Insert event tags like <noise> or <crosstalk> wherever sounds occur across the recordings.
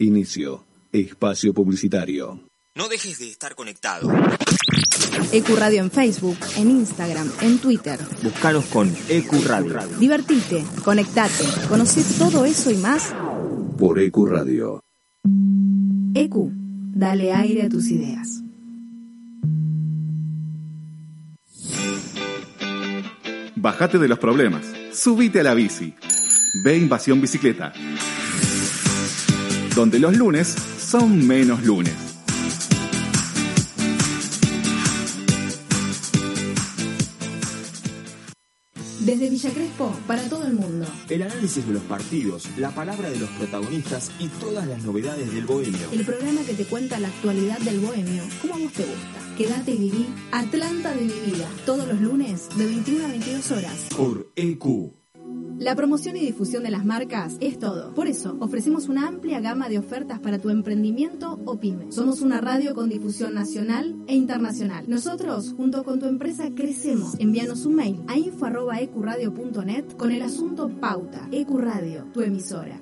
Inicio. Espacio publicitario. No dejes de estar conectado. EcuRadio en Facebook, en Instagram, en Twitter. Búscanos con EcuRadio. Divertite, conectate, conoce todo eso y más Por EcuRadio. EQ, dale aire a tus ideas. Bájate de los problemas. Subite a la bici. Ve Invasión Bicicleta. Donde los lunes son menos lunes. Desde Villa Crespo, para todo el mundo. El análisis de los partidos, la palabra de los protagonistas y todas las novedades del bohemio. El programa que te cuenta la actualidad del bohemio, como a vos te gusta. Quédate y viví Atlanta de mi vida, todos los lunes de 21 a 22 horas. Por EQ. La promoción y difusión de las marcas es todo. Por eso, ofrecemos una amplia gama de ofertas para tu emprendimiento o pyme. Somos una radio con difusión nacional e internacional. Nosotros, junto con tu empresa, crecemos. Envíanos un mail a info.ecuradio.net con el asunto Pauta. Ecuradio, tu emisora.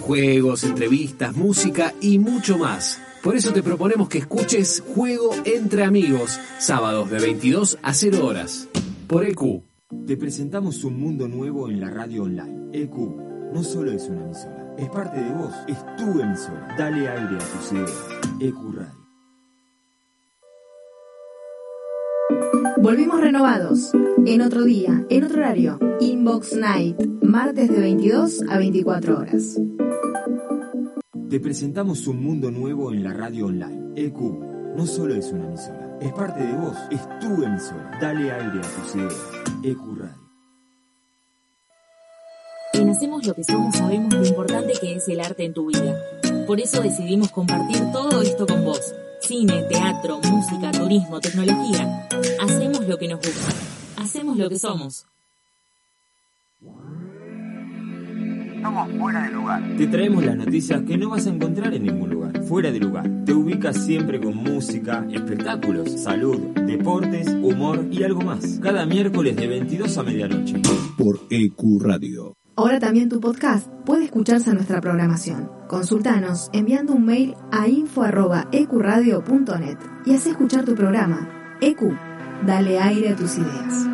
Juegos, entrevistas, música y mucho más. Por eso te proponemos que escuches Juego entre Amigos, sábados de 22 a 0 horas, por EQ. Te presentamos un mundo nuevo en la radio online. EQ no solo es una emisora, es parte de vos, es tu emisora. Dale aire a tus ideas. EQ Radio. Volvimos renovados. En otro día, en otro horario. Inbox Night, martes de 22 a 24 horas. Te presentamos un mundo nuevo en la radio online. EQ no solo es una emisora, es parte de vos, es tu emisora. Dale aire a tus ideas. EQ Radio. En Hacemos lo que somos sabemos lo importante que es el arte en tu vida. Por eso decidimos compartir todo esto con vos. Cine, teatro, música, turismo, tecnología. Hacemos lo que nos gusta. Hacemos lo que somos. Te traemos las noticias que no vas a encontrar en ningún lugar. Fuera de lugar. Te ubicas siempre con música, espectáculos, salud, deportes, humor y algo más. Cada miércoles de 22 a medianoche. Por EcuRadio. Ahora también tu podcast puede escucharse en nuestra programación. Consultanos enviando un mail a info.ecuradio.net y haz escuchar tu programa. EQ, dale aire a tus ideas.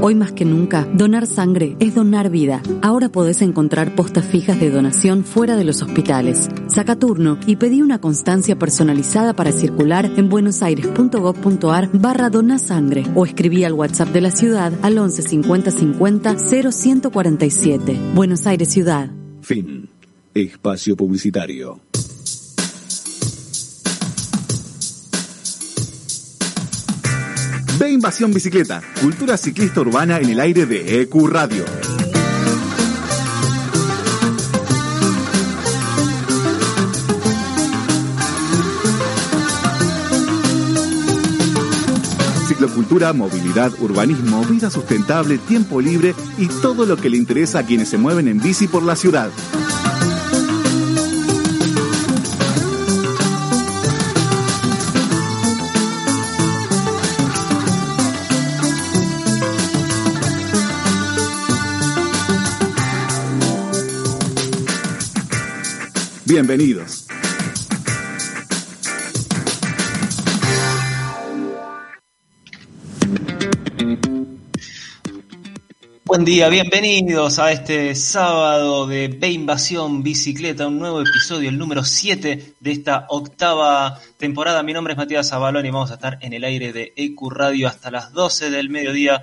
Hoy más que nunca, donar sangre es donar vida. Ahora podés encontrar postas fijas de donación fuera de los hospitales. Saca turno y pedí una constancia personalizada para circular en buenosaires.gov.ar barra donasangre o escribí al WhatsApp de la ciudad al 11 50 50 0147. Buenos Aires Ciudad. Fin. Espacio publicitario. Ve Invasión Bicicleta, cultura ciclista urbana en el aire de EQ Radio. Ciclocultura, movilidad, urbanismo, vida sustentable, tiempo libre y todo lo que le interesa a quienes se mueven en bici por la ciudad. Bienvenidos. Buen día, bienvenidos a este sábado de B Invasión Bicicleta, un nuevo episodio, el número 7 de esta octava temporada. Mi nombre es Matías Avalón y vamos a estar en el aire de EQ Radio hasta las 12 del mediodía,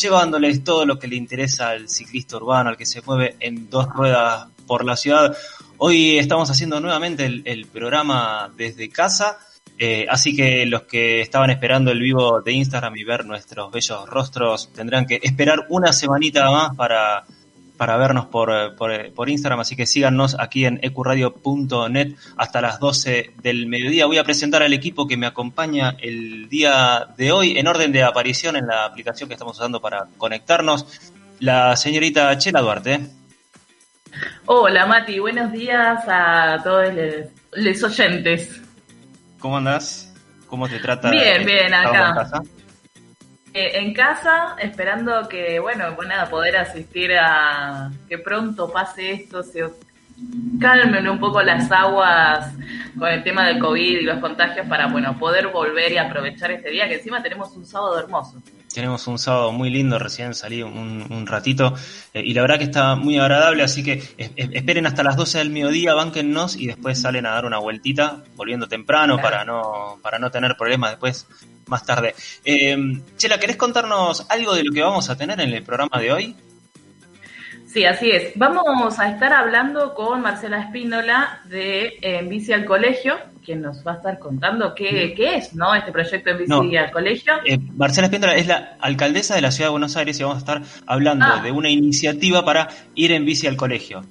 llevándoles todo lo que le interesa al ciclista urbano, al que se mueve en dos ruedas por la ciudad. Hoy estamos haciendo nuevamente el, programa desde casa. Eh, así que los que estaban esperando el vivo de Instagram y ver nuestros bellos rostros tendrán que esperar una semanita más para, para vernos por, por, por Instagram. Así que síganos aquí en ecuradio.net hasta las 12 del mediodía. Voy a presentar al equipo que me acompaña el día de hoy en orden de aparición en la aplicación que estamos usando para conectarnos. La señorita Chela Duarte. Hola Mati, buenos días a todos los oyentes. ¿Cómo andás? ¿Cómo te trata? Bien, bien, ¿Estamos acá. en casa? Eh, en casa, esperando que, bueno, pues nada, poder asistir a que pronto pase esto, se, calmen un poco las aguas con el tema del COVID y los contagios para, bueno, poder volver y aprovechar este día, que encima tenemos un sábado hermoso. Tenemos un sábado muy lindo, recién salí un, un ratito eh, y la verdad que está muy agradable, así que es- es- esperen hasta las 12 del mediodía, bánquennos y después salen a dar una vueltita, volviendo temprano para no, para no tener problemas después más tarde. Eh, Chela, ¿querés contarnos algo de lo que vamos a tener en el programa de hoy? Sí, así es. Vamos a estar hablando con Marcela Espíndola de eh, Bici al Colegio, quien nos va a estar contando qué, qué es, ¿no? Este proyecto En Bici No. al Colegio. Eh, Marcela Espíndola es la alcaldesa de la ciudad de Buenos Aires y vamos a estar hablando Ah. de una iniciativa para ir en bici al colegio.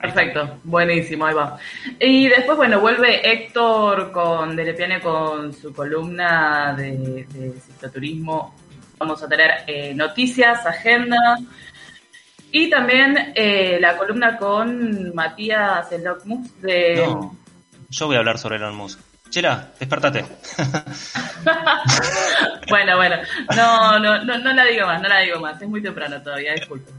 Perfecto, buenísimo, ahí va. Y después, bueno, vuelve Héctor con Delepiane con su columna de, de cicloturismo. Vamos a tener eh, noticias, agenda y también eh, la columna con Matías Elocmus de... No, yo voy a hablar sobre Elon Musk. Chela, despertate. <laughs> Bueno, bueno, no, no, no, no la digo más, no la digo más, es muy temprano todavía, disculpen.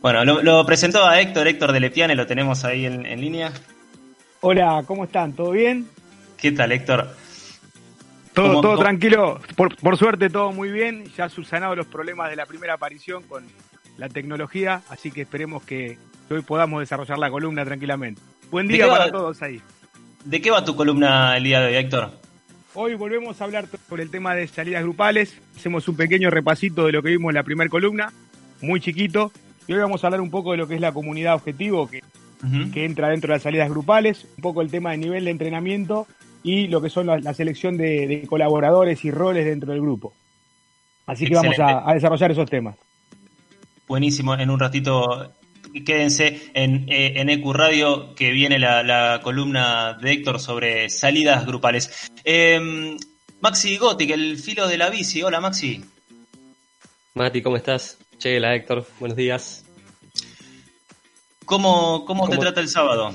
Bueno, lo, lo presentó a Héctor, Héctor de Lepiane, lo tenemos ahí en, en línea. Hola, ¿cómo están? ¿Todo bien? ¿Qué tal, Héctor? Todo, ¿Cómo- todo cómo- tranquilo. Por, por suerte, todo muy bien. Ya subsanado los problemas de la primera aparición con la tecnología, así que esperemos que hoy podamos desarrollar la columna tranquilamente. Buen ¿De día para todos ahí. ¿De qué va tu columna el día de hoy, Héctor? Hoy volvemos a hablar sobre el tema de salidas grupales. Hacemos un pequeño repasito de lo que vimos en la primera columna, muy chiquito. Y hoy vamos a hablar un poco de lo que es la comunidad objetivo, que, que entra dentro de las salidas grupales, un poco el tema de nivel de entrenamiento y lo que son la, la selección de, de colaboradores y roles dentro del grupo. Así que vamos a, a desarrollar esos temas. Buenísimo, en un ratito quédense en, eh, en EQ Radio que viene la, la columna de Héctor sobre salidas grupales. Eh, Maxi Gotti, el filo de la bici. Hola, Maxi. Mati, ¿cómo estás? Chela, Héctor, buenos días. ¿Cómo, cómo, te trata el sábado?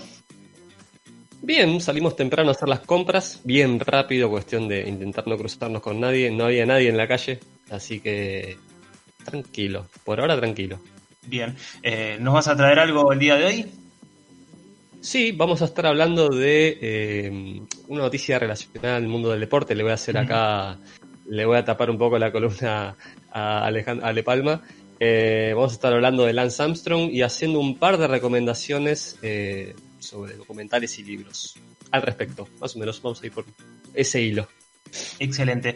Bien, salimos temprano a hacer las compras, bien rápido, cuestión de intentar no cruzarnos con nadie, no había nadie en la calle, así que tranquilo, por ahora tranquilo. Bien, eh, ¿nos vas a traer algo el día de hoy? Sí, vamos a estar hablando de eh, una noticia relacionada al mundo del deporte, le voy a hacer acá, le voy a tapar un poco la columna a Alejandro Ale Palma. Eh, vamos a estar hablando de Lance Armstrong y haciendo un par de recomendaciones eh, sobre documentales y libros al respecto. Más o menos vamos a ir por ese hilo. Excelente.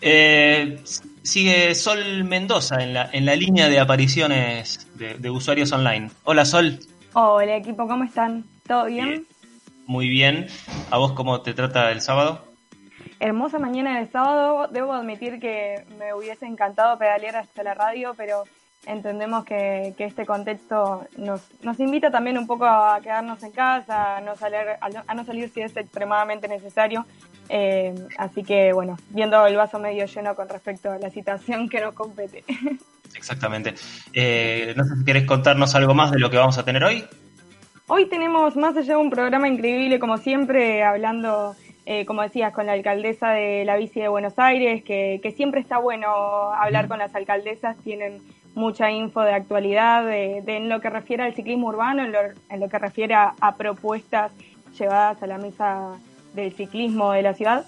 Eh, sigue Sol Mendoza en la, en la línea de apariciones de, de usuarios online. Hola Sol, Hola equipo, ¿cómo están? ¿Todo bien? muy bien. ¿A vos cómo te trata el sábado? Hermosa mañana del sábado. Debo admitir que me hubiese encantado pedalear hasta la radio, pero entendemos que, que este contexto nos, nos invita también un poco a quedarnos en casa, a no salir, a no, salir si es extremadamente necesario. Eh, así que bueno, viendo el vaso medio lleno con respecto a la situación que nos compete. <laughs> Exactamente. Eh, no sé si querés contarnos algo más de lo que vamos a tener hoy. Hoy tenemos más allá de un programa increíble, como siempre, hablando, eh, como decías, con la alcaldesa de la bici de Buenos Aires, que, que siempre está bueno hablar con las alcaldesas, tienen mucha info de actualidad, de, de en lo que refiere al ciclismo urbano, en lo, en lo que refiere a, a propuestas llevadas a la mesa del ciclismo de la ciudad.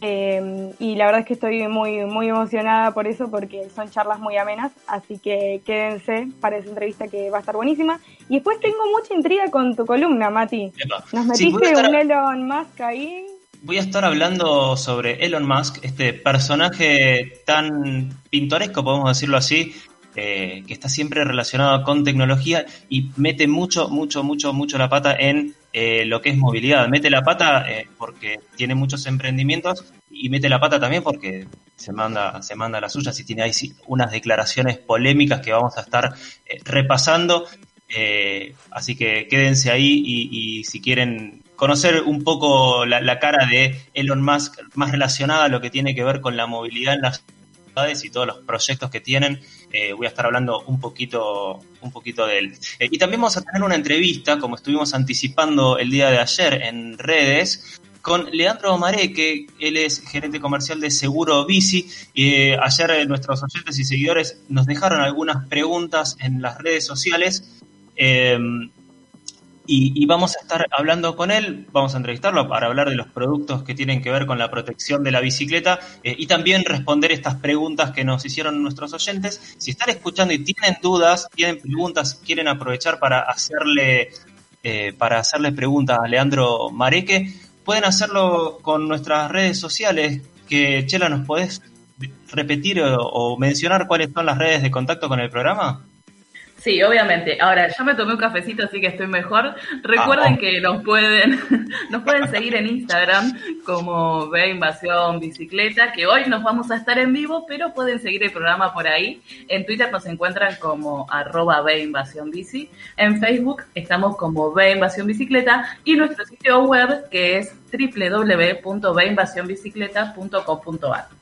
Eh, y la verdad es que estoy muy, muy emocionada por eso porque son charlas muy amenas, así que quédense para esa entrevista que va a estar buenísima. Y después tengo mucha intriga con tu columna, Mati. Nos Sí, metiste estar- un Elon Musk ahí. Voy a estar hablando sobre Elon Musk, este personaje tan pintoresco, podemos decirlo así, eh, que está siempre relacionado con tecnología y mete mucho, mucho, mucho, mucho la pata en eh, lo que es movilidad. Mete la pata eh, porque tiene muchos emprendimientos y mete la pata también porque se manda, se manda las suyas y tiene ahí unas declaraciones polémicas que vamos a estar eh, repasando. Así que quédense ahí y, y si quieren conocer un poco la, la cara de Elon Musk más relacionada a lo que tiene que ver con la movilidad en las ciudades y todos los proyectos que tienen, eh, voy a estar hablando un poquito, un poquito de él. Eh, y también vamos a tener una entrevista, como estuvimos anticipando el día de ayer en redes, con Leandro Maré, que él es gerente comercial de Seguro Bici. Y eh, ayer nuestros oyentes y seguidores nos dejaron algunas preguntas en las redes sociales. Eh, y, vamos a estar hablando con él, vamos a entrevistarlo para hablar de los productos que tienen que ver con la protección de la bicicleta eh, y también responder estas preguntas que nos hicieron nuestros oyentes. Si están escuchando y tienen dudas, tienen preguntas, quieren aprovechar para hacerle, eh, para hacerle preguntas a Leandro Mareque, pueden hacerlo con nuestras redes sociales, que Chela, ¿nos podés repetir o mencionar cuáles son las redes de contacto con el programa? Sí, obviamente. Ahora, ya me tomé un cafecito, así que estoy mejor. Recuerden ah, que nos pueden, <laughs> nos pueden seguir en Instagram como Ve Invasión Bicicleta, que hoy nos vamos a estar en vivo, pero pueden seguir el programa por ahí. En Twitter nos encuentran como arroba Ve Invasión Bici. En Facebook estamos como Ve Invasión Bicicleta y nuestro sitio web que es www.veinvasionbicicleta.com.ar.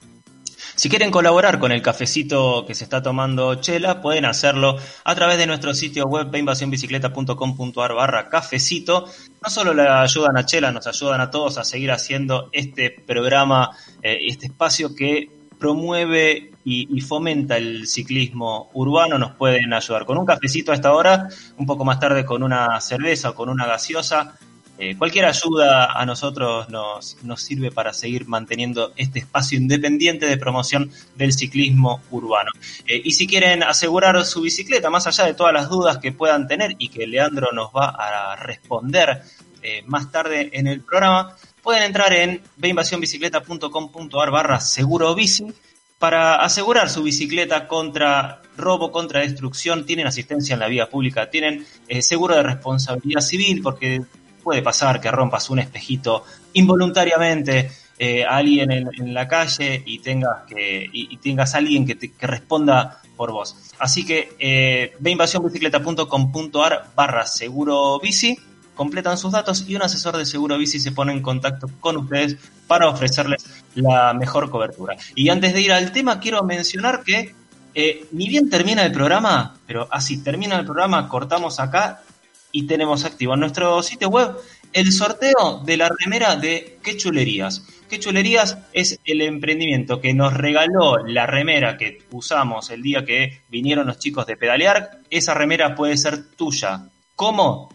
Si quieren colaborar con el cafecito que se está tomando Chela, pueden hacerlo a través de nuestro sitio web invasiónbicicleta.com.ar barra cafecito. No solo le ayudan a Chela, nos ayudan a todos a seguir haciendo este programa, eh, este espacio que promueve y, fomenta el ciclismo urbano, nos pueden ayudar con un cafecito a esta hora, un poco más tarde con una cerveza o con una gaseosa, eh, cualquier ayuda a nosotros nos, nos sirve para seguir manteniendo este espacio independiente de promoción del ciclismo urbano. Eh, y si quieren asegurar su bicicleta, más allá de todas las dudas que puedan tener y que Leandro nos va a responder eh, más tarde en el programa, pueden entrar en veinvasionbicicleta.com.ar barra seguro bici para asegurar su bicicleta contra robo, contra destrucción, tienen asistencia en la vía pública, tienen seguro de responsabilidad civil, porque puede pasar que rompas un espejito involuntariamente eh, a alguien en, la calle y tengas que y, tengas alguien que, responda por vos. Así que eh, barra seguro bici, completan sus datos y un asesor de seguro bici se pone en contacto con ustedes para ofrecerles la mejor cobertura. Y antes de ir al tema, quiero mencionar que eh, ni bien termina el programa, pero así termina el programa, cortamos acá y tenemos activo en nuestro sitio web el sorteo de la remera de Qué Chulerías. Qué Chulerías es el emprendimiento que nos regaló la remera que usamos el día que vinieron los chicos de Pedalear. Esa remera puede ser tuya. ¿Cómo?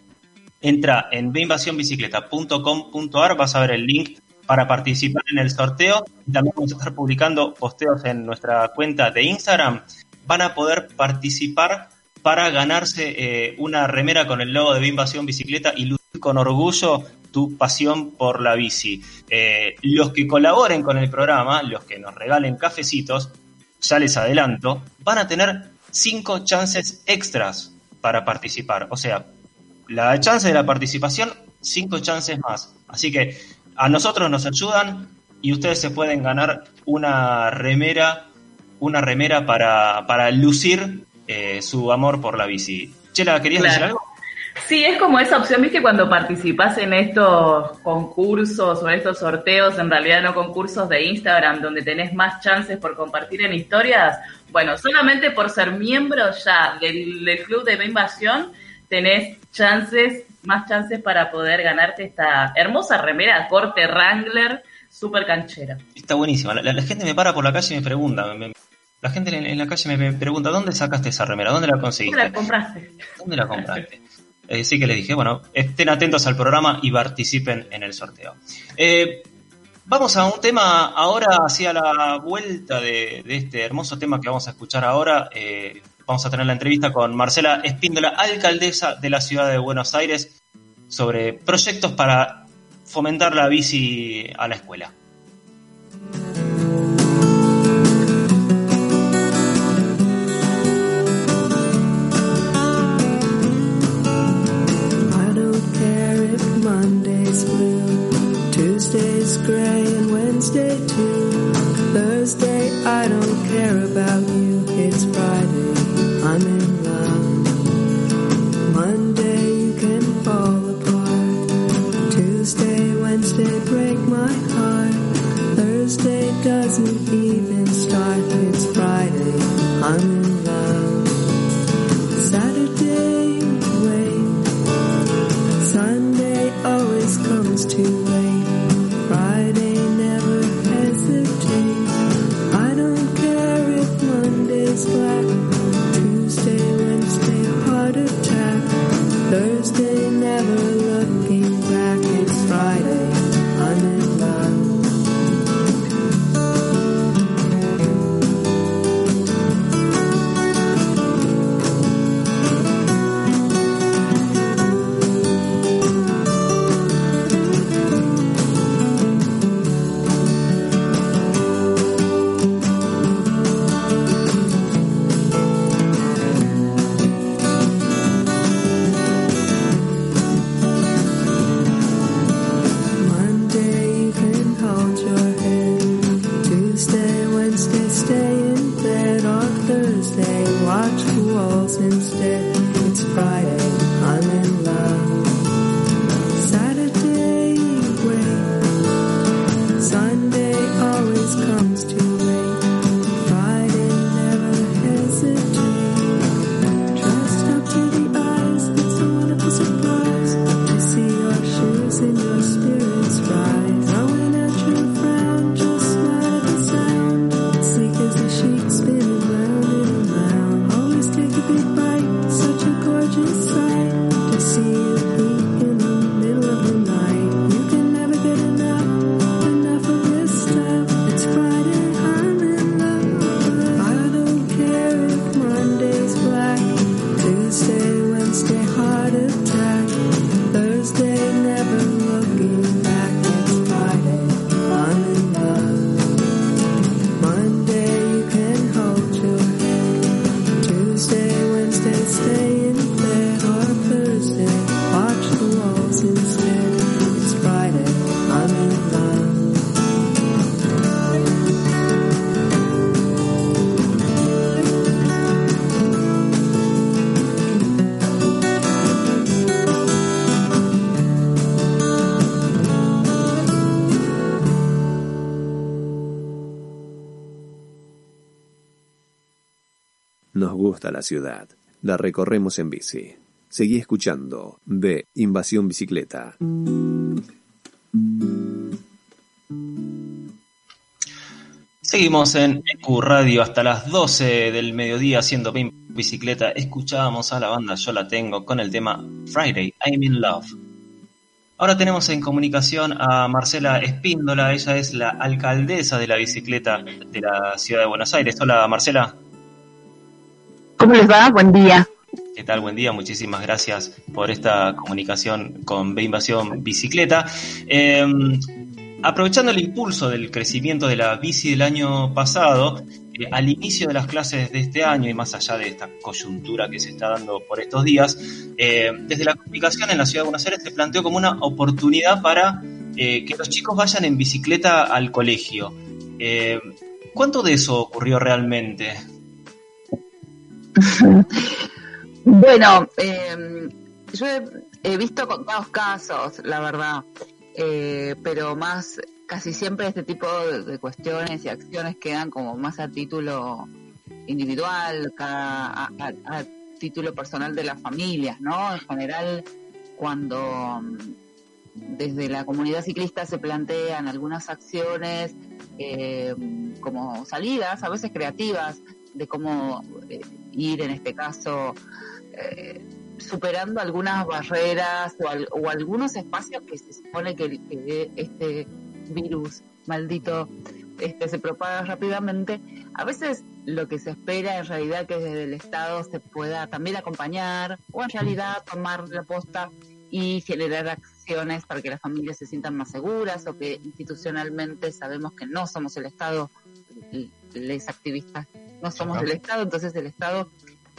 Entra en beinvasionbicicleta.com.ar, vas a ver el link para participar en el sorteo. También vamos a estar publicando posteos en nuestra cuenta de Instagram. Van a poder participar para ganarse eh, una remera con el logo de Invasión Bicicleta y lucir con orgullo tu pasión por la bici. Eh, los que colaboren con el programa, los que nos regalen cafecitos, ya les adelanto, van a tener cinco chances extras para participar. O sea, la chance de la participación, cinco chances más. Así que a nosotros nos ayudan y ustedes se pueden ganar una remera, una remera para, para lucir eh, su amor por la bici. Chela, ¿querías decir algo? Sí, es como esa opción, viste, cuando participas en estos concursos o en estos sorteos, en realidad no concursos de Instagram, donde tenés más chances por compartir en historias. Bueno, solamente por ser miembro ya del, club de invasión, tenés chances, más chances para poder ganarte esta hermosa remera corte Wrangler, super canchera. Está buenísima. La, gente me para por la calle y me pregunta, la gente en, la calle me pregunta, ¿dónde sacaste esa remera? ¿Dónde la conseguiste? ¿Dónde la compraste? ¿Dónde la compraste? Eh, sí que le dije, bueno, estén atentos al programa y participen en el sorteo. Eh, vamos a un tema ahora hacia la vuelta de, este hermoso tema que vamos a escuchar ahora. Eh, vamos a tener la entrevista con Marcela Espíndola, alcaldesa de la ciudad de Buenos Aires, sobre proyectos para fomentar la bici a la escuela. Monday's blue, Tuesday's gray, and Wednesday too. Thursday, I don't care about you. It's Friday, I'm in love. Monday, you can fall apart. Tuesday, Wednesday, break my heart. Thursday doesn't even La ciudad. La recorremos en bici. Seguí escuchando de Invasión Bicicleta. Seguimos en EQ Radio hasta las 12 del mediodía haciendo bicicleta. Escuchábamos a la banda Yo la tengo con el tema Friday, I'm in Love. Ahora tenemos en comunicación a Marcela Espíndola, ella es la alcaldesa de la bicicleta de la ciudad de Buenos Aires. Hola Marcela. ¿Cómo les va? Buen día. ¿Qué tal? Buen día, muchísimas gracias por esta comunicación con B Invasión Bicicleta. Eh, aprovechando el impulso del crecimiento de la bici del año pasado, eh, al inicio de las clases de este año y más allá de esta coyuntura que se está dando por estos días, eh, desde la comunicación en la ciudad de Buenos Aires se planteó como una oportunidad para eh, que los chicos vayan en bicicleta al colegio. ¿Cuánto de eso ocurrió realmente? <laughs> Bueno, eh, yo he, he visto contados casos, la verdad, eh, pero más casi siempre este tipo de, cuestiones y acciones quedan como más a título individual, a, título personal de las familias, ¿no? En general, cuando mm, desde la comunidad ciclista se plantean algunas acciones eh, como salidas, a veces creativas, de cómo eh, ir en este caso eh, superando algunas barreras o, al- o algunos espacios que se supone que, este virus maldito este, se propaga rápidamente, a veces lo que se espera en realidad que desde el Estado se pueda también acompañar o en realidad tomar la posta y generar acciones para que las familias se sientan más seguras o que institucionalmente sabemos que no somos el Estado, l- les activistas no somos Ajá. del Estado, entonces el Estado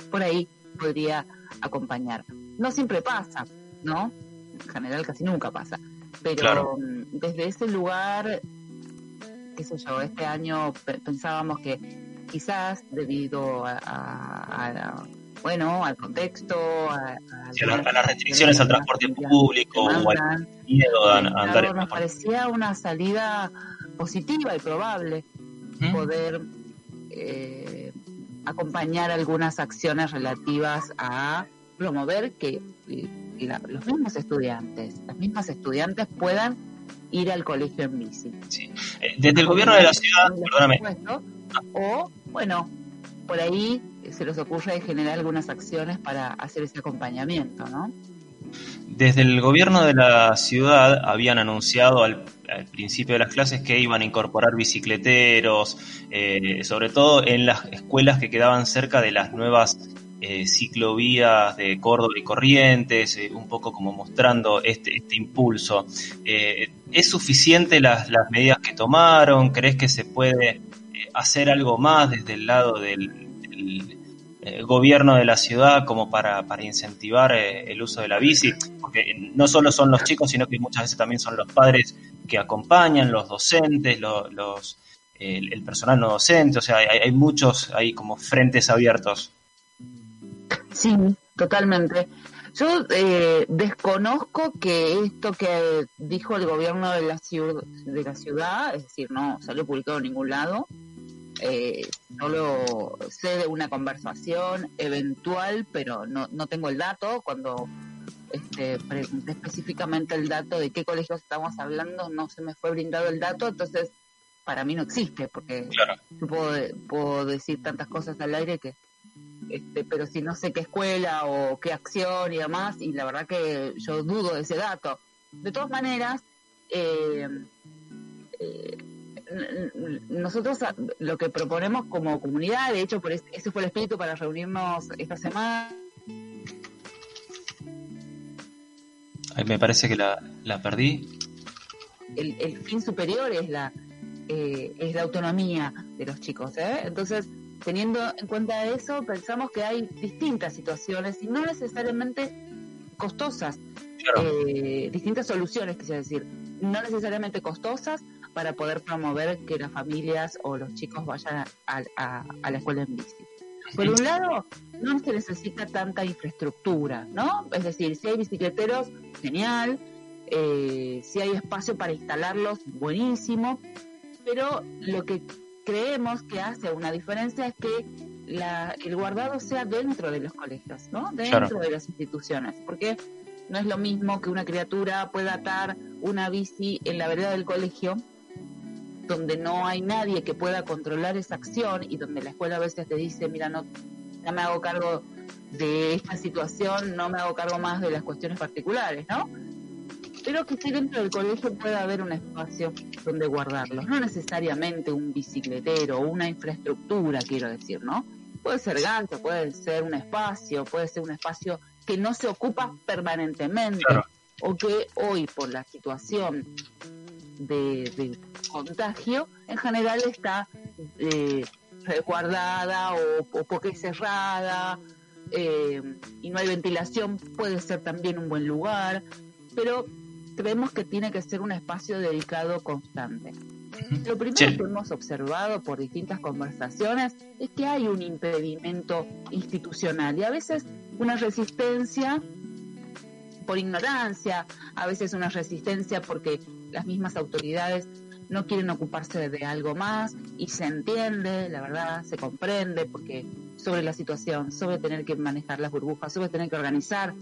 por ahí podría acompañar. No siempre pasa, ¿no? En general casi nunca pasa. Pero Claro. mm, desde ese lugar, qué sé yo, este año pe- pensábamos que quizás debido a, a- a- bueno, al contexto, a, Sí, la- las restricciones al transporte público o al demandan, miedo a, andar en nos parecía una salida positiva y probable poder eh, acompañar algunas acciones relativas a promover que eh, la- los mismos estudiantes, las mismas estudiantes puedan ir al colegio en bici. Eh, Desde el gobierno de la ciudad, perdóname, O, bueno, por ahí se les ocurre generar algunas acciones para hacer ese acompañamiento, ¿no? Desde el gobierno de la ciudad habían anunciado al, principio de las clases que iban a incorporar bicicleteros, eh, sobre todo en las escuelas que quedaban cerca de las nuevas eh, ciclovías de Córdoba y Corrientes, eh, un poco como mostrando este, este impulso. ¿Es suficiente las, las medidas que tomaron? ¿Crees que se puede hacer algo más desde el lado del, eh, gobierno de la ciudad como para, para incentivar eh, el uso de la bici? Porque no solo son los chicos, sino que muchas veces también son los padres que acompañan, los docentes, lo- los, el, personal no docente, o sea, hay, hay muchos ahí como frentes abiertos. Sí, totalmente. Yo eh, desconozco que esto que dijo el gobierno de la, ciudad, de la ciudad, es decir, no salió publicado en ningún lado, eh, solo sé de una conversación eventual, pero no, no tengo el dato. Cuando este, pregunté específicamente el dato de qué colegios estamos hablando, no se me fue brindado el dato, entonces para mí no existe, porque yo puedo, puedo decir tantas cosas al aire que este, pero si no sé qué escuela o qué acción y demás, y la verdad que yo dudo de ese dato. De todas maneras, eh, eh, nosotros a- lo que proponemos como comunidad, de hecho, por es- ese fue el espíritu para reunirnos esta semana, Ay, me parece que la, la perdí. el, el fin superior es la eh, es la autonomía de los chicos ¿eh? entonces teniendo en cuenta eso pensamos que hay distintas situaciones y no necesariamente costosas eh, distintas soluciones quise decir no necesariamente costosas para poder promover que las familias o los chicos vayan a, a- a la escuela en bici por un lado, no se necesita tanta infraestructura, ¿no? Es decir, si hay bicicleteros, genial. Eh, si hay espacio para instalarlos, buenísimo. Pero lo que creemos que hace una diferencia es que la, el guardado sea dentro de los colegios, ¿no? Dentro Claro. de las instituciones. Porque no es lo mismo que una criatura pueda atar una bici en la vereda del colegio donde no hay nadie que pueda controlar esa acción y donde la escuela a veces te dice, mira, no, no me hago cargo de esta situación, no me hago cargo más de las cuestiones particulares, ¿no? Pero que sí dentro del colegio pueda haber un espacio donde guardarlos, no necesariamente un bicicletero o una infraestructura, quiero decir, ¿no? Puede ser gancho, puede ser un espacio, puede ser un espacio que no se ocupa permanentemente o que hoy por la situación de, de contagio en general está eh, resguardada o, o porque es cerrada eh, y no hay ventilación puede ser también un buen lugar pero creemos que tiene que ser un espacio dedicado constante lo primero Sí. que hemos observado por distintas conversaciones es que hay un impedimento institucional y a veces una resistencia por ignorancia, a veces una resistencia porque las mismas autoridades no quieren ocuparse de algo más y se entiende, la verdad, se comprende porque sobre la situación, sobre tener que manejar las burbujas, sobre tener que organizar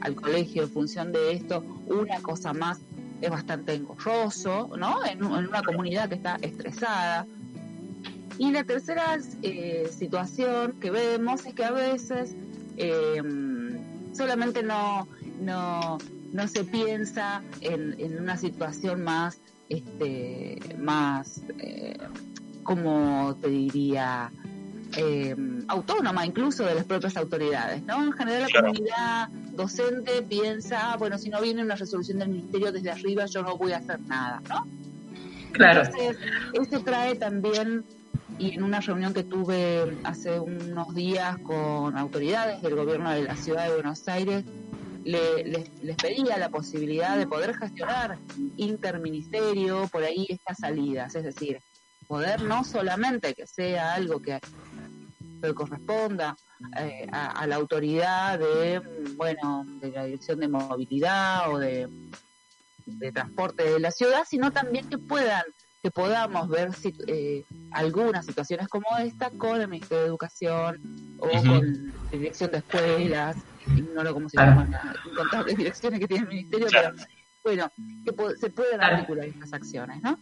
al colegio en función de esto, una cosa más es bastante engorroso, ¿no? En, un- en una comunidad que está estresada. Y la tercera eh, situación que vemos es que a veces eh, solamente no, no, no se piensa en, en una situación más, este, más, eh, como te diría, eh, autónoma incluso de las propias autoridades, ¿no? En general la Claro. comunidad docente piensa, "Ah, bueno, si no viene una resolución del ministerio desde arriba, yo no voy a hacer nada, ¿no? Claro. Entonces, esto trae también, y en una reunión que tuve hace unos días con autoridades del gobierno de la ciudad de Buenos Aires, le- les, les pedía la posibilidad de poder gestionar interministerio por ahí estas salidas, es decir, poder no solamente que sea algo que, que corresponda eh, a, a la autoridad de, bueno, de la dirección de movilidad o de, de transporte de la ciudad, sino también que puedan que podamos ver si, eh, algunas situaciones como esta con el Ministerio de Educación o con la Dirección de Escuelas, ignoro cómo se Claro. llaman las incontables direcciones que tiene el Ministerio, Claro. pero bueno, que po- se pueden Claro. articular estas acciones, ¿no?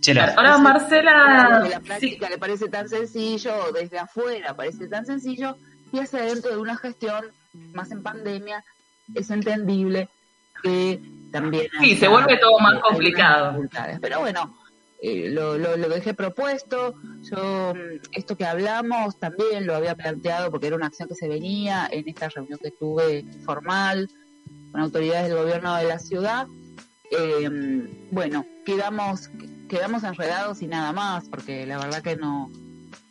Chela, Ahora, Marcela, Desde la práctica le parece tan sencillo, desde afuera parece tan sencillo, y hacia dentro de una gestión, más en pandemia, es entendible que también... Sí, se vuelve todo más complicado. Pero bueno, eh, lo, lo, lo dejé propuesto. Yo, mm, esto que hablamos también lo había planteado porque era una acción que se venía en esta reunión que tuve formal con autoridades del gobierno de la ciudad. Eh, bueno, quedamos quedamos enredados y nada más, porque la verdad que no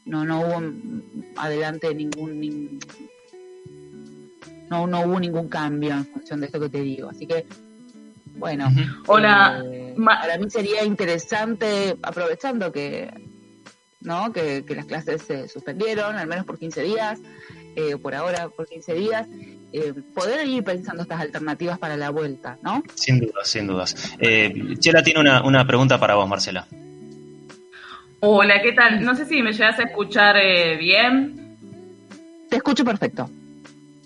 no no hubo adelante ningún, nin- no no hubo ningún cambio en función de esto que te digo, así que bueno, Hola, eh, para mí sería interesante aprovechando que no que, que las clases se suspendieron al menos por 15 días eh, por ahora, por 15 días, eh, poder ir pensando estas alternativas para la vuelta, ¿no? Sin dudas, sin dudas. Eh, Chela tiene una, una pregunta para vos, Marcela. Hola, ¿qué tal? No sé si me llegas a escuchar eh, bien. Te escucho perfecto.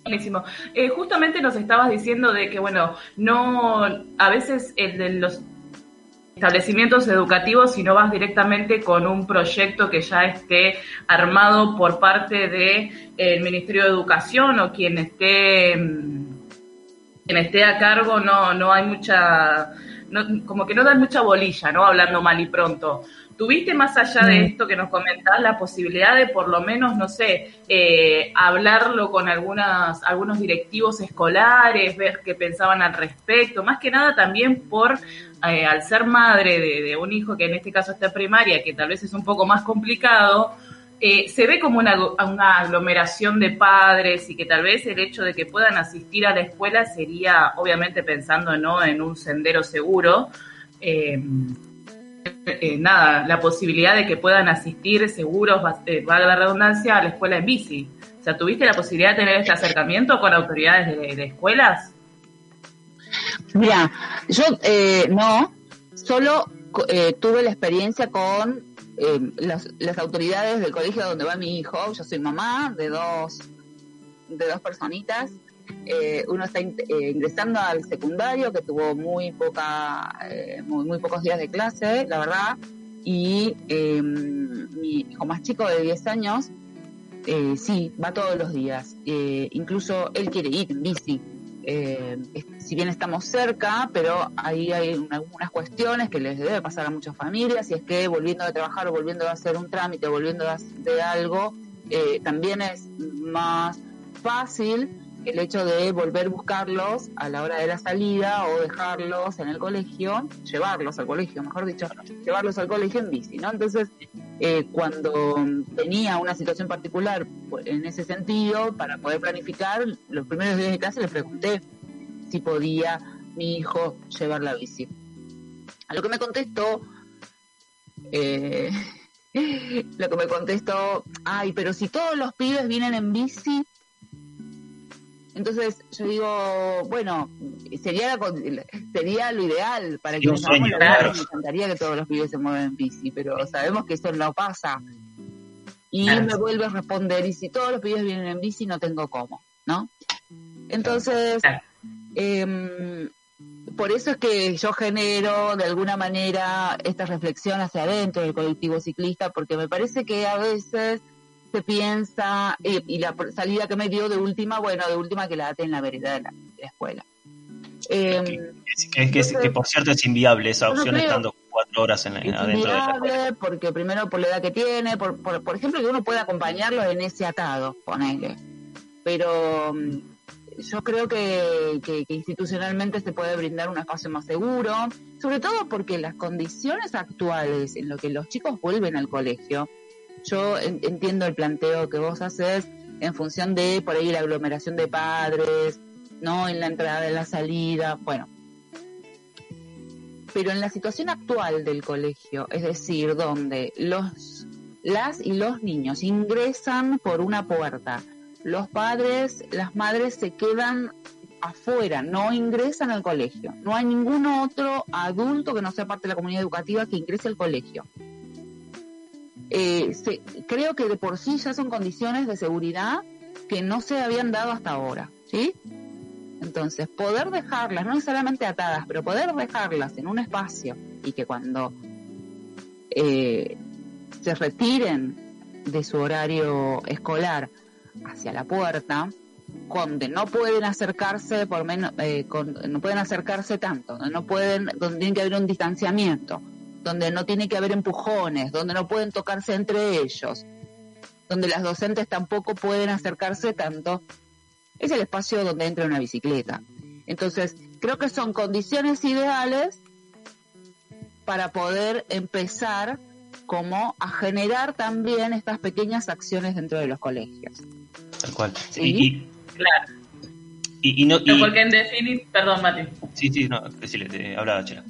Buenísimo. Eh, justamente nos estabas diciendo de que, bueno, no, a veces el de los establecimientos educativos, si no vas directamente con un proyecto que ya esté armado por parte del el Ministerio de Educación o quien esté, mm, quien esté a cargo, no, no hay mucha, no- como que no dan mucha bolilla, ¿no? Hablando mal y pronto. ¿Tuviste más allá de Mm. esto que nos comentás la posibilidad de por lo menos, no sé, eh, hablarlo con algunas, algunos directivos escolares, ver qué pensaban al respecto? Más que nada también por, eh, al ser madre de, de un hijo que en este caso está en primaria, que tal vez es un poco más complicado, eh, se ve como una, una aglomeración de padres y que tal vez el hecho de que puedan asistir a la escuela sería, obviamente pensando ¿no? en un sendero seguro, eh, nada, la posibilidad de que puedan asistir seguros, eh, valga la redundancia, a la escuela en bici. O sea, ¿tuviste la posibilidad de tener este acercamiento con autoridades de, escuelas? Mira, yo eh, no, solo eh, tuve la experiencia con eh, las, las autoridades del colegio donde va mi hijo. Yo soy mamá de dos, de dos personitas. Eh, uno está eh, ingresando al secundario que tuvo muy poca, eh, muy, muy pocos días de clase, la verdad. Y eh, mi hijo más chico de 10 años, eh, sí, va todos los días. Incluso él quiere ir en bici. Si bien estamos cerca, pero ahí hay un- algunas cuestiones que les debe pasar a muchas familias, y es que volviendo de trabajar o volviendo a hacer un trámite volviendo hacer algo, también es más fácil el hecho de volver a buscarlos a la hora de la salida o dejarlos en el colegio, llevarlos al colegio, mejor dicho, llevarlos al colegio en bici, ¿no? Entonces, eh, cuando tenía una situación particular en ese sentido, para poder planificar, los primeros días de clase le pregunté si podía mi hijo llevar la bici. A lo que me contestó, eh, <laughs> lo que me contestó, ay, pero si todos los pibes vienen en bici, entonces yo digo, bueno, sería la sería lo ideal para sueño, la bici, claro. me encantaría que todos los pibes se muevan en bici, pero sabemos que eso no pasa. Y Claro. me vuelve a responder, y si todos los pibes vienen en bici, no tengo cómo, ¿no? Entonces, em, por eso es que yo genero de alguna manera esta reflexión hacia adentro del colectivo ciclista, porque me parece que a veces se piensa, eh, y la salida que me dio de última, bueno, de última que la date en la vereda de la, de la escuela. Em, Que, que- que, por cierto es inviable esa no opción estando cuatro horas en es adentro de la inviable porque primero por la edad que tiene, por, por, por ejemplo que uno puede acompañarlo en ese atado, ponele. Pero mm, yo creo que, que- que institucionalmente se puede brindar un espacio más seguro, sobre todo porque las condiciones actuales en lo que los chicos vuelven al colegio, yo en- entiendo el planteo que vos haces en función de por ahí la aglomeración de padres, no en la entrada, en la salida, bueno, pero en la situación actual del colegio, es decir, donde los las y los niños ingresan por una puerta, los padres, las madres se quedan afuera, no ingresan al colegio. No hay ningún otro adulto que no sea parte de la comunidad educativa que ingrese al colegio. Eh, se- creo que de por sí ya son condiciones de seguridad que no se habían dado hasta ahora, ¿sí? Entonces, poder dejarlas, no necesariamente atadas, pero poder dejarlas en un espacio y que cuando eh, se retiren de su horario escolar hacia la puerta, donde no pueden acercarse por menos, eh, con- no pueden acercarse tanto, no pueden, donde tiene que haber un distanciamiento, donde no tiene que haber empujones, donde no pueden tocarse entre ellos, donde las docentes tampoco pueden acercarse tanto, es el espacio donde entra una bicicleta. Entonces, creo que son condiciones ideales para poder empezar como a generar también estas pequeñas acciones dentro de los colegios. Tal cual. Sí. Y, y, Claro. y- y no, No, y- porque en definitiva, perdón, Mati. sí, sí, no, decile, te- habla Chela.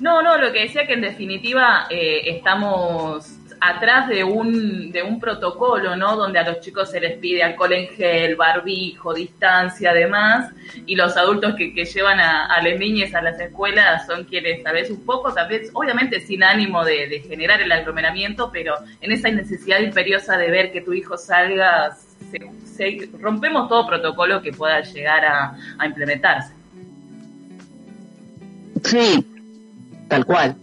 No, no, lo que decía que en definitiva eh, estamos, atrás de un, de un protocolo, ¿no? Donde a los chicos se les pide alcohol en gel, barbijo, distancia, además, y los adultos que, que llevan a, a las niñas a las escuelas son quienes, tal vez un poco, tal vez, obviamente sin ánimo de, de generar el aglomeramiento, pero en esa necesidad imperiosa de ver que tu hijo salga, se- rompemos todo protocolo que pueda llegar a, a implementarse. Sí, tal cual.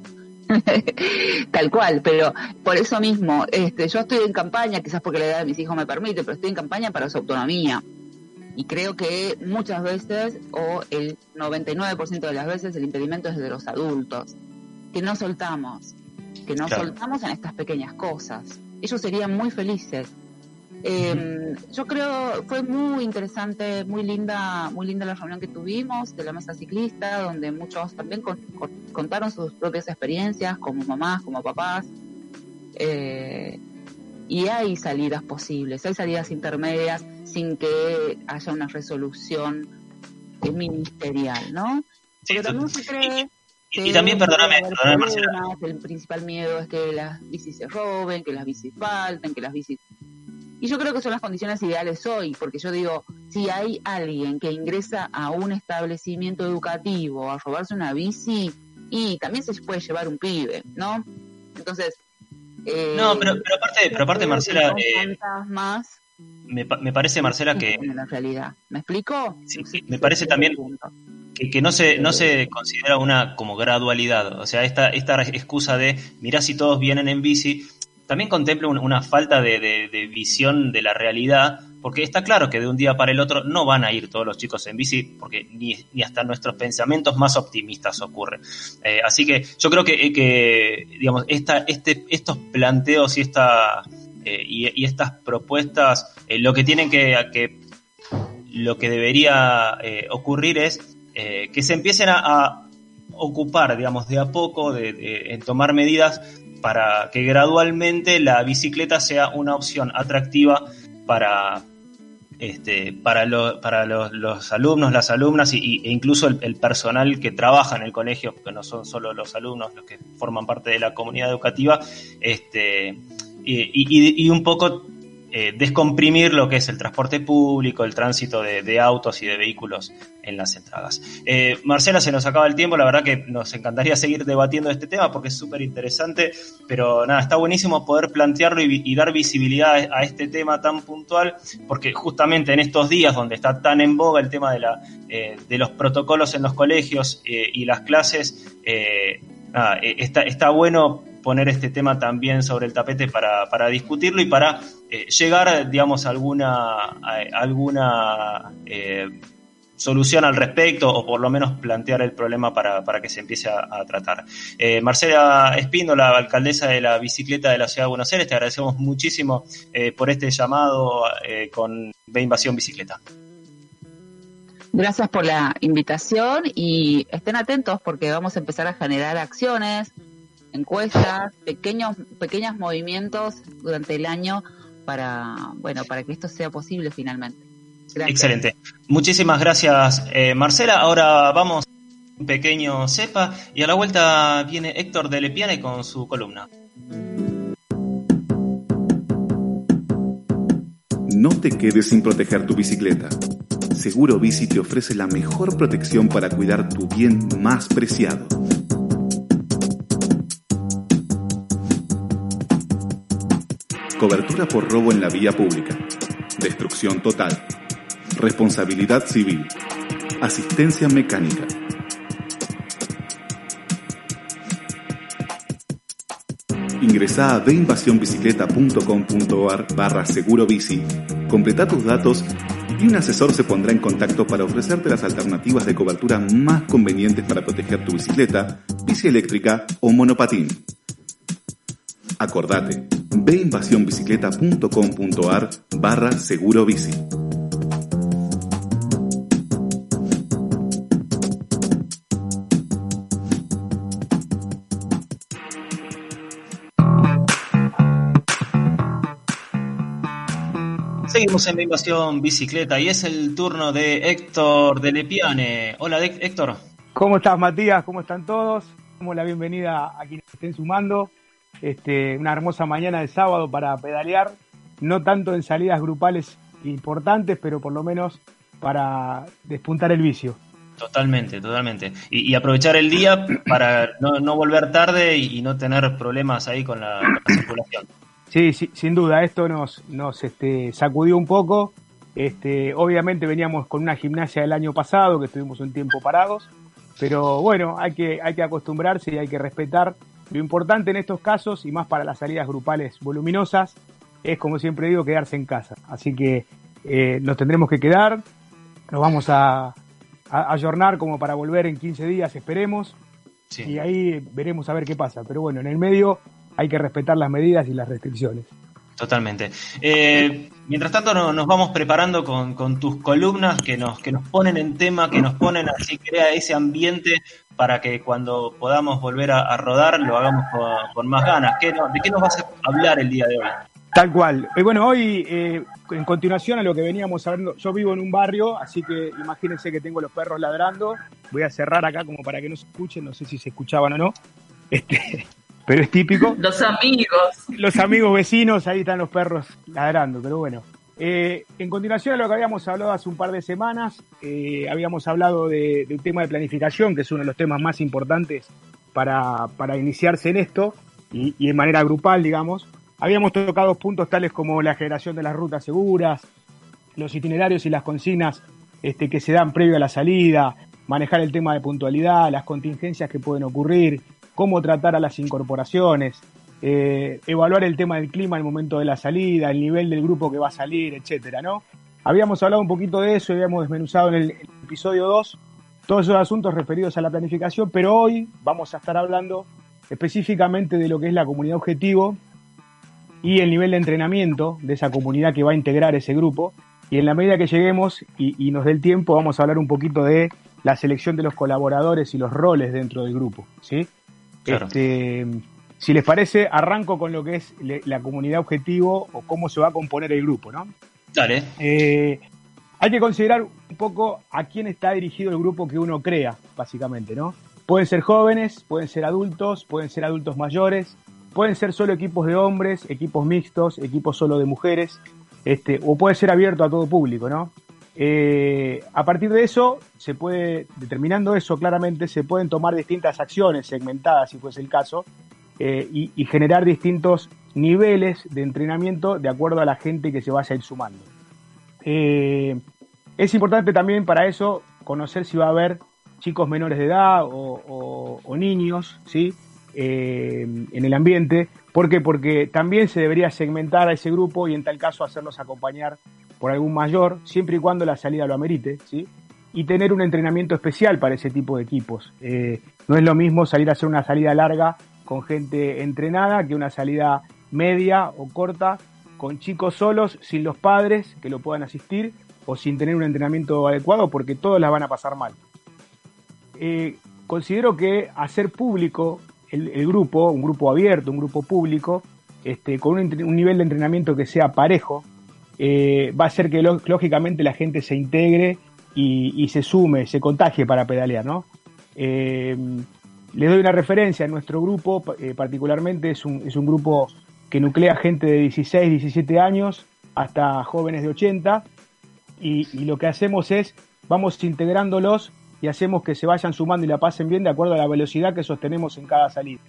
<laughs> tal cual, pero por eso mismo, este, yo estoy en campaña, quizás porque la edad de mis hijos me permite, pero estoy en campaña para su autonomía. Y creo que muchas veces, o el 99% de las veces, el impedimento es de los adultos, que no soltamos, que no Claro. soltamos en estas pequeñas cosas. Ellos serían muy felices. Eh, yo creo fue muy interesante, muy linda, muy linda la reunión que tuvimos de la mesa ciclista, donde muchos también con- con- contaron sus propias experiencias como mamás, como papás. Eh, y hay salidas posibles, hay salidas intermedias sin que haya una resolución ministerial, ¿no? Porque también se cree Y, que y también, perdóname, Marcela. el principal miedo es que las bicis se roben, que las bicis falten, que las bicis... Y yo creo que son las condiciones ideales hoy, porque yo digo, si hay alguien que ingresa a un establecimiento educativo a robarse una bici, y también se puede llevar un pibe, ¿no? Entonces... eh, No, pero, pero aparte, pero aparte Marcela, eh, fantasmas me, me parece, Marcela, que en la realidad. ¿Me explico? me parece también que, que no se no se considera una como gradualidad. O sea, esta, esta excusa de mirá si todos vienen en bici, también contempla un- una falta de, visión de la realidad, porque está claro que de un día para el otro no van a ir todos los chicos en bici, porque ni, hasta nuestros pensamientos más optimistas ocurre. Eh, así que yo creo que, digamos, esta, este, estos planteos y esta eh, y, estas propuestas eh, lo que tienen que, lo que debería ocurrir es que se empiecen a, ocupar, digamos, de a poco, de, de- en tomar medidas para que gradualmente la bicicleta sea una opción atractiva para, este, para, lo- para los, los alumnos, las alumnas y, e incluso el, personal que trabaja en el colegio, porque no son solo los alumnos los que forman parte de la comunidad educativa, este, y- y un poco eh, descomprimir lo que es el transporte público, el tránsito de, de autos y de vehículos en las entradas. Eh, Marcela, se nos acaba el tiempo, la verdad que nos encantaría seguir debatiendo este tema porque es súper interesante, pero nada, está buenísimo poder plantearlo y, y dar visibilidad a, a este tema tan puntual, porque justamente en estos días donde está tan en boga el tema de, la, eh, de los protocolos en los colegios eh, y las clases, eh, nada, eh, está, está bueno poner este tema también sobre el tapete para, para discutirlo y para eh, llegar, digamos, a alguna, a alguna eh, solución al respecto o por lo menos plantear el problema para, para que se empiece a, tratar. Eh, Marcela Espíndola, alcaldesa de la bicicleta de la Ciudad de Buenos Aires, te agradecemos muchísimo eh, por este llamado con Ve Invasión Bicicleta. Gracias por la invitación y estén atentos porque vamos a empezar a generar acciones, encuestas, pequeños, pequeños movimientos durante el año para, bueno, para que esto sea posible finalmente. Gracias. Excelente. Muchísimas gracias, eh, Marcela. Ahora vamos a un pequeño cepa y a la vuelta viene Héctor de Lepiane con su columna. No te quedes sin proteger tu bicicleta. Seguro Bici te ofrece la mejor protección para cuidar tu bien más preciado. Cobertura por robo en la vía pública. Destrucción total. Responsabilidad civil. Asistencia mecánica. Ingresa a veinvasionbicicleta.com.ar barra seguro bici, completa tus datos y un asesor se pondrá en contacto para ofrecerte las alternativas de cobertura más convenientes para proteger tu bicicleta, bici eléctrica o monopatín. Acordate, veinvasionbicicleta.com.ar barra seguro bici. Seguimos en la invasión bicicleta y es el turno de Héctor de Lepiane. Hola Héctor. ¿Cómo estás, Matías? ¿Cómo están todos? Damos la bienvenida a quienes estén sumando. Este, una hermosa mañana de sábado para pedalear, no tanto en salidas grupales importantes, pero por lo menos para despuntar el vicio. Totalmente, totalmente. Y, y aprovechar el día para no, no volver tarde y, y no tener problemas ahí con la, con la circulación. Sí, sí, sin duda, esto nos, nos este, sacudió un poco. Este, obviamente veníamos con una gimnasia del año pasado, que estuvimos un tiempo parados, pero bueno, hay que, hay que acostumbrarse y hay que respetar. Lo importante en estos casos, y más para las salidas grupales voluminosas, es, como siempre digo, quedarse en casa. Así que eh, nos tendremos que quedar, nos vamos a, ayornar como para volver en 15 días, esperemos, y ahí veremos a ver qué pasa. Pero bueno, en el medio hay que respetar las medidas y las restricciones. Totalmente. Eh, mientras tanto no- nos vamos preparando con, con tus columnas que nos, que nos ponen en tema, que nos ponen así, crea ese ambiente para que cuando podamos volver a, a rodar lo hagamos con, con más ganas. ¿Qué no- ¿De qué nos vas a hablar el día de hoy? Tal cual. Y bueno, hoy, eh, en continuación a lo que veníamos hablando, yo vivo en un barrio, así que imagínense que tengo los perros ladrando. Voy a cerrar acá como para que no se escuchen, no sé si se escuchaban o no. Este, <laughs> pero es típico. Los amigos. Los amigos vecinos, ahí están los perros ladrando, pero bueno. Eh, en continuación a lo que habíamos hablado hace un par de semanas, eh, habíamos hablado de, un tema de planificación, que es uno de los temas más importantes para, para iniciarse en esto, y, y en manera grupal, digamos. Habíamos tocado puntos tales como la generación de las rutas seguras, los itinerarios y las consignas este, que se dan previo a la salida, manejar el tema de puntualidad, las contingencias que pueden ocurrir, cómo tratar a las incorporaciones, eh, evaluar el tema del clima al momento de la salida, el nivel del grupo que va a salir, etcétera, ¿no? Habíamos hablado un poquito de eso, habíamos desmenuzado en el, en el episodio 2 todos esos asuntos referidos a la planificación, pero hoy vamos a estar hablando específicamente de lo que es la comunidad objetivo y el nivel de entrenamiento de esa comunidad que va a integrar ese grupo. Y en la medida que lleguemos y, y nos dé el tiempo, vamos a hablar un poquito de la selección de los colaboradores y los roles dentro del grupo. ¿sí? Claro. Este, si les parece, arranco con lo que es la comunidad objetivo o cómo se va a componer el grupo. ¿no? Dale. Eh, hay que considerar un poco a quién está dirigido el grupo que uno crea, básicamente, ¿no? Pueden ser jóvenes, pueden ser adultos, pueden ser adultos mayores, pueden ser solo equipos de hombres, equipos mixtos, equipos solo de mujeres, este, o puede ser abierto a todo público, ¿no? Eh, a partir de eso, se puede, determinando eso claramente, se pueden tomar distintas acciones segmentadas, si fuese el caso, eh, y, generar distintos niveles de entrenamiento de acuerdo a la gente que se vaya a ir sumando. Eh, es importante también para eso conocer si va a haber chicos menores de edad o, niños, ¿sí? Eh, en el ambiente. ¿Por qué? Porque también se debería segmentar a ese grupo y en tal caso hacerlos acompañar por algún mayor, siempre y cuando la salida lo amerite, ¿sí? Y tener un entrenamiento especial para ese tipo de equipos. No es lo mismo salir a hacer una salida larga con gente entrenada que una salida media o corta con chicos solos, sin los padres que lo puedan asistir o sin tener un entrenamiento adecuado porque todos la van a pasar mal. Eh, considero que hacer público el, grupo, un grupo abierto, un grupo público, este, con un, nivel de entrenamiento que sea parejo, eh, va a hacer que lógicamente la gente se integre y, y se sume, se contagie para pedalear, ¿no? Eh, les doy una referencia, nuestro grupo eh, particularmente es un, es un grupo que nuclea gente de 16, 17 años hasta jóvenes de 80 y, lo que hacemos es, vamos integrándolos y hacemos que se vayan sumando y la pasen bien de acuerdo a la velocidad que sostenemos en cada salida.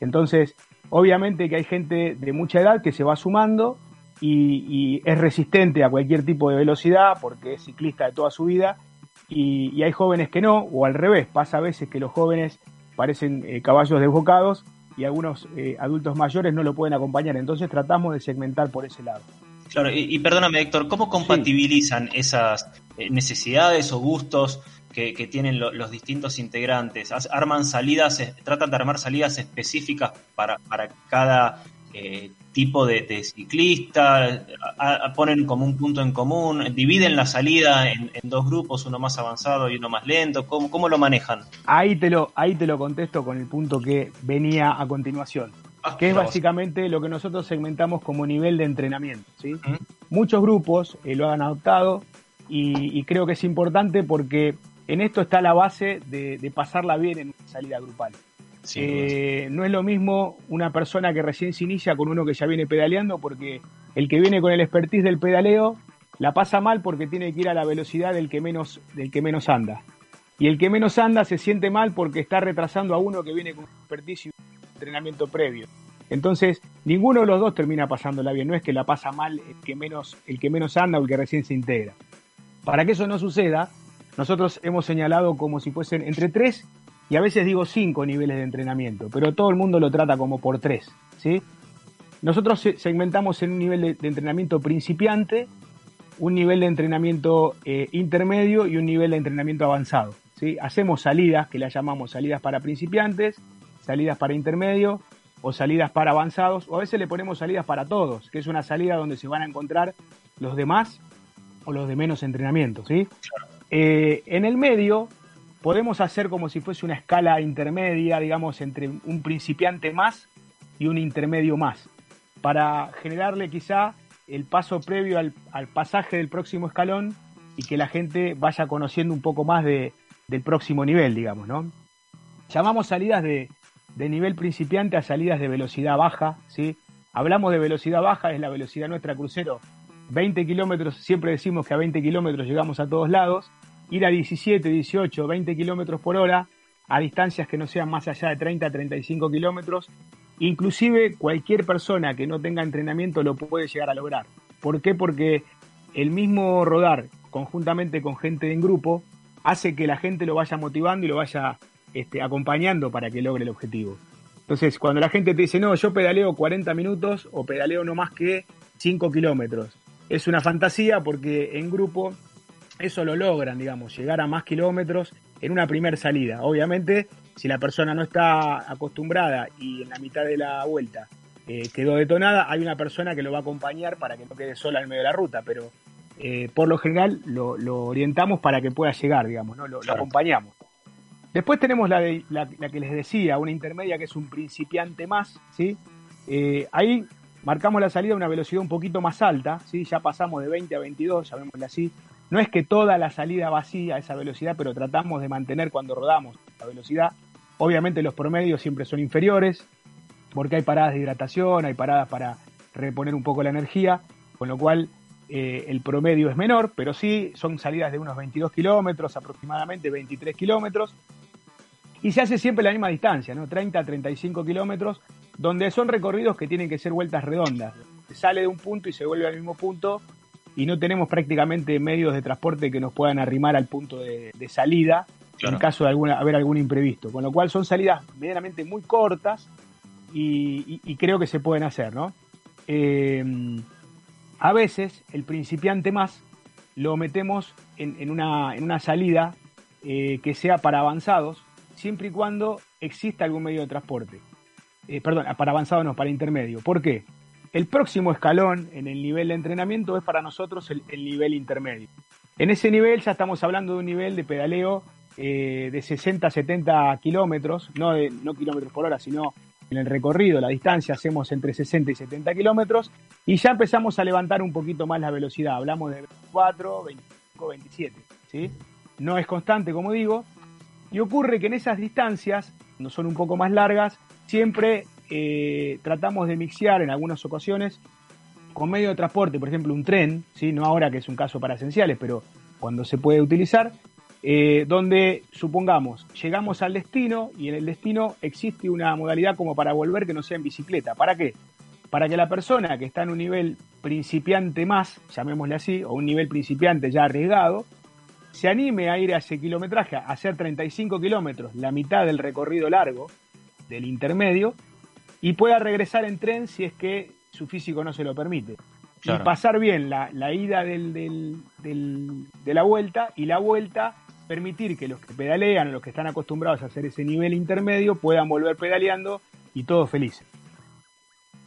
Entonces, obviamente que hay gente de mucha edad que se va sumando y, y es resistente a cualquier tipo de velocidad porque es ciclista de toda su vida. Y, y hay jóvenes que no, o al revés, pasa a veces que los jóvenes parecen eh, caballos desbocados y algunos eh, adultos mayores no lo pueden acompañar, entonces tratamos de segmentar por ese lado. Claro, y, y perdóname Héctor, ¿cómo compatibilizan esas eh, necesidades o gustos que, que tienen lo- los distintos integrantes? ¿Arman salidas, tratan de armar salidas específicas para, para cada eh, tipo de, de ciclista? A- a- ¿Ponen como un punto en común? ¿Dividen la salida en, en dos grupos, uno más avanzado y uno más lento? ¿Cómo, cómo lo manejan? Ahí te lo, ahí te lo contesto con el punto que venía a continuación, que es básicamente lo que nosotros segmentamos como nivel de entrenamiento. ¿sí? Muchos grupos eh, lo han adoptado y, y creo que es importante porque en esto está la base de, de pasarla bien en una salida grupal. Eh, no es lo mismo una persona que recién se inicia con uno que ya viene pedaleando, porque el que viene con el expertise del pedaleo la pasa mal porque tiene que ir a la velocidad del que menos, del que menos anda. Y el que menos anda se siente mal porque está retrasando a uno que viene con expertise y un entrenamiento previo. Entonces, ninguno de los dos termina pasándola bien. No es que la pasa mal el que menos, el que menos anda o el que recién se integra. Para que eso no suceda, nosotros hemos señalado como si fuesen entre tres y a veces digo cinco niveles de entrenamiento, pero todo el mundo lo trata como por tres. ¿sí? Nosotros segmentamos en un nivel de, de entrenamiento principiante, un nivel de entrenamiento eh, intermedio y un nivel de entrenamiento avanzado. ¿sí? Hacemos salidas, que las llamamos salidas para principiantes, salidas para intermedio o salidas para avanzados, o a veces le ponemos salidas para todos, que es una salida donde se van a encontrar los demás o los de menos entrenamiento. ¿sí? Eh, en el medio podemos hacer como si fuese una escala intermedia, digamos, entre un principiante más y un intermedio más, para generarle quizá el paso previo al, al pasaje del próximo escalón y que la gente vaya conociendo un poco más de, del próximo nivel, digamos, ¿no? Llamamos salidas de, de nivel principiante a salidas de velocidad baja, ¿sí? Hablamos de velocidad baja, es la velocidad nuestra crucero, 20 kilómetros, siempre decimos que a 20 kilómetros llegamos a todos lados, ir a 17, 18, 20 kilómetros por hora a distancias que no sean más allá de 30, 35 kilómetros, inclusive cualquier persona que no tenga entrenamiento lo puede llegar a lograr. ¿Por qué? Porque el mismo rodar conjuntamente con gente en grupo hace que la gente lo vaya motivando y lo vaya este, acompañando para que logre el objetivo. Entonces, cuando la gente te dice, no, yo pedaleo 40 minutos o pedaleo no más que 5 kilómetros, es una fantasía porque en grupo eso lo logran, digamos, llegar a más kilómetros en una primera salida. Obviamente, si la persona no está acostumbrada y en la mitad de la vuelta eh, quedó detonada, hay una persona que lo va a acompañar para que no quede sola en medio de la ruta, pero eh, por lo general lo, lo, orientamos para que pueda llegar, digamos, ¿no? lo, lo acompañamos. Después tenemos la, de, la, la, que les decía, una intermedia que es un principiante más, ¿sí? Eh, ahí marcamos la salida a una velocidad un poquito más alta, ¿sí? Ya pasamos de 20 a 22, llamémosle así. No es que toda la salida va así a esa velocidad, pero tratamos de mantener cuando rodamos la velocidad. Obviamente los promedios siempre son inferiores, porque hay paradas de hidratación, hay paradas para reponer un poco la energía, con lo cual eh, el promedio es menor, pero sí son salidas de unos 22 kilómetros, aproximadamente 23 kilómetros, y se hace siempre la misma distancia, ¿no? 30 a 35 kilómetros, donde son recorridos que tienen que ser vueltas redondas. Se sale de un punto y se vuelve al mismo punto y no tenemos prácticamente medios de transporte que nos puedan arrimar al punto de, de salida claro. en caso de alguna, haber algún imprevisto. Con lo cual son salidas medianamente muy cortas y, y, y creo que se pueden hacer, ¿no? Eh, a veces el principiante más lo metemos en, en, una, en una, salida eh, que sea para avanzados, siempre y cuando exista algún medio de transporte. Eh, perdón, para avanzado no, para intermedio. ¿Por qué? El próximo escalón en el nivel de entrenamiento es para nosotros el, el nivel intermedio. En ese nivel ya estamos hablando de un nivel de pedaleo eh, de 60 70 kilómetros, no, de, no kilómetros por hora, sino en el recorrido, la distancia, hacemos entre 60 y 70 kilómetros y ya empezamos a levantar un poquito más la velocidad. Hablamos de 24, 25, 27. ¿sí? No es constante, como digo, y ocurre que en esas distancias, no son un poco más largas, siempre eh, tratamos de mixear en algunas ocasiones con medio de transporte, por ejemplo un tren, ¿sí? no ahora que es un caso para esenciales, pero cuando se puede utilizar, eh, donde supongamos llegamos al destino y en el destino existe una modalidad como para volver que no sea en bicicleta. ¿Para qué? Para que la persona que está en un nivel principiante más, llamémosle así, o un nivel principiante ya arriesgado, se anime a ir a ese kilometraje, a hacer 35 kilómetros, la mitad del recorrido largo del intermedio, y pueda regresar en tren si es que su físico no se lo permite. Claro. Y pasar bien la, la ida del, del, del, de la vuelta y la vuelta permitir que los que pedalean o los que están acostumbrados a hacer ese nivel intermedio puedan volver pedaleando y todos felices.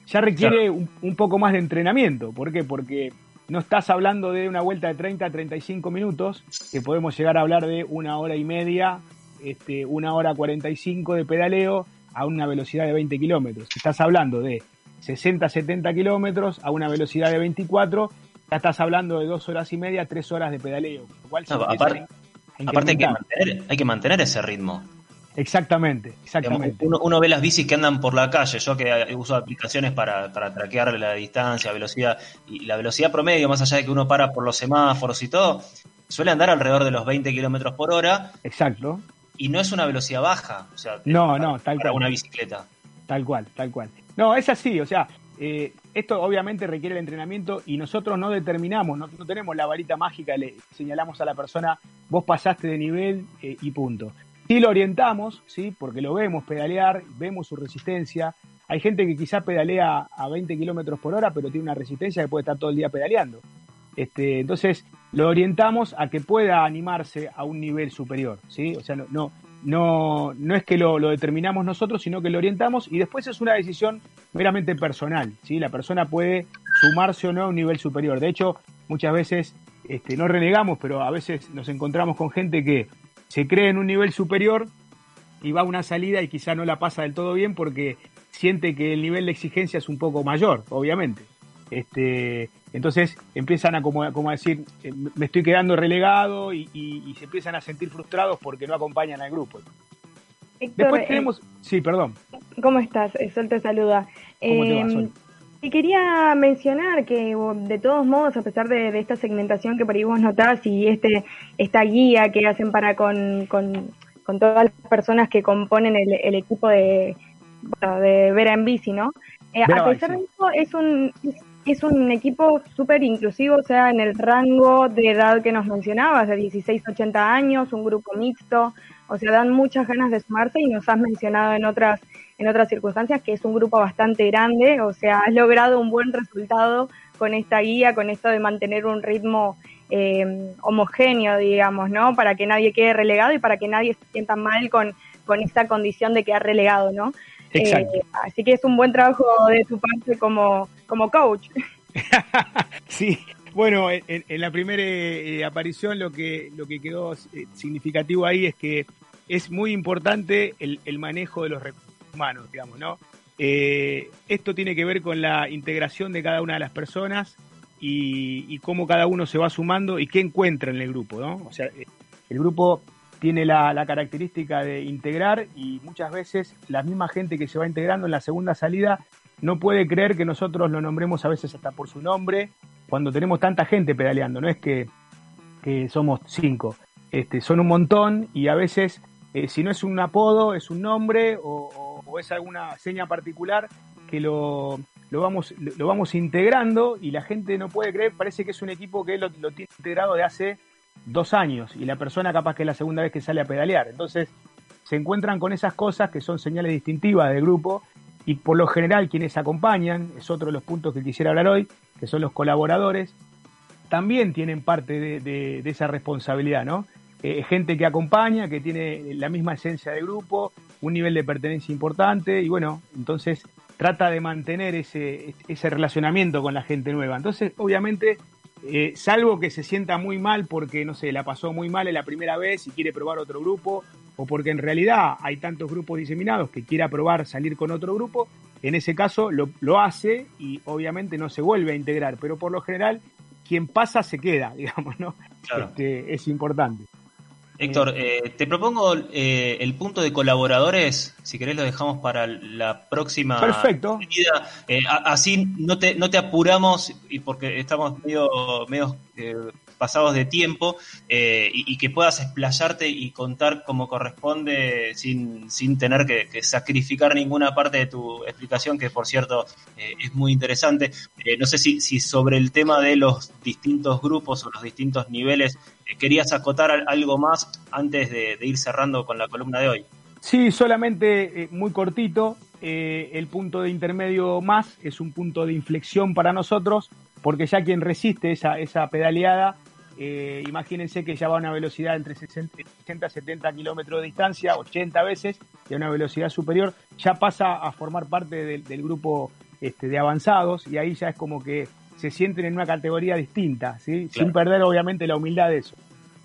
Ya requiere claro. un, un, poco más de entrenamiento. ¿Por qué? Porque no estás hablando de una vuelta de 30 a 35 minutos, que podemos llegar a hablar de una hora y media, este, una hora 45 de pedaleo a una velocidad de 20 kilómetros. Estás hablando de 60 a 70 kilómetros a una velocidad de 24, ya estás hablando de dos horas y media, tres horas de pedaleo. No, aparte, aparte hay, que mantener, hay que mantener ese ritmo. Exactamente, exactamente. Uno, uno ve las bicis que andan por la calle, yo que uso aplicaciones para, para traquear la distancia, velocidad, y la velocidad promedio, más allá de que uno para por los semáforos y todo, suele andar alrededor de los 20 kilómetros por hora. Exacto. Y no es una velocidad baja, o sea, No, para, no, tal para cual. una bicicleta. Tal cual, tal cual. No, es así, o sea, eh, esto obviamente requiere el entrenamiento y nosotros no determinamos, no, no tenemos la varita mágica, le señalamos a la persona, vos pasaste de nivel eh, y punto. Sí lo orientamos, sí, porque lo vemos pedalear, vemos su resistencia. Hay gente que quizá pedalea a 20 kilómetros por hora, pero tiene una resistencia que puede estar todo el día pedaleando. Este, entonces, lo orientamos a que pueda animarse a un nivel superior, ¿sí? O sea, no, no, no, no es que lo, determinamos nosotros, sino que lo orientamos y después es una decisión meramente personal, ¿sí? La persona puede sumarse o no a un nivel superior. De hecho, muchas veces este, no renegamos, pero a veces nos encontramos con gente que se cree en un nivel superior y va a una salida y quizá no la pasa del todo bien porque siente que el nivel de exigencia es un poco mayor, obviamente. Este, entonces empiezan a como, como a decir, eh, me estoy quedando relegado y, y- y se empiezan a sentir frustrados porque no acompañan al grupo. Héctor, Después eh, tenemos, sí, perdón. ¿Cómo estás? Eh, Sol te saluda. ¿Cómo te va, Eh, Sol? Y quería mencionar que de todos modos, a pesar de, de esta segmentación que por ahí vos notás y este esta guía que hacen para con, con, con todas las personas que componen el, el equipo de, bueno, de Vera en Bici, ¿no? Eh, a pesar de eso, es un, es, es un equipo súper inclusivo, o sea, en el rango de edad que nos mencionabas, de 16 a 80 años, un grupo mixto, o sea, dan muchas ganas de sumarse y nos has mencionado en otras en otras circunstancias que es un grupo bastante grande, o sea, has logrado un buen resultado con esta guía, con esto de mantener un ritmo eh, homogéneo, digamos, ¿no? Para que nadie quede relegado y para que nadie se sienta mal con, con esta condición de quedar relegado, ¿no? Exacto. Eh, así que es un buen trabajo de tu parte como, como coach. <laughs> Sí, bueno, en, la primera eh, aparición lo que, lo que quedó eh, significativo ahí es que es muy importante el, el manejo de los recursos humanos, digamos, ¿no? Esto tiene que ver con la integración de cada una de las personas y, y cómo cada uno se va sumando y qué encuentra en el grupo, ¿no? O sea, el grupo tiene la, característica de integrar y muchas veces la misma gente que se va integrando en la segunda salida no puede creer que nosotros lo nombremos a veces hasta por su nombre cuando tenemos tanta gente pedaleando, no es que, que somos cinco, este, son un montón y a veces eh, si no es un apodo, es un nombre o es alguna seña particular que lo, lo, vamos, lo vamos integrando y la gente no puede creer, parece que es un equipo que lo, lo tiene integrado de hace dos años y la persona capaz que es la segunda vez que sale a pedalear. Entonces se encuentran con esas cosas que son señales distintivas del grupo y por lo general quienes acompañan, es otro de los puntos que quisiera hablar hoy, que son los colaboradores, también tienen parte de, esa responsabilidad, ¿no? Eh, gente que acompaña, que tiene la misma esencia de grupo, un nivel de pertenencia importante y bueno, entonces trata de mantener ese, ese relacionamiento con la gente nueva. Entonces, obviamente, eh, salvo que se sienta muy mal porque, no sé, la pasó muy mal en la primera vez y quiere probar otro grupo, o porque en realidad hay tantos grupos diseminados que quiera probar salir con otro grupo, en ese caso lo, lo hace y obviamente no se vuelve a integrar, pero por lo general quien pasa se queda, <laughs> digamos, ¿no? Claro. Este, es importante. Héctor, eh, te propongo eh, el punto de colaboradores, si querés lo dejamos para la próxima Perfecto. Eh, así no te, no te apuramos y porque estamos medio, medio eh, pasados de tiempo eh, y, que puedas explayarte y contar como corresponde sin, sin tener que, sacrificar ninguna parte de tu explicación, que por cierto eh, es muy interesante. Eh, no sé si, si sobre el tema de los distintos grupos o los distintos niveles eh, querías acotar al- algo más antes de, ir cerrando con la columna de hoy. Sí, solamente muy cortito. el punto de intermedio más es un punto de inflexión para nosotros, porque ya quien resiste esa, esa pedaleada, eh, imagínense que ya va a una velocidad entre 60 60 70 kilómetros de distancia, 80 veces, y a una velocidad superior, ya pasa a formar parte del, del grupo este, de avanzados, y ahí ya es como que se sienten en una categoría distinta, ¿sí? sin perder obviamente la humildad de eso.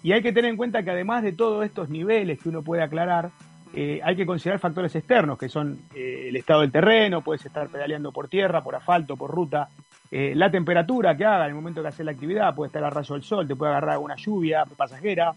Y hay que tener en cuenta que además de todos estos niveles que uno puede aclarar, eh, hay que considerar factores externos, que son eh, el estado del terreno, puedes estar pedaleando por tierra, por asfalto, por ruta, eh, la temperatura que haga en el momento que haces la actividad, puede estar a rayo del sol, te puede agarrar una lluvia pasajera,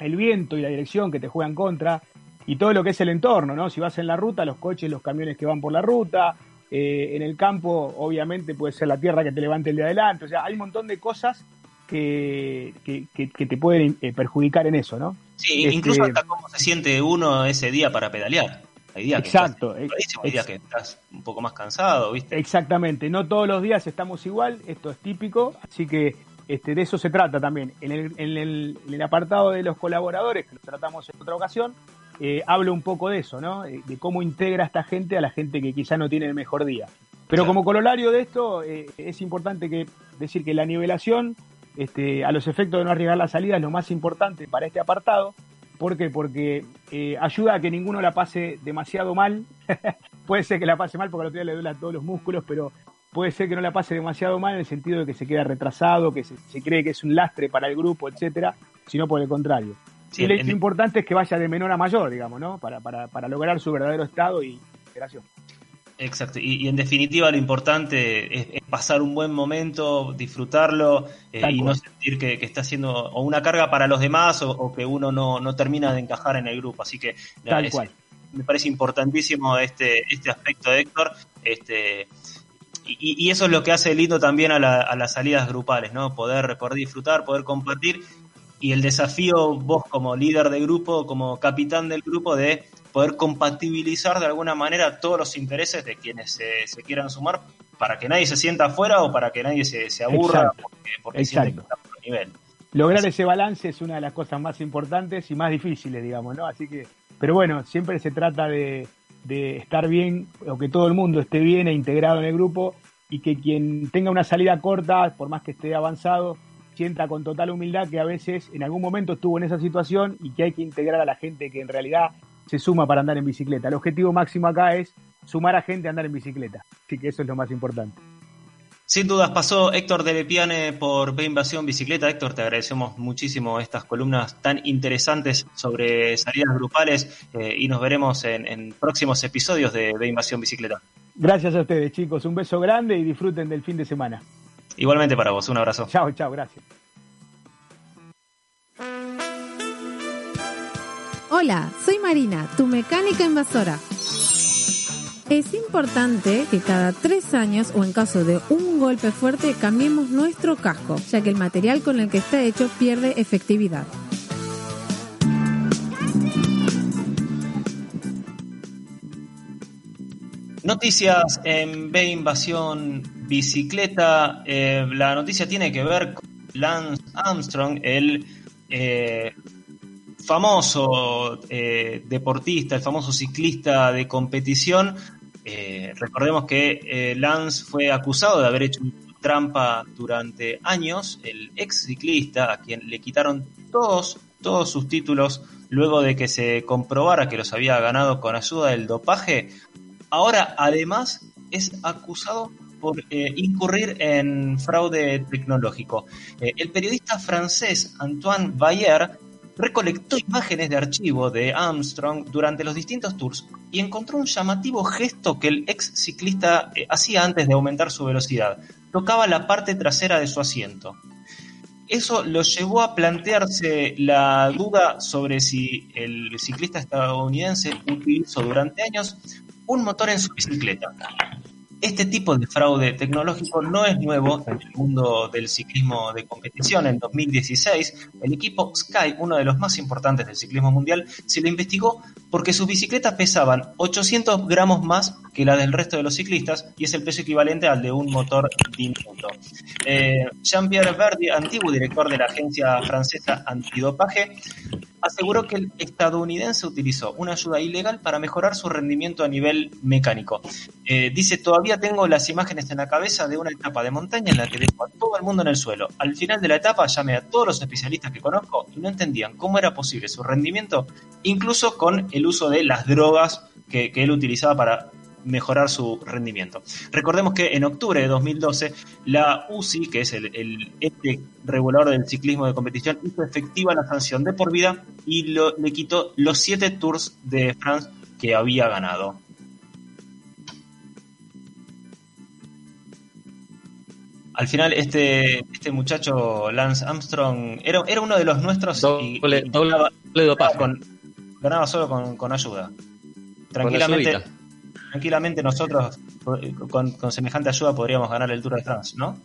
el viento y la dirección que te juegan contra, y todo lo que es el entorno, ¿no? Si vas en la ruta, los coches, los camiones que van por la ruta, eh, en el campo, obviamente, puede ser la tierra que te levante el de adelante, o sea, hay un montón de cosas que, que, te pueden eh, perjudicar en eso, ¿no? Sí, Este, incluso hasta cómo se siente uno ese día para pedalear. Hay días que Exacto, estás ex- buenísimo, hay días que estás un poco más cansado, ¿viste? Exactamente, no todos los días estamos igual, esto es típico, así que este, de eso se trata también. En el, en el- en el apartado de los colaboradores, que lo tratamos en otra ocasión, eh, hablo un poco de eso, ¿no? De cómo integra esta gente a la gente que quizá no tiene el mejor día. Pero como corolario de esto, eh, es importante que decir que la nivelación, este, a los efectos de no arriesgar la salida, es lo más importante para este apartado. ¿Por qué? Porque eh, ayuda a que ninguno la pase demasiado mal. <laughs> puede ser que la pase mal porque al otro día le duela todos los músculos, pero puede ser que no la pase demasiado mal en el sentido de que se queda retrasado, que se, se cree que es un lastre para el grupo, etcétera, sino por el contrario. Sí, y lo importante es que vaya de menor a mayor, digamos, ¿no? Para, para, para lograr su verdadero estado y integración. Exacto, y, y en definitiva lo importante es, es pasar un buen momento, disfrutarlo eh, y no sentir que, que está haciendo o una carga para los demás o, o que uno no, no termina de encajar en el grupo. Así que Tal es- cual. me parece importantísimo este, este aspecto de Héctor. Este, y, y eso es lo que hace lindo también a, la- a las salidas grupales, ¿no? Poder, poder disfrutar, poder compartir y el desafío vos como líder de grupo, como capitán del grupo, de poder compatibilizar de alguna manera todos los intereses de quienes se, se quieran sumar para que nadie se sienta afuera o para que nadie se, se aburra Exacto. porque, porque siente que está por nivel. Lograr ese balance es una de las cosas más importantes y más difíciles, digamos, ¿no? Así que, pero bueno, siempre se trata de, de estar bien, o que todo el mundo esté bien e integrado en el grupo, y que quien tenga una salida corta, por más que esté avanzado, sienta con total humildad que a veces en algún momento estuvo en esa situación y que hay que integrar a la gente que en realidad se suma para andar en bicicleta. El objetivo máximo acá es sumar a gente a andar en bicicleta. Así que eso es lo más importante. Sin dudas pasó Héctor de Lepiane por B Invasión Bicicleta. Héctor, te agradecemos muchísimo estas columnas tan interesantes sobre salidas grupales eh, y nos veremos en, en próximos episodios de B Invasión Bicicleta. Gracias a ustedes, chicos. Un beso grande y disfruten del fin de semana. Igualmente para vos, un abrazo. Chao, chao, gracias. Hola, soy Marina, tu mecánica invasora. Es importante que cada tres años o en caso de un golpe fuerte cambiemos nuestro casco, ya que el material con el que está hecho pierde efectividad. Noticias en B Invasión Bicicleta. Eh, la noticia tiene que ver con Lance Armstrong, el eh, famoso eh, deportista, el famoso ciclista de competición. Eh, recordemos que eh, Lance fue acusado de haber hecho trampa durante años. El ex ciclista, a quien le quitaron todos, todos sus títulos luego de que se comprobara que los había ganado con ayuda del dopaje, ahora además es acusado por incurrir en fraude tecnológico. El periodista francés Antoine Bayer recolectó imágenes de archivo de Armstrong durante los distintos tours y encontró un llamativo gesto que el ex ciclista eh, hacía antes de aumentar su velocidad. Tocaba la parte trasera de su asiento. Eso lo llevó a plantearse la duda sobre si el ciclista estadounidense utilizó durante años un motor en su bicicleta. Este tipo de fraude tecnológico no es nuevo en el mundo del ciclismo de competición. En 2016, el equipo Sky, uno de los más importantes del ciclismo mundial, se lo investigó porque sus bicicletas pesaban 800 gramos más que la del resto de los ciclistas y es el peso equivalente al de un motor diminuto. Eh, Jean-Pierre Verdi, antiguo director de la agencia francesa antidopaje, aseguró que el estadounidense utilizó una ayuda ilegal para mejorar su rendimiento a nivel mecánico. Eh, dice, todavía tengo las imágenes en la cabeza de una etapa de montaña en la que dejó a todo el mundo en el suelo. Al final de la etapa llamé a todos los especialistas que conozco y no entendían cómo era posible su rendimiento, incluso con el uso de las drogas que él utilizaba para mejorar su rendimiento. Recordemos que en octubre de 2012 la UCI, que es el, regulador del ciclismo de competición, hizo efectiva la sanción de por vida y lo- le quitó los siete tours de France que había ganado. Al final, este, este muchacho, Lance Armstrong, era, era uno de los nuestros y, y estaba con, ganaba solo con, con ayuda. Tranquilamente. Tranquilamente nosotros eh, con, con semejante ayuda podríamos ganar el Tour de France, ¿no?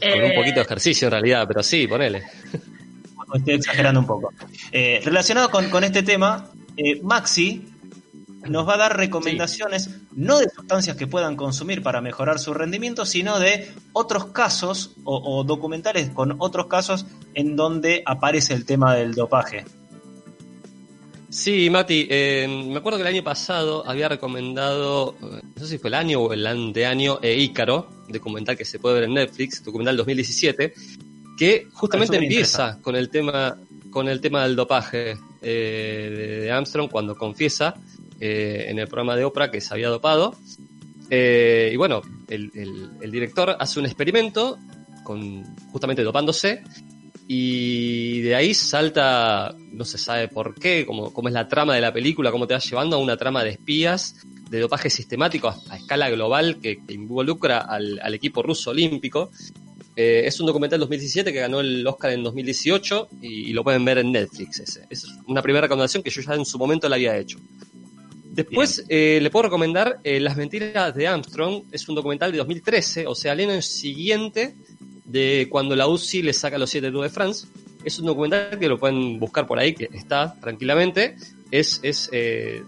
Con un poquito de ejercicio en realidad, pero sí, ponele. Estoy exagerando un poco. Eh, relacionado con, con este tema, eh, Maxi nos va a dar recomendaciones no de sustancias que puedan consumir para mejorar su rendimiento, sino de otros casos o, o documentales con otros casos en donde aparece el tema del dopaje. Sí, Mati, eh, me acuerdo que el año pasado había recomendado, eh, no sé si fue el año o el anteaño, eh, Ícaro, documental que se puede ver en Netflix, documental 2017, que justamente empieza con el tema con el tema del dopaje eh, de, Armstrong cuando confiesa eh, en el programa de Oprah que se había dopado. Y bueno, el, el- el director hace un experimento con justamente dopándose y de ahí salta, no se sabe por qué, cómo, cómo es la trama de la película, cómo te va llevando a una trama de espías, de dopaje sistemático a, a escala global que, que involucra al, al equipo ruso olímpico. Eh, es un documental 2017 que ganó el Oscar en 2018 y, y lo pueden ver en Netflix ese. Es una primera recomendación que yo ya en su momento la había hecho. Después eh, le puedo recomendar eh, Las mentiras de Armstrong, es un documental de 2013, o sea, el año siguiente de cuando la UCI le saca los 7 Tours de France. Es un documental que lo pueden buscar por ahí, que está tranquilamente. Es, es eh,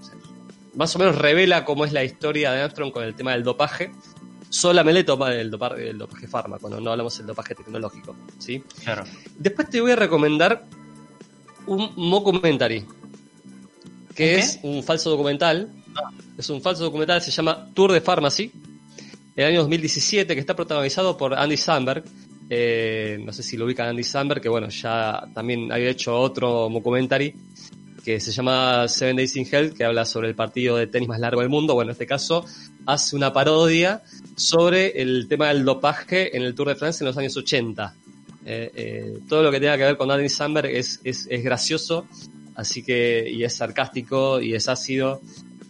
más o menos revela cómo es la historia de Armstrong con el tema del dopaje. Solamente toma el dopaje, el dopaje fármaco, no, no hablamos del dopaje tecnológico. ¿sí? Claro. Después te voy a recomendar un mockumentary, que ¿Un es un falso documental. Es un falso documental, se llama Tour de Pharmacy, el año 2017, que está protagonizado por Andy Samberg. Eh, no sé si lo ubican Andy Samberg, que bueno, ya también había hecho otro mockumentary que se llama Seven Days in Hell, que habla sobre el partido de tenis más largo del mundo. Bueno, en este caso hace una parodia sobre el tema del dopaje en el Tour de France en los años 80. Eh, eh, todo lo que tenga que ver con Andy Samberg es, es, es gracioso, así que, y es sarcástico y es ácido,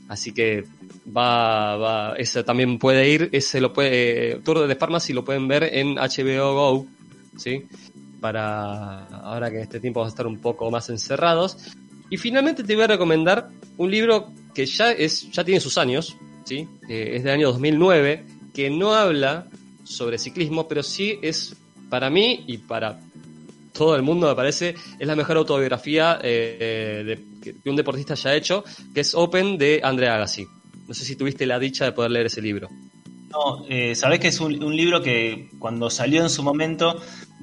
así que va, va, ese también puede ir, ese lo puede, Tour de Pharmacy lo pueden ver en HBO Go, ¿sí? Para ahora que en este tiempo vamos a estar un poco más encerrados. Y finalmente te voy a recomendar un libro que ya es, ya tiene sus años, ¿sí? Eh, es del año 2009, que no habla sobre ciclismo, pero sí es para mí y para todo el mundo me parece es la mejor autobiografía eh, de, que un deportista haya hecho, que es Open de Andrea Agassi. No sé si tuviste la dicha de poder leer ese libro. No, eh, sabés que es un, un libro que cuando salió en su momento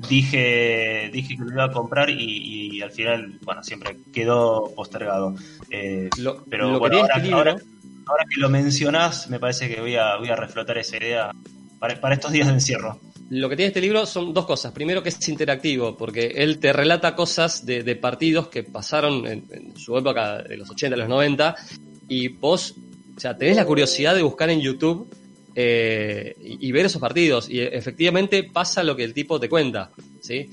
dije, dije que lo iba a comprar y, y al final, bueno, siempre quedó postergado. Eh, pero lo bueno, ahora, este ahora- ahora que lo mencionás, me parece que voy a, voy a reflotar esa idea para, para estos días de encierro. Lo que tiene este libro son dos cosas. Primero que es interactivo, porque él te relata cosas de, de partidos que pasaron en, en su época de los 80, los 90, y vos, o sea, tenés la curiosidad de buscar en YouTube eh, y, y ver esos partidos. Y efectivamente pasa lo que el tipo te cuenta, ¿sí?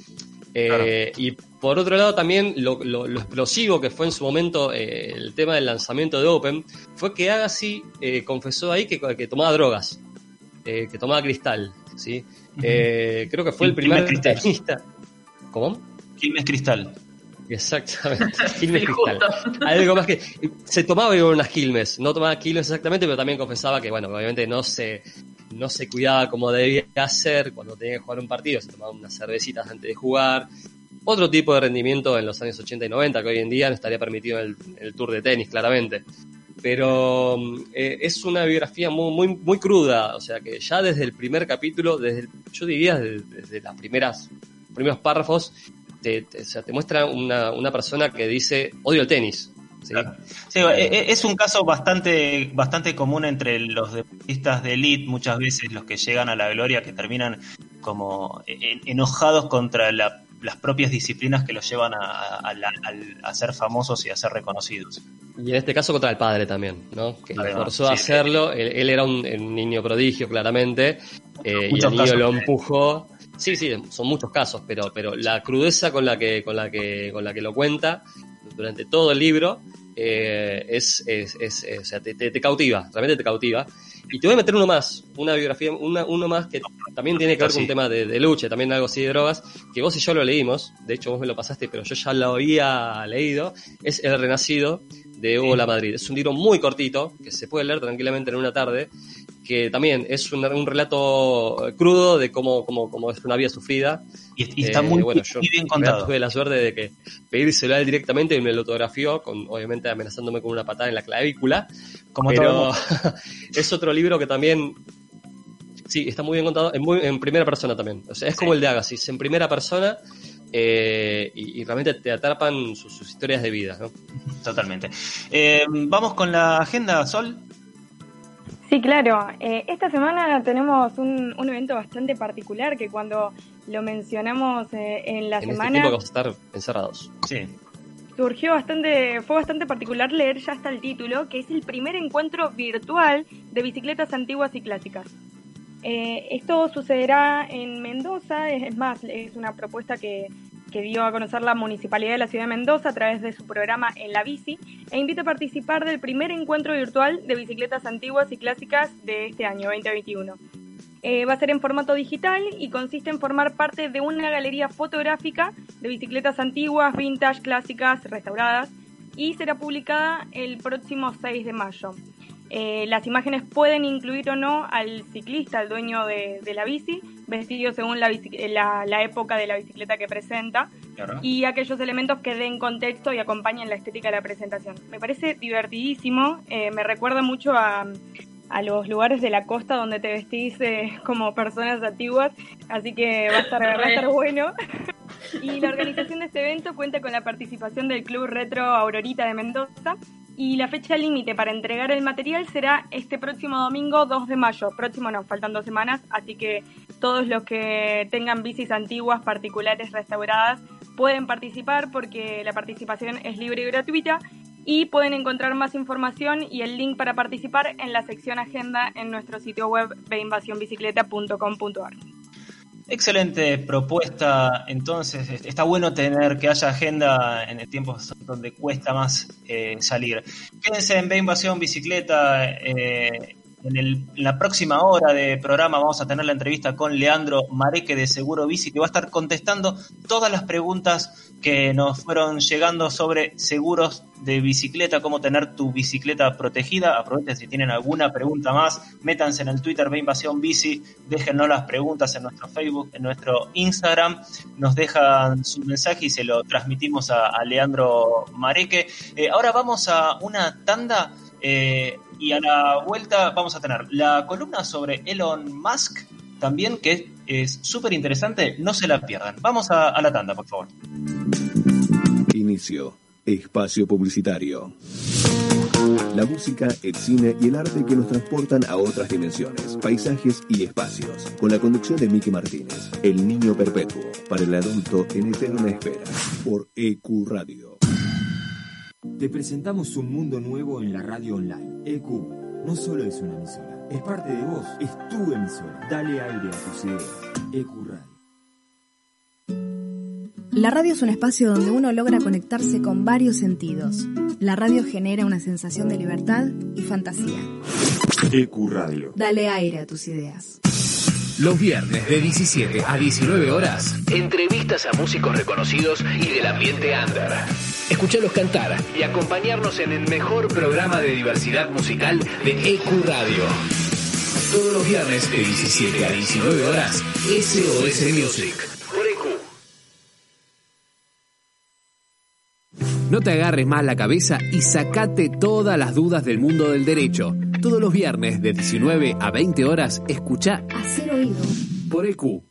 Eh, Y por otro lado también lo, lo- lo explosivo que fue en su momento eh, el tema del lanzamiento de Open fue que Agassi confesó ahí que, que tomaba drogas, que tomaba cristal, ¿sí? Eh, creo que fue el primer Cristal. tenista. ¿Cómo? Quilmes Cristal. Exactamente, Quilmes <laughs> Sí, Cristal. Algo más que. Se tomaba unas Quilmes, no tomaba Quilmes exactamente, pero también confesaba que, bueno, obviamente no se, no se cuidaba como debía hacer cuando tenía que jugar un partido, se tomaba unas cervecitas antes de jugar. Otro tipo de rendimiento en los años 80 y 90 que hoy en día no estaría permitido en el, en el tour de tenis, claramente. Pero mm, eh, es una biografía muy, muy, muy cruda, o sea que ya desde el primer capítulo, desde el- yo diría desde, desde las primeras primeros párrafos, te, te- o sea, te muestra una, una persona que dice odio el tenis. ¿sí? Sí, e- e- es un caso bastante, bastante común entre los deportistas de elite, muchas veces los que llegan a la gloria, que terminan como en- enojados contra la- las propias disciplinas que los llevan a, a- a ser famosos y a ser reconocidos. Y en este caso contra el padre también, ¿no? Que lo forzó a sí. hacerlo. Él, él era un, un niño prodigio, claramente. eh, y el niño lo empujó. Sí, sí, son muchos casos, pero, pero la crudeza con la que, con la que, con la que lo cuenta durante todo el libro, eh, es, es, es- es- o sea, te, te- te cautiva, realmente te cautiva. Y te voy a meter uno más, una biografía, una- uno más que también tiene que ver con un tema de, de lucha, también algo así de drogas, que vos y yo lo leímos, de hecho vos me lo pasaste, pero yo ya lo había leído, es El Renacido de Hugo La Madrid. Es un libro muy cortito, que se puede leer tranquilamente en una tarde, que también es un, un relato crudo de cómo, cómo, cómo es una vida sufrida. Y, está muy- bueno, yo muy bien en contado. tuve la suerte de que pedírselo a él directamente y me lo autografió, con, obviamente amenazándome con una patada en la clavícula. Como pero todo <laughs> es otro libro que también sí, está muy bien contado, en, muy- en primera persona también. O sea, es como el de Agassiz, en primera persona eh, y, y realmente te atrapan sus, sus historias de vida. ¿no? Totalmente. Eh, Vamos con la agenda, Sol. Sí, claro. Eh, esta semana tenemos un, un evento bastante particular que cuando lo mencionamos eh, en la en este semana tiempo que vamos a estar encerrados. Sí. surgió bastante, fue bastante particular leer ya hasta el título, que es el primer encuentro virtual de bicicletas antiguas y clásicas. Eh, esto sucederá en Mendoza, es, es más, es una propuesta que, que dio a conocer la Municipalidad de la Ciudad de Mendoza a través de su programa En la Bici e invita a participar del primer encuentro virtual de bicicletas antiguas y clásicas de este año 2021. Eh, va a ser en formato digital y consiste en formar parte de una galería fotográfica de bicicletas antiguas, vintage, clásicas, restauradas y será publicada el próximo 6 de mayo. Eh, las imágenes pueden incluir o no al ciclista, al dueño de, de la bici, vestido según la, la- la época de la bicicleta que presenta y aquellos elementos que den contexto y acompañen la estética de la presentación. Me parece divertidísimo, eh, me recuerda mucho a, a los lugares de la costa donde te vestís eh, como personas antiguas, así que va a estar, va a estar bueno. <laughs> Y la organización de este evento cuenta con la participación del Club Retro Aurorita de Mendoza y la fecha límite para entregar el material será este próximo domingo 2 de mayo. Próximo no, faltan dos semanas, así que todos los que tengan bicis antiguas, particulares, restauradas, pueden participar porque la participación es libre y gratuita y pueden encontrar más información y el link para participar en la sección agenda en nuestro sitio web beinvasionbicicleta.com.ar. Excelente propuesta. Entonces, est- está bueno tener que haya agenda en tiempos donde cuesta más eh, salir. Quédense en Ve Invasión Bicicleta. eh, en, la próxima hora de programa vamos a tener la entrevista con Leandro Mareque de Seguro Bici, que va a estar contestando todas las preguntas que nos fueron llegando sobre seguros de bicicleta, cómo tener tu bicicleta protegida. Aprovechen si tienen alguna pregunta más, métanse en el Twitter Ve Invasión Bici, déjennos las preguntas en nuestro Facebook, en nuestro Instagram, nos dejan su mensaje y se lo transmitimos a, a Leandro Mareque. Eh, ahora vamos a una tanda eh, y a la vuelta vamos a tener la columna sobre Elon Musk también, que es súper interesante, no se la pierdan. Vamos a, la tanda, por favor. Inicio. Espacio publicitario. La música, el cine y el arte que nos transportan a otras dimensiones, paisajes y espacios. Con la conducción de Miki Martínez, El Niño Perpetuo, para el adulto en eterna espera, por EQ Radio. Te presentamos un mundo nuevo en la radio online. EQ no solo es una emisora, es parte de vos, es tu emisora. Dale aire a tus ideas. EQ Radio. La radio es un espacio donde uno logra conectarse con varios sentidos. La radio genera una sensación de libertad y fantasía. EQ Radio. Dale aire a tus ideas. Los viernes de 17 a 19 horas, entrevistas a músicos reconocidos y del ambiente under. Escuchalos cantar y acompañarnos en el mejor programa de diversidad musical de EQ Radio. Todos los viernes de 17 a 19 horas, SOS Music. Por EQ. No te agarres más la cabeza y sacate todas las dudas del mundo del derecho. Todos los viernes de 19 a 20 horas, escucha Hacer oído. por EQ.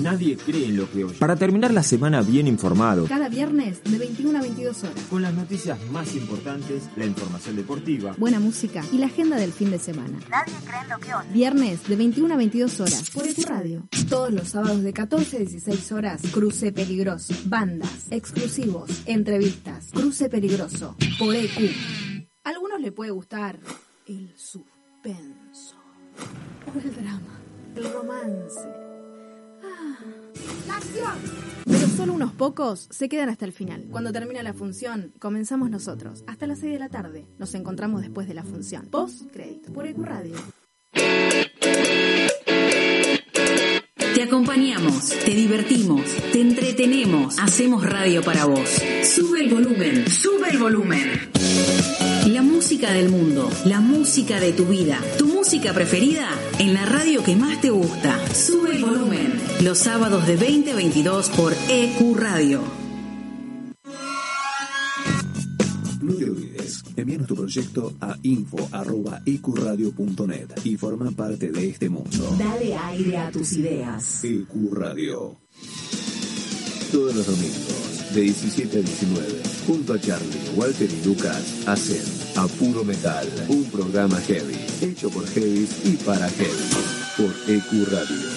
Nadie cree en lo que oye. Para terminar la semana bien informado, Cada viernes de 21 a 22 horas. con las noticias más importantes, la información deportiva, Buena música y la agenda del fin de semana. Nadie cree en lo que oye. Viernes de 21 a 22 horas por EQ Radio. Todos los sábados de 14 a 16 horas, Cruce Peligroso. Bandas, exclusivos, entrevistas. Cruce Peligroso por EQ. A algunos le puede gustar el suspenso o el drama, el romance. Pero solo unos pocos se quedan hasta el final. Cuando termina la función, comenzamos nosotros. Hasta las 6 de la tarde. Nos encontramos después de la función. Post crédito por EQ Radio. Te acompañamos, te divertimos, te entretenemos, hacemos radio para vos. Sube el volumen, sube el volumen. La música del mundo, la música de tu vida, tu música preferida en la radio que más te gusta. Sube el volumen. Los sábados de 20 a 22 por EQ Radio. No te olvides, envíanos tu proyecto a info.ecuradio.net y forma parte de este mundo. Dale aire a tus ideas. EQ Radio. Todos los domingos, de 17 a 19, junto a Charlie, Walter y Lucas, hacen A Puro Metal, un programa heavy, hecho por heavies y para heavy, por EQ Radio.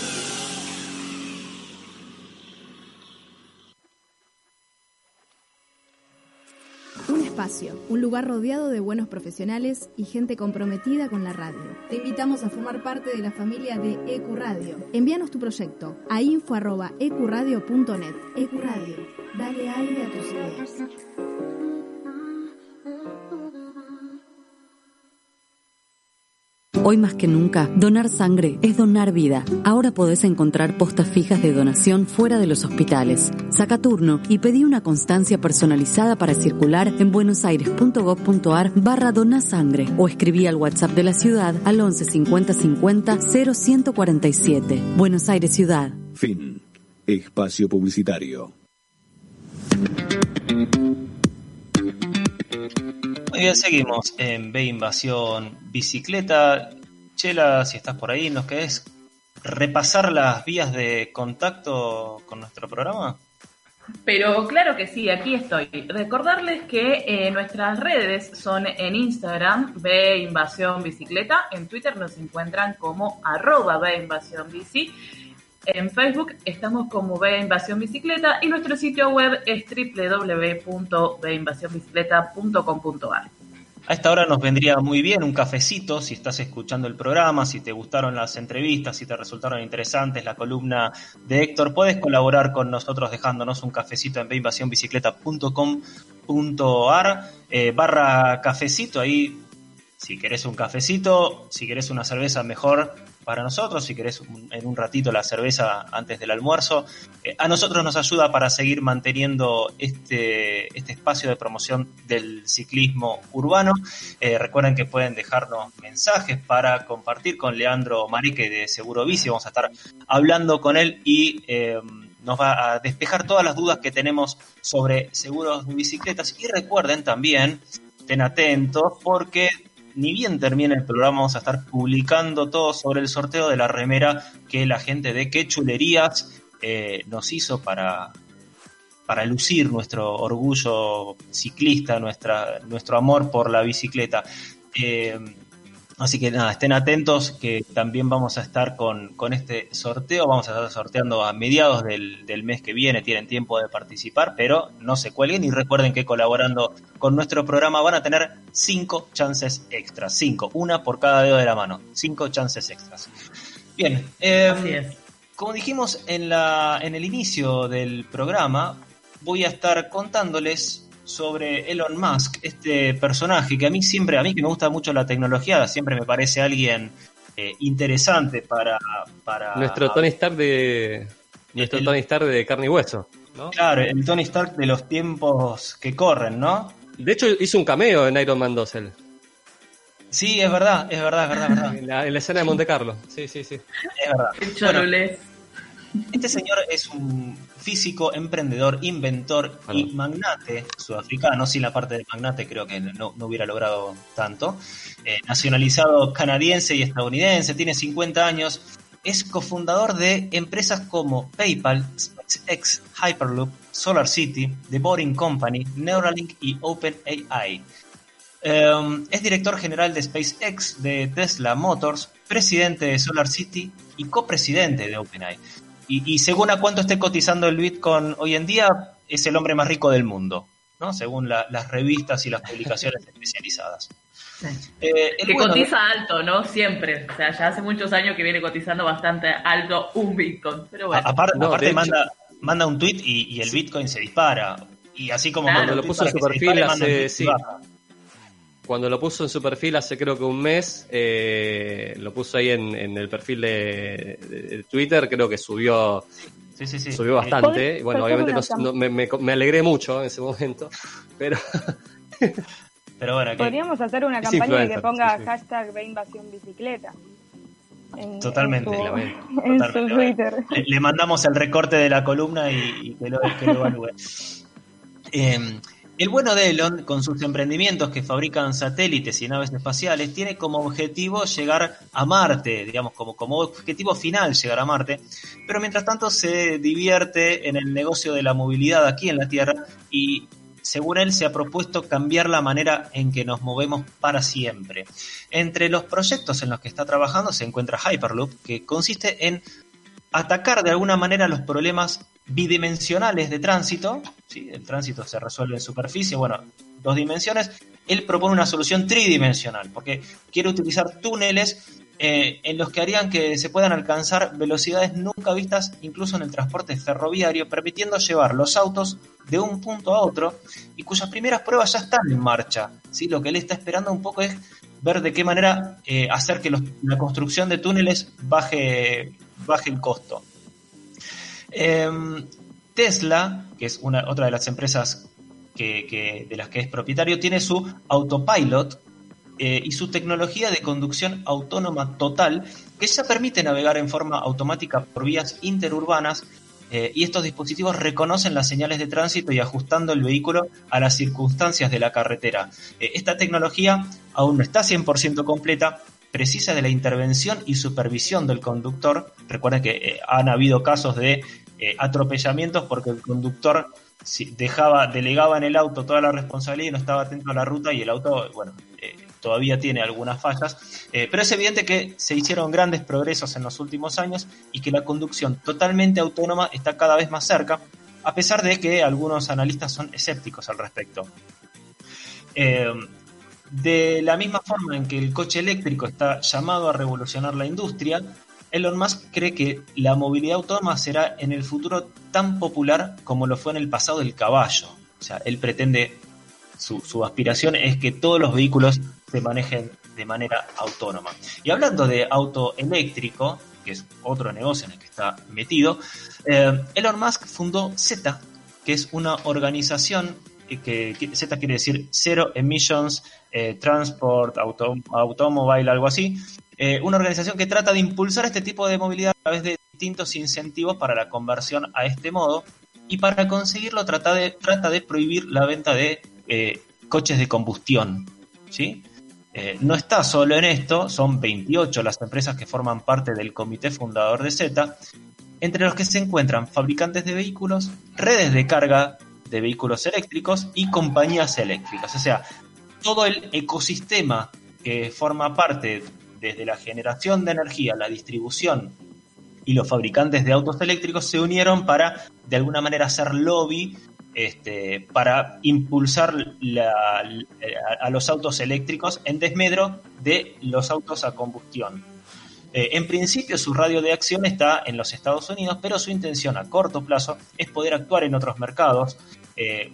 Un un lugar rodeado de buenos profesionales y gente comprometida con la radio. Te invitamos a formar parte de la familia de EQ Radio. Envíanos tu proyecto a info.ecuradio.net. EQ Radio, dale aire a tus ideas. Hoy más que nunca, donar sangre es donar vida. Ahora podés encontrar postas fijas de donación fuera de los hospitales. Saca turno y pedí una constancia personalizada para circular en buenosaires.gov.ar barra donasangre o escribí al WhatsApp de la ciudad al 11 50 50 0147. Buenos Aires Ciudad. Fin. Espacio publicitario. Bien, seguimos en B Invasión Bicicleta. Chela, si estás por ahí, ¿nos querés repasar las vías de contacto con nuestro programa? Pero claro que sí, aquí estoy. Recordarles que eh, nuestras redes son en Instagram, B Invasión Bicicleta, en Twitter nos encuentran como arroba B Invasión Bici, en Facebook estamos como B Invasión Bicicleta y nuestro sitio web es www.binvasionbicicleta.com.ar. A esta hora nos vendría muy bien un cafecito si estás escuchando el programa, si te gustaron las entrevistas, si te resultaron interesantes la columna de Héctor, puedes colaborar con nosotros dejándonos un cafecito en beinvasionbicicleta.com.ar eh, barra cafecito, ahí si querés un cafecito, si querés una cerveza mejor para nosotros, si querés un- en un ratito la cerveza antes del almuerzo. Eh, a nosotros nos ayuda para seguir manteniendo este, este espacio de promoción del ciclismo urbano. Eh, recuerden que pueden dejarnos mensajes para compartir con Leandro Marique de Seguro Bici. Vamos a estar hablando con él y eh, nos va a despejar todas las dudas que tenemos sobre seguros de bicicletas. Y recuerden también, estén atentos porque ni bien termine el programa vamos a estar publicando todo sobre el sorteo de la remera que la gente de Qué Chulerías eh, nos hizo para, para lucir nuestro orgullo ciclista, nuestra, nuestro amor por la bicicleta. Eh, así que nada, estén atentos que también vamos a estar con, con este sorteo. Vamos a estar sorteando a mediados del, del mes que viene. Tienen tiempo de participar, pero no se cuelguen y recuerden que colaborando con nuestro programa van a tener cinco chances extras. Cinco, una por cada dedo de la mano. Cinco chances extras. Bien, eh, como dijimos en, la, en el inicio del programa, voy a estar contándoles sobre Elon Musk, este personaje que a mí siempre, a mí que me gusta mucho la tecnología, siempre me parece alguien eh, interesante para, para... Nuestro Tony Stark de. Nuestro Tony Stark de carne y hueso. ¿no? Claro, el Tony Stark de los tiempos que corren, ¿no? De hecho, hizo un cameo en Iron Man 2 él. Sí, es verdad, es verdad, es verdad, es verdad. <laughs> En la, en la escena de Monte Carlo. Sí, sí, sí. Es verdad. Este señor es un físico, emprendedor, inventor y magnate sudafricano. Sin la parte de magnate creo que no, no hubiera logrado tanto. Eh, nacionalizado canadiense y estadounidense, tiene 50 años. Es cofundador de empresas como PayPal, SpaceX, Hyperloop, Solar City, The Boring Company, Neuralink y OpenAI. Um, es director general de SpaceX, de Tesla Motors, presidente de Solar City y copresidente de OpenAI. Y, y según a cuánto esté cotizando el Bitcoin hoy en día, es el hombre más rico del mundo, ¿no? según la- las revistas y las publicaciones <laughs> especializadas. Eh, el que bueno- cotiza alto, ¿no? Siempre. O sea, ya hace muchos años que viene cotizando bastante alto un Bitcoin. Pero bueno. Aparte, No, aparte manda, manda un tweet y, y el Bitcoin se dispara. Y así como Claro. Cuando lo puso en su perfil dispare, manda un hace, tweet y sí, baja. Cuando lo puso en su perfil hace creo que un mes, eh, lo puso ahí en, en el perfil de, de- de Twitter, creo que subió Sí, sí, sí. subió Eh, bastante. ¿Podés- Bueno, obviamente no- me, me- me alegré mucho en ese momento, <laughs> pero Pero bueno, que- Podríamos hacer una campaña de que ponga sí, sí. hashtag invasión bicicleta. En, Totalmente, <laughs> en su. Twitter. le, le mandamos el recorte de la columna y, y que, lo, que lo evalúe. <laughs> Eh, el bueno de Elon, con sus emprendimientos que fabrican satélites y naves espaciales, tiene como objetivo llegar a Marte, digamos, como, como objetivo final llegar a Marte, pero mientras tanto se divierte en el negocio de la movilidad aquí en la Tierra y según él se ha propuesto cambiar la manera en que nos movemos para siempre. Entre los proyectos en los que está trabajando se encuentra Hyperloop, que consiste en atacar de alguna manera los problemas bidimensionales de tránsito. ¿sí? El tránsito se resuelve en superficie, bueno, dos dimensiones. Él propone una solución tridimensional, porque quiere utilizar túneles eh, en los que harían que se puedan alcanzar velocidades nunca vistas incluso en el transporte ferroviario, permitiendo llevar los autos de un punto a otro y cuyas primeras pruebas ya están en marcha. ¿sí? Lo que él está esperando un poco es ver de qué manera eh, hacer que la construcción de túneles baje, baje el costo. Em, Tesla, que es otra de las empresas de las que es propietario, tiene su autopilot eh, y su tecnología de conducción autónoma total, que ya permite navegar en forma automática por vías interurbanas. eh, y estos dispositivos reconocen las señales de tránsito y ajustando el vehículo a las circunstancias de la carretera. Eh, esta tecnología aún no está 100% completa, precisa de la intervención y supervisión del conductor. Recuerden que eh, han habido casos de eh, atropellamientos porque el conductor dejaba, delegaba en el auto toda la responsabilidad y no estaba atento a la ruta y el auto, bueno, eh, todavía tiene algunas fallas. Pero es evidente que se hicieron grandes progresos en los últimos años y que la conducción totalmente autónoma está cada vez más cerca, a pesar de que algunos analistas son escépticos al respecto. De la misma forma en que el coche eléctrico está llamado a revolucionar la industria, Elon Musk cree que la movilidad autónoma será en el futuro tan popular como lo fue en el pasado el caballo. O sea, él pretende, su, aspiración es que todos los vehículos se manejen de manera autónoma. Y hablando de auto eléctrico, que es otro negocio en el que está metido, eh, Elon Musk fundó Z, que es una organización que, que Z quiere decir Zero Emissions eh, Transport Auto, Automobile, algo así. Eh, una organización que trata de impulsar este tipo de movilidad a través de distintos incentivos para la conversión a este modo y para conseguirlo trata de, trata de prohibir la venta de eh, coches de combustión. ¿sí? No está solo en esto, son 28 las empresas que forman parte del comité fundador de Z, entre los que se encuentran fabricantes de vehículos, redes de carga de vehículos eléctricos y compañías eléctricas. O sea, todo el ecosistema que forma parte desde la generación de energía, la distribución y los fabricantes de autos eléctricos se unieron para de alguna manera hacer lobby este, para impulsar a los autos eléctricos en desmedro de los autos a combustión. Eh, en principio su radio de acción está en los Estados Unidos, pero su intención a corto plazo es poder actuar en otros mercados. Eh,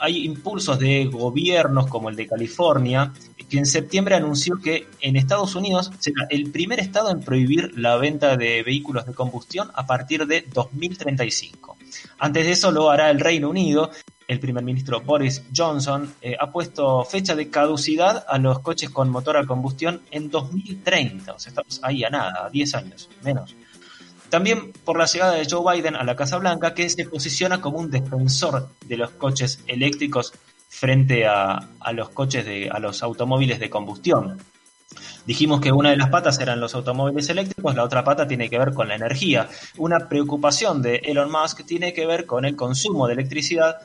hay impulsos de gobiernos como el de California, que en septiembre anunció que en Estados Unidos será el primer estado en prohibir la venta de vehículos de combustión a partir de 2035. Antes de eso lo hará el Reino Unido. El primer ministro Boris Johnson eh, ha puesto fecha de caducidad a los coches con motor a combustión en 2030. O sea, estamos ahí a nada, a 10 años, menos. También por la llegada de Joe Biden a la Casa Blanca, que se posiciona como un defensor de los coches eléctricos frente a, los coches de, a los automóviles de combustión. Dijimos que una de las patas eran los automóviles eléctricos, la otra pata tiene que ver con la energía. Una preocupación de Elon Musk tiene que ver con el consumo de electricidad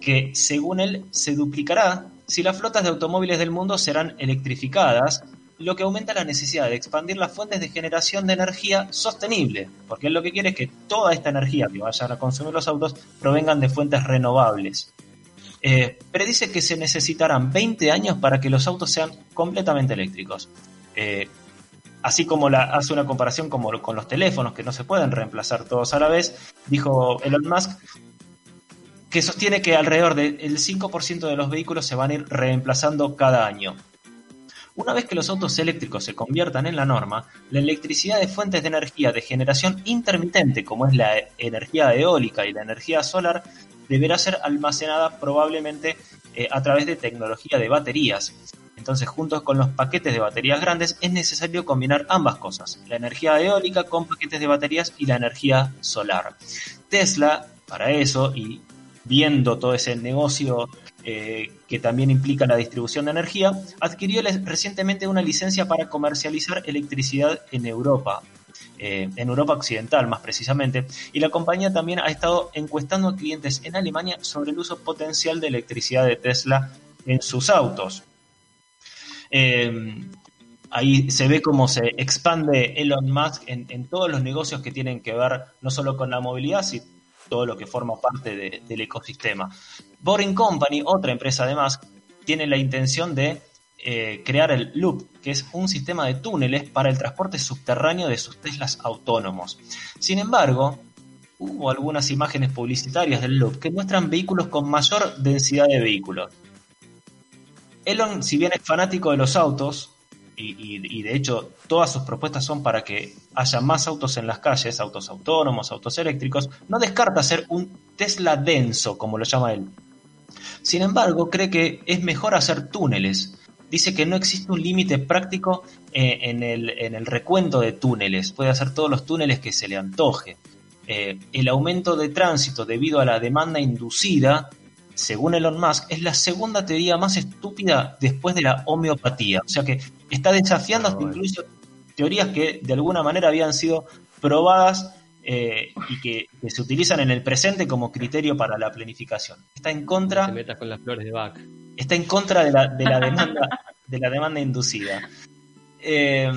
que, según él, se duplicará si las flotas de automóviles del mundo serán electrificadas, lo que aumenta la necesidad de expandir las fuentes de generación de energía sostenible, porque él lo que quiere es que toda esta energía que vayan a consumir los autos provengan de fuentes renovables. eh, predice que se necesitarán 20 años para que los autos sean completamente eléctricos. Eh, así como hace una comparación como con los teléfonos, que no se pueden reemplazar todos a la vez, dijo Elon Musk que sostiene que alrededor del 5% de los vehículos se van a ir reemplazando cada año. Una vez que los autos eléctricos se conviertan en la norma, la electricidad de fuentes de energía de generación intermitente, como es la energía eólica y la energía solar, deberá ser almacenada probablemente eh, a través de tecnología de baterías. Entonces, juntos con los paquetes de baterías grandes, es necesario combinar ambas cosas, la energía eólica con paquetes de baterías y la energía solar. Tesla, para eso, y viendo todo ese negocio eh, que también implica la distribución de energía, adquirió recientemente una licencia para comercializar electricidad en Europa, eh, en Europa Occidental más precisamente, y la compañía también ha estado encuestando a clientes en Alemania sobre el uso potencial de electricidad de Tesla en sus autos. Eh, ahí se ve cómo se expande Elon Musk en, todos los negocios que tienen que ver no solo con la movilidad, sino todo lo que forma parte de- del ecosistema. Boring Company, otra empresa de Musk, tiene la intención de eh, crear el Loop, que es un sistema de túneles para el transporte subterráneo de sus Teslas autónomos. Sin embargo, hubo algunas imágenes publicitarias del Loop que muestran vehículos con mayor densidad de vehículos. Elon, si bien es fanático de los autos, y, y- de hecho todas sus propuestas son para que haya más autos en las calles, autos autónomos, autos eléctricos, no descarta hacer un Tesla denso, como lo llama él. Sin embargo, cree que es mejor hacer túneles. Dice que no existe un límite práctico eh, en, el, en el recuento de túneles. Puede hacer todos los túneles que se le antoje. Eh, el aumento de tránsito debido a la demanda inducida, según Elon Musk, es la segunda teoría más estúpida después de la homeopatía. O sea que está desafiando hasta incluso teorías que de alguna manera habían sido probadas eh, y que, que se utilizan en el presente como criterio para la planificación. Está en contra Te metas con las flores de Bach. está en contra de la, de la demanda <laughs> de la demanda inducida. Eh,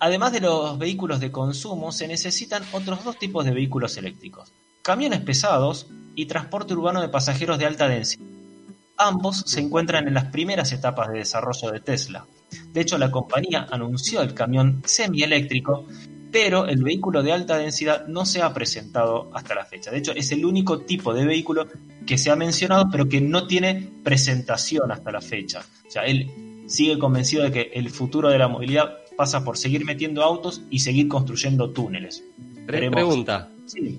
además de los vehículos de consumo, se necesitan otros dos tipos de vehículos eléctricos: camiones pesados y transporte urbano de pasajeros de alta densidad. Ambos se encuentran en las primeras etapas de desarrollo de Tesla. De hecho, la compañía anunció el camión semieléctrico, pero el vehículo de alta densidad no se ha presentado hasta la fecha. De hecho, es el único tipo de vehículo que se ha mencionado, pero que no tiene presentación hasta la fecha. O sea, él sigue convencido de que el futuro de la movilidad pasa por seguir metiendo autos y seguir construyendo túneles. Pre- pregunta. Sí.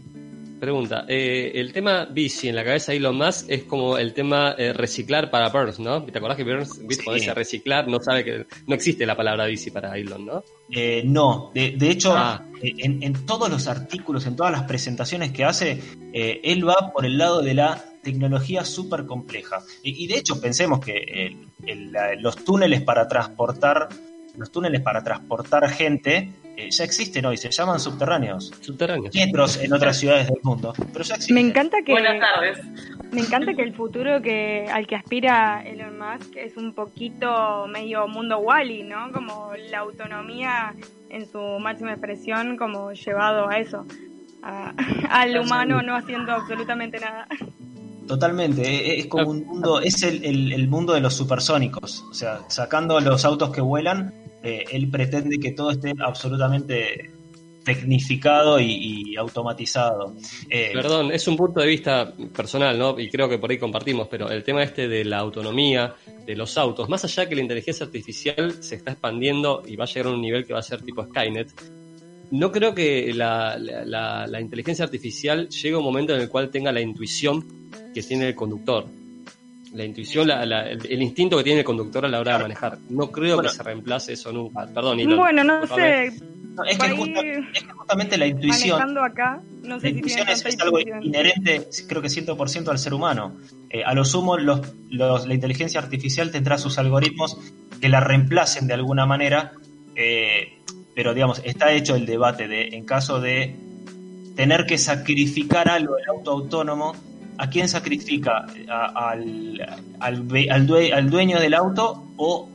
Pregunta. eh, el tema bici en la cabeza de Elon Musk es como el tema eh, reciclar para Burns, ¿no? ¿Te acordás que Burns, viste, cuando dice reciclar, no sabe que no existe la palabra bici para Elon, ¿no? Eh, no, de, de hecho, Ah. eh, en, en todos los artículos, en todas las presentaciones que hace, eh, él va por el lado de la tecnología súper compleja. Y, y de hecho, pensemos que el- el- la- los túneles para transportar, los túneles para transportar gente eh, ya existen hoy, se llaman subterráneos. Subterráneos. Metros en otras ciudades del mundo, pero ya existen. Me encanta que Buenas tardes. me encanta que el futuro que al que aspira Elon Musk es un poquito medio mundo Wally, ¿no? Como la autonomía en su máxima expresión, como llevado a eso, a- <laughs> al humano no haciendo absolutamente nada. Totalmente, eh, es como un mundo, es el, el- el mundo de los supersónicos. O sea, sacando los autos que vuelan, eh, él pretende que todo esté absolutamente tecnificado y, automatizado. Eh, Perdón, es un punto de vista personal, ¿no? Y creo que por ahí compartimos, pero el tema este de la autonomía de los autos, más allá que la inteligencia artificial se está expandiendo y va a llegar a un nivel que va a ser tipo Skynet, no creo que la- la inteligencia artificial llegue a un momento en el cual tenga la intuición que tiene el conductor. La intuición, la- la- el, el instinto que tiene el conductor a la hora de manejar. No creo que se reemplace eso nunca. Perdón, Elon, bueno, no sé, no, es, que ahí, justa- es que justamente la intuición, manejando acá, no la si intuición es, algo inherente, creo que 100% al ser humano. Eh, a lo sumo, los, los- la inteligencia artificial tendrá sus algoritmos que la reemplacen de alguna manera, eh, pero digamos, está hecho el debate de, en caso de tener que sacrificar algo del auto autónomo, ¿a quién sacrifica? ¿A- al, al, al due- al dueño del auto o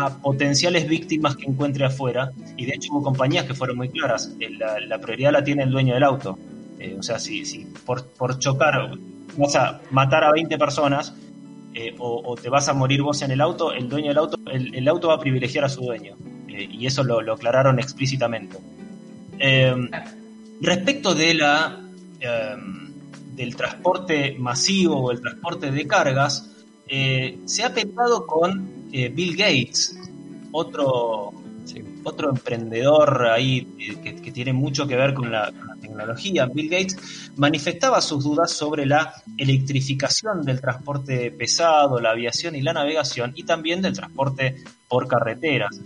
a potenciales víctimas que encuentre afuera? Y de hecho hubo compañías que fueron muy claras, eh, la, prioridad la tiene el dueño del auto. Eh, o sea, si, si por, por chocar vas a matar a 20 personas, eh, o, te vas a morir vos en el auto, el dueño del auto, el, el auto va a privilegiar a su dueño. Y eso lo, lo aclararon explícitamente. Respecto de la del transporte masivo o el transporte de cargas, eh, se ha pensado con eh, Bill Gates, otro, otro emprendedor ahí eh, que, que tiene mucho que ver con la, con la tecnología. Bill Gates manifestaba sus dudas sobre la electrificación del transporte pesado, la aviación y la navegación, y también del transporte por carreteras.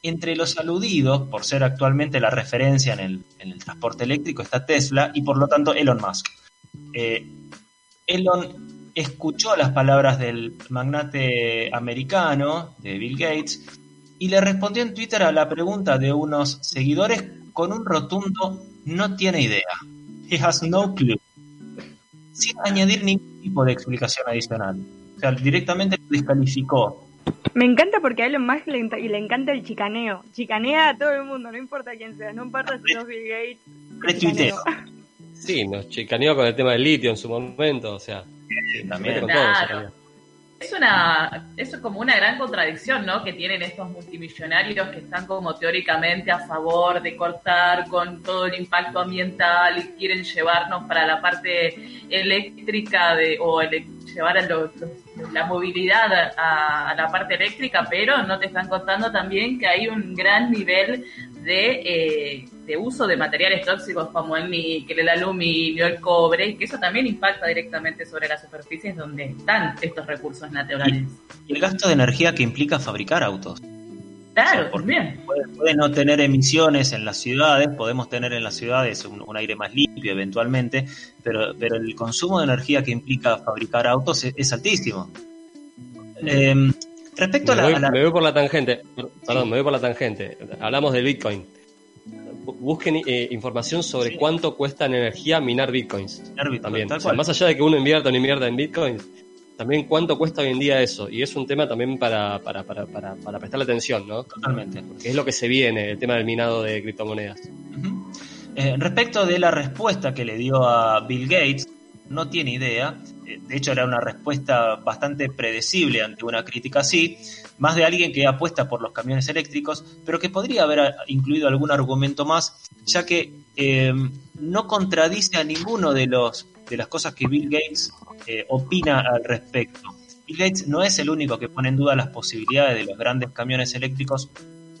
Entre los aludidos, por ser actualmente la referencia en el, en el transporte eléctrico, está Tesla y por lo tanto Elon Musk. Eh, Elon escuchó las palabras del magnate americano, de Bill Gates, y le respondió en Twitter a la pregunta de unos seguidores con un rotundo no tiene idea. He has no clue. Sin añadir ningún tipo de explicación adicional. O sea, directamente lo descalificó. Me encanta porque a Elon Musk le, y le encanta el chicaneo. Chicanea a todo el mundo, no importa quién sea, no importa si sos Bill Gates. Sí, nos chicaneó con el tema del litio en su momento, o sea. también. con todo, Claro. chicaneó. Es una, eso es como una gran contradicción, ¿no? Que tienen estos multimillonarios que están como teóricamente a favor de cortar con todo el impacto ambiental y quieren llevarnos para la parte eléctrica de, o ele- llevar a los- los- la movilidad a, a la parte eléctrica, pero no te están contando también que hay un gran nivel de, eh, de uso de materiales tóxicos como el níquel, el aluminio, el cobre, y que eso también impacta directamente sobre las superficies donde están estos recursos naturales. Y el gasto de energía que implica fabricar autos. Claro, también. Puede, puede no tener emisiones en las ciudades, podemos tener en las ciudades un, un aire más limpio eventualmente, pero, pero el consumo de energía que implica fabricar autos es, es altísimo. Eh, respecto a Me la, voy, a la- me voy por la tangente, perdón, me voy por la tangente. Hablamos del Bitcoin. Busquen eh, información sobre cuánto cuesta en energía minar Bitcoins. también. O sea, más allá de que uno invierta o no invierta en Bitcoins, también cuánto cuesta hoy en día eso. Y es un tema también para, para, para, para, para prestarle atención, ¿no? Totalmente. Porque es lo que se viene, el tema del minado de criptomonedas. Eh, respecto de la respuesta que le dio a Bill Gates, no tiene idea. Eh, De hecho, era una respuesta bastante predecible ante una crítica así, más de alguien que apuesta por los camiones eléctricos, pero que podría haber a- incluido algún argumento más, ya que eh, no contradice a ninguno de los de las cosas que Bill Gates eh, opina al respecto. Bill Gates no es el único que pone en duda las posibilidades de los grandes camiones eléctricos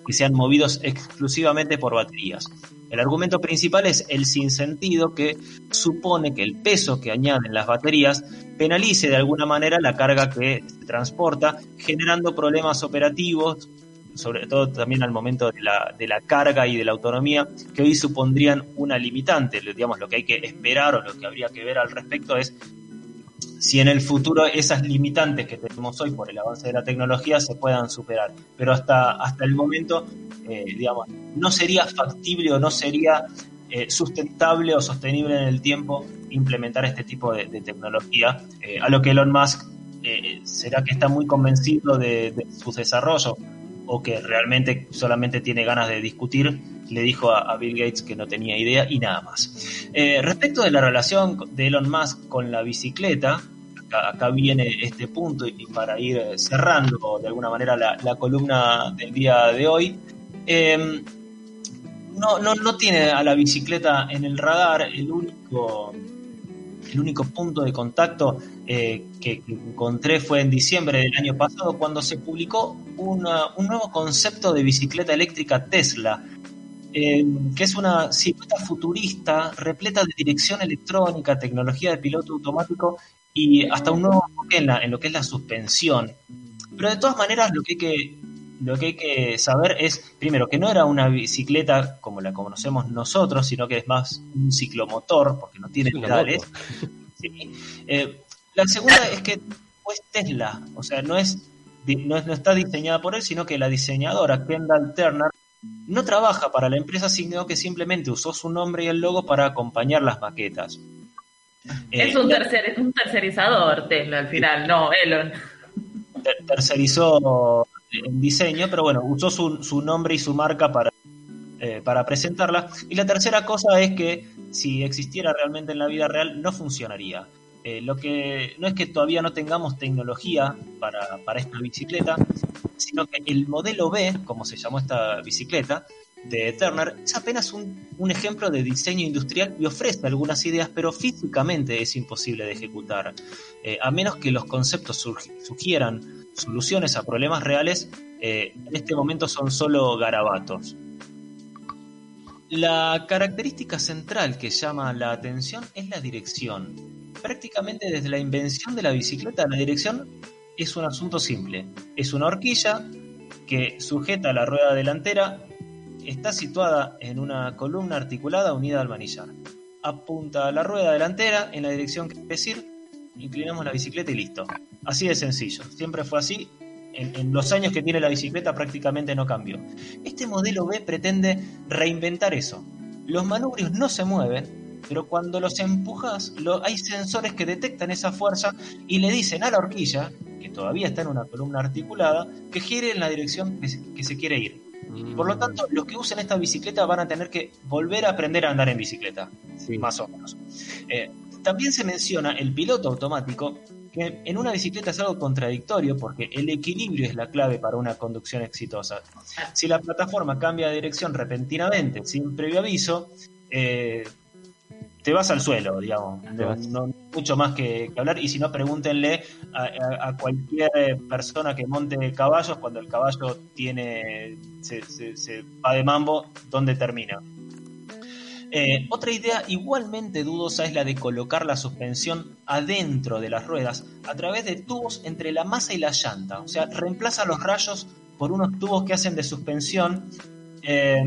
que sean movidos exclusivamente por baterías. El argumento principal es el sinsentido que supone que el peso que añaden las baterías penalice de alguna manera la carga que se transporta, generando problemas operativos, sobre todo también al momento de la, de la carga y de la autonomía, que hoy supondrían una limitante. Digamos, lo que hay que esperar o lo que habría que ver al respecto es si en el futuro esas limitantes que tenemos hoy por el avance de la tecnología se puedan superar. Pero hasta, hasta el momento, eh, digamos, no sería factible o no sería eh, sustentable o sostenible en el tiempo implementar este tipo de, de tecnología. Eh, a lo que Elon Musk será que está muy convencido de, de sus desarrollos o que realmente solamente tiene ganas de discutir, le dijo a, Bill Gates que no tenía idea y nada más. Eh, respecto de la relación de Elon Musk con la bicicleta, acá, viene este punto y, para ir eh, cerrando de alguna manera la, columna del día de hoy. eh, no, no, no tiene a la bicicleta en el radar, el único, el único punto de contacto eh, que, encontré fue en diciembre del año pasado cuando se publicó un nuevo concepto de bicicleta eléctrica Tesla, eh, que es una silueta futurista repleta de dirección electrónica, tecnología de piloto automático y hasta un nuevo enfoque en, la- en lo que es la suspensión. Pero de todas maneras lo que hay que lo que hay que saber es, primero, que no era una bicicleta como la conocemos nosotros, sino que es más un ciclomotor, porque no tiene pedales. <laughs> Sí. Eh, la segunda es que no es Tesla, o sea, no es, no es- no está diseñada por él, sino que la diseñadora Kendall Turner no trabaja para la empresa, sino que simplemente usó su nombre y el logo para acompañar las maquetas. Es Eh, un, tercer, es un tercerizador Tesla al final, no, Elon. ter- tercerizó el diseño, pero bueno, usó su, su nombre y su marca para, eh, para presentarla. Y la tercera cosa es que si existiera realmente en la vida real, no funcionaría. Eh, lo que no es que todavía no tengamos tecnología para, para esta bicicleta, sino que el modelo B, como se llamó esta bicicleta, de Turner es apenas un, un, ejemplo de diseño industrial y ofrece algunas ideas, pero físicamente es imposible de ejecutar. Eh, a menos que los conceptos sugieran soluciones a problemas reales, eh, en este momento son solo garabatos. La característica central que llama la atención es la dirección. Prácticamente desde la invención de la bicicleta, la dirección es un asunto simple. Es una horquilla que sujeta la rueda delantera está situada en una columna articulada unida al manillar. Apunta la rueda delantera en la dirección que decir, inclinamos la bicicleta y listo. Así de sencillo. Siempre fue así. En, los años que tiene la bicicleta prácticamente no cambió. Este modelo B pretende reinventar eso. Los manubrios no se mueven, pero cuando los empujas, lo, hay sensores que detectan esa fuerza y le dicen a la horquilla, que todavía está en una columna articulada, que gire en la dirección que se, quiere ir. Por lo tanto, los que usen esta bicicleta van a tener que volver a aprender a andar en bicicleta, sí. más o menos. Eh, también se menciona el piloto automático, que en una bicicleta es algo contradictorio porque el equilibrio es la clave para una conducción exitosa. Si la plataforma cambia de dirección repentinamente, sin previo aviso, eh, te vas al suelo, digamos. No, no mucho más que, que, hablar. Y si no, pregúntenle a, a, a, cualquier persona que monte caballos cuando el caballo tiene se, se, se va de mambo, ¿dónde termina? Eh, otra idea igualmente dudosa es la de colocar la suspensión adentro de las ruedas a través de tubos entre la masa y la llanta. O sea, reemplaza los rayos por unos tubos que hacen de suspensión eh,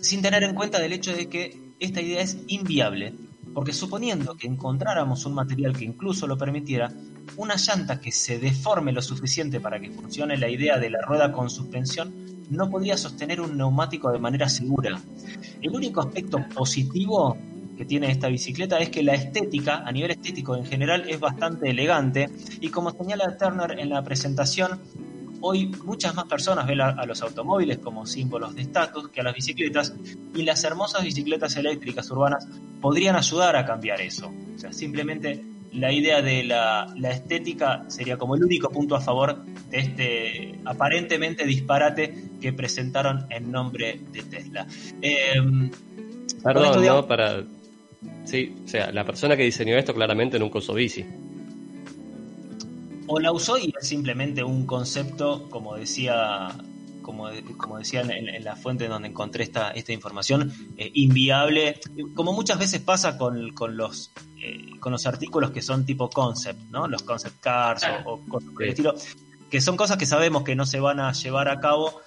sin tener en cuenta el hecho de que esta idea es inviable, porque suponiendo que encontráramos un material que incluso lo permitiera, una llanta que se deforme lo suficiente para que funcione la idea de la rueda con suspensión no podría sostener un neumático de manera segura. El único aspecto positivo que tiene esta bicicleta es que la estética, a nivel estético en general, es bastante elegante y como señala Turner en la presentación, hoy muchas más personas ven a, a los automóviles como símbolos de estatus que a las bicicletas y las hermosas bicicletas eléctricas urbanas podrían ayudar a cambiar eso. O sea, simplemente la idea de la, la, estética sería como el único punto a favor de este aparentemente disparate que presentaron en nombre de Tesla. Eh, Perdón, digamos, ¿no? Para... Sí, o sea, la persona que diseñó esto claramente nunca usó bici. O la usó y es simplemente un concepto, como decía como, como decía en, en, la fuente donde encontré esta, esta información, eh, inviable, como muchas veces pasa con, con los eh, con los artículos que son tipo concept, ¿no? Los concept cars o, o cosas por el estilo, que son cosas que sabemos que no se van a llevar a cabo,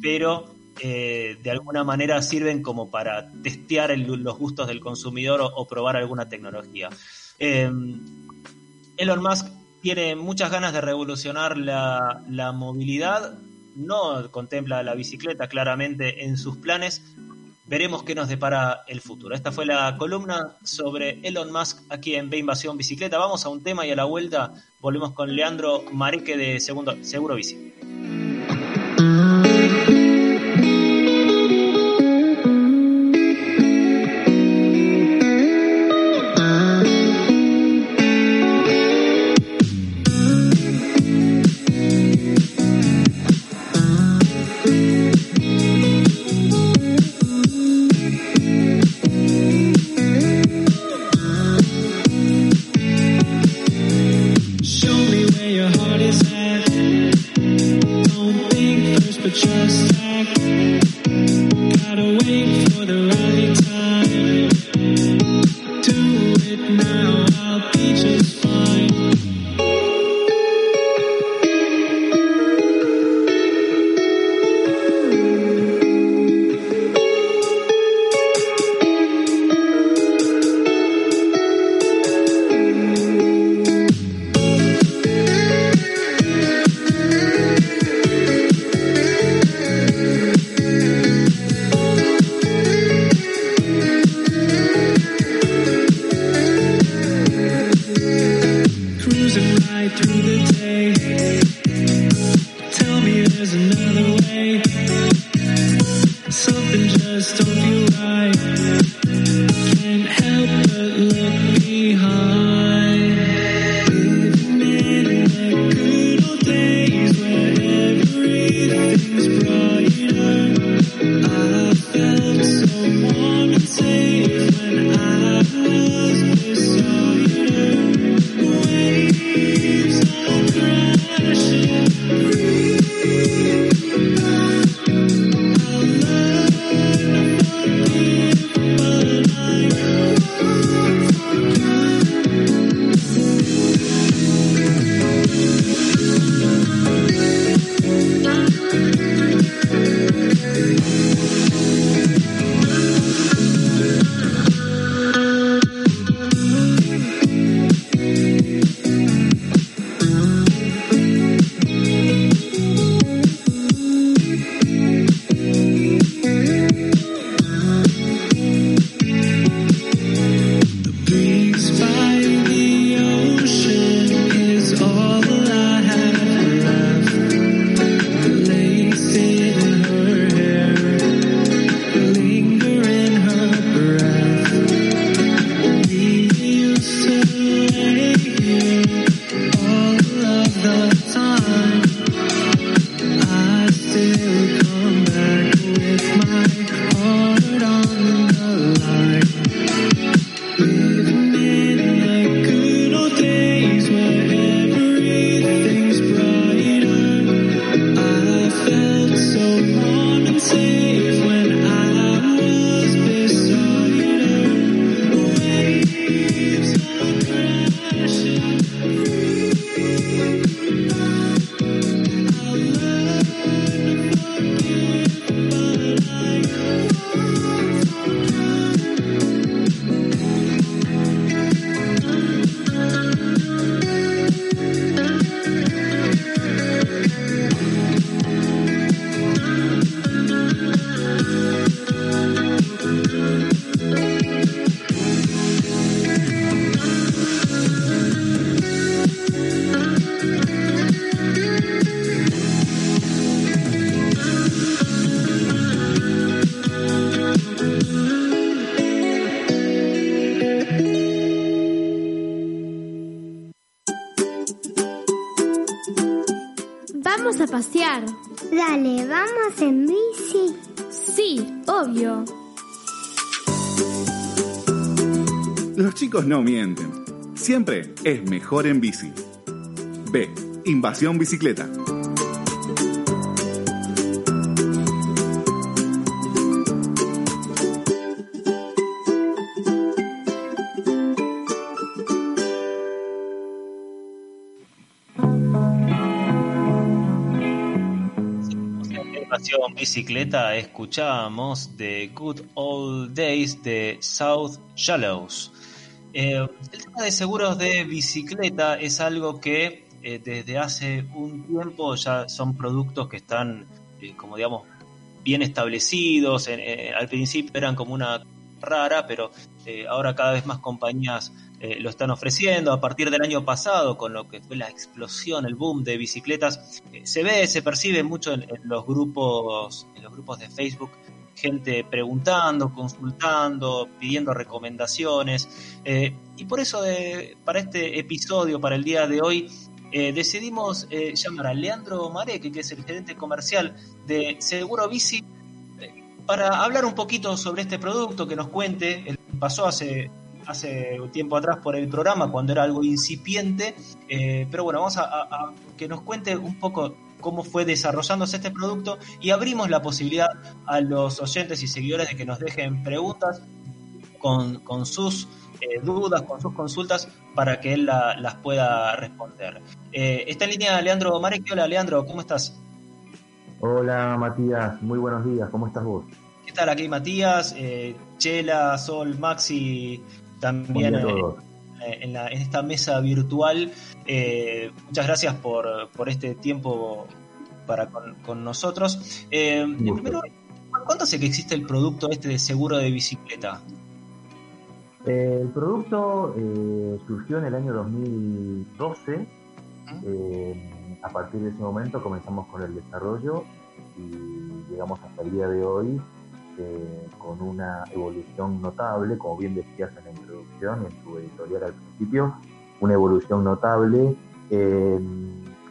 pero eh, de alguna manera sirven como para testear el, los gustos del consumidor o, o probar alguna tecnología. Eh, Elon Musk tiene muchas ganas de revolucionar la, la movilidad, no contempla la bicicleta claramente en sus planes. Veremos qué nos depara el futuro. Esta fue la columna sobre Elon Musk aquí en B Invasión Bicicleta. Vamos a un tema y a la vuelta volvemos con Leandro Mareque de Segundo, Seguro Bici. Es mejor en bici. B. Invasión bicicleta. Bicicleta escuchamos The Good Old Days de South Shallows. Eh, de seguros de bicicleta es algo que eh, desde hace un tiempo ya son productos que están, eh, como digamos, bien establecidos. En- eh, al principio eran como una rara, pero ahora cada vez más compañías lo están ofreciendo. A partir del año pasado, con lo que fue la explosión, el boom de bicicletas, se ve, se percibe mucho en los grupos, en los grupos de Facebook, gente preguntando, consultando, pidiendo recomendaciones. Eh, y por eso, eh, para este episodio, para el día de hoy, eh, decidimos llamar a Leandro Mareque, que es el gerente comercial de Seguro Bici, para hablar un poquito sobre este producto, que nos cuente. Él pasó hace, hace tiempo atrás por el programa, cuando era algo incipiente, pero bueno, vamos a que nos cuente un poco cómo fue desarrollándose este producto y abrimos la posibilidad a los oyentes y seguidores de que nos dejen preguntas con, con sus eh, dudas, con sus consultas, para que él la- las pueda responder. Eh, está en línea Leandro Mareque. Hola Leandro, ¿cómo estás? Hola Matías, muy buenos días, ¿cómo estás vos? ¿Qué tal aquí Matías? Eh, Chela, Sol, Maxi, también Buen día a eh, todos. En, la- en esta mesa virtual. Eh, muchas gracias por, por este tiempo para con, con nosotros. Eh, primero, ¿cuánto hace que existe el producto este de seguro de bicicleta? Eh, el producto eh, surgió en el año 2012. eh, a partir de ese momento comenzamos con el desarrollo y llegamos hasta el día de hoy eh, con una evolución notable, como bien decías en la introducción y en tu editorial al principio, una evolución notable eh,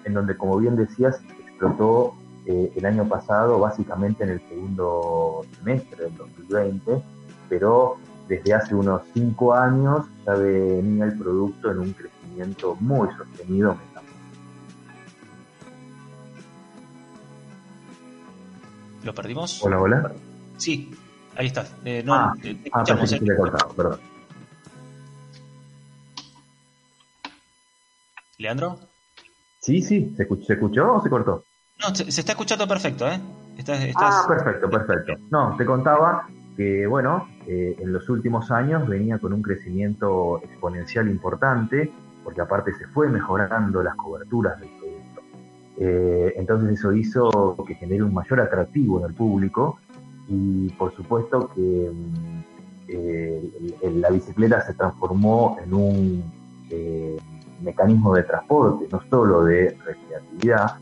en donde, como bien decías, explotó eh, el año pasado, básicamente en el segundo semestre del 2020, pero desde hace unos cinco años ya venía el producto en un crecimiento muy sostenido. ¿Lo perdimos? Hola, hola. Sí, ahí estás. Eh, no, ah, te- te ah, escuchamos, eh. cortado, perdón. ¿Leandro? Sí, sí, ¿se escuchó, se escuchó o se cortó? No, se, se está escuchando perfecto, ¿eh? Estás, estás- Ah, perfecto, perfecto. No, te contaba que, bueno, eh, en los últimos años venía con un crecimiento exponencial importante, porque aparte se fue mejorando las coberturas del producto. Eh, entonces eso hizo que genere un mayor atractivo en el público y por supuesto que mm, eh, el- el- la bicicleta se transformó en un eh, mecanismo de transporte, no solo de recreatividad,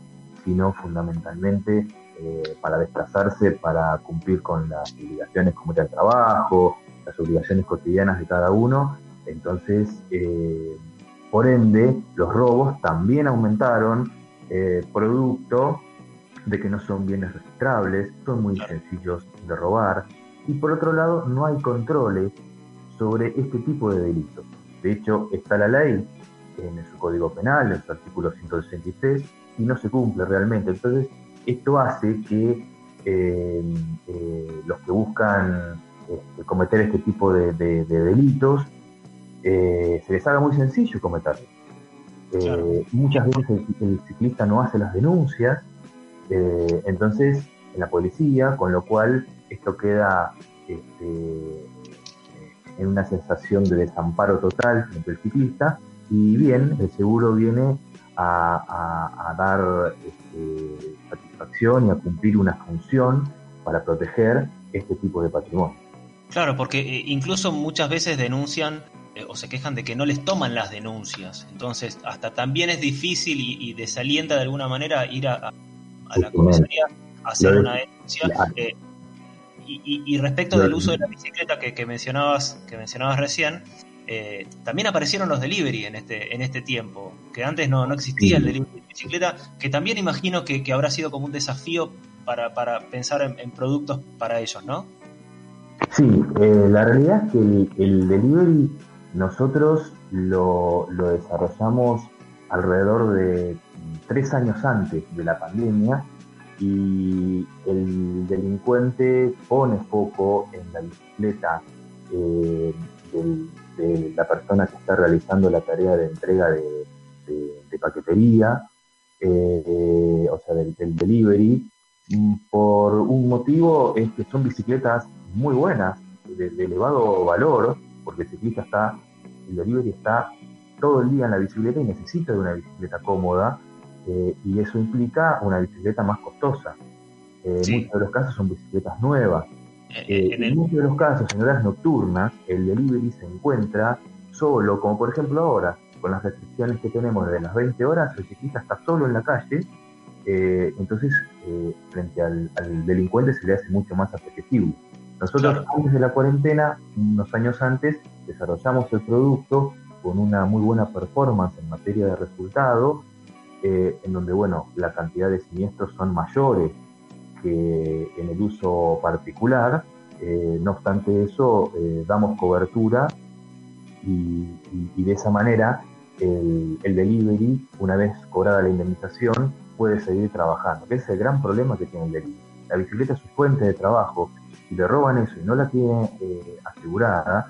sino fundamentalmente eh, para desplazarse, para cumplir con las obligaciones como al trabajo, las obligaciones cotidianas de cada uno. Entonces, por ende, los robos también aumentaron, producto de que no son bienes registrables, son muy sencillos de robar, y por otro lado, no hay controles sobre este tipo de delitos. De hecho, está la ley en su Código Penal, en su artículo 163, y no se cumple realmente. Entonces, esto hace que eh, eh, los que buscan este, cometer este tipo de, de- de delitos eh, se les haga muy sencillo cometerlos. Muchas veces el, el ciclista no hace las denuncias, eh, entonces en la policía, con lo cual esto queda este, en una sensación de desamparo total frente al ciclista y bien, el seguro viene a, dar este, satisfacción y a cumplir una función para proteger este tipo de patrimonio. Claro, porque eh, incluso muchas veces denuncian eh, o se quejan de que no les toman las denuncias. Entonces, hasta también es difícil y, y desalienta de alguna manera ir a, a- la comisaría a hacer una denuncia. eh, y, y- y respecto del de- uso de la bicicleta que, que mencionabas que mencionabas recién, eh, también aparecieron los delivery en este, en este tiempo, que antes no, no existía el delivery de bicicleta, que también imagino que, que habrá sido como un desafío para, para pensar en, en productos para ellos, ¿no? Sí, eh, la realidad es que el, el delivery nosotros lo, lo desarrollamos alrededor de tres años antes de la pandemia y el delincuente pone foco en la bicicleta eh, del- de la persona que está realizando la tarea de entrega de, paquetería, eh, o sea, del, del delivery, mm, por un motivo es que son bicicletas muy buenas, de, de elevado valor, porque el ciclista está, el delivery está todo el día en la bicicleta y necesita de una bicicleta cómoda, eh, y eso implica una bicicleta más costosa. Eh, En muchos de los casos son bicicletas nuevas. Eh, en muchos de los casos, en horas nocturnas, el delivery se encuentra solo, como por ejemplo ahora, con las restricciones que tenemos desde las 20 horas, el ciclista está solo en la calle, eh, entonces eh, frente al, al delincuente se le hace mucho más apetecible. Nosotros antes de la cuarentena, unos años antes, desarrollamos el producto con una muy buena performance en materia de resultado, eh, en donde, bueno, la cantidad de siniestros son mayores que en el uso particular. Eh, no obstante eso, eh, damos cobertura y, y- y de esa manera el, el delivery, una vez cobrada la indemnización, puede seguir trabajando. que es el gran problema que tiene el delivery. La bicicleta es su fuente de trabajo. Si le roban eso y no la tiene asegurada,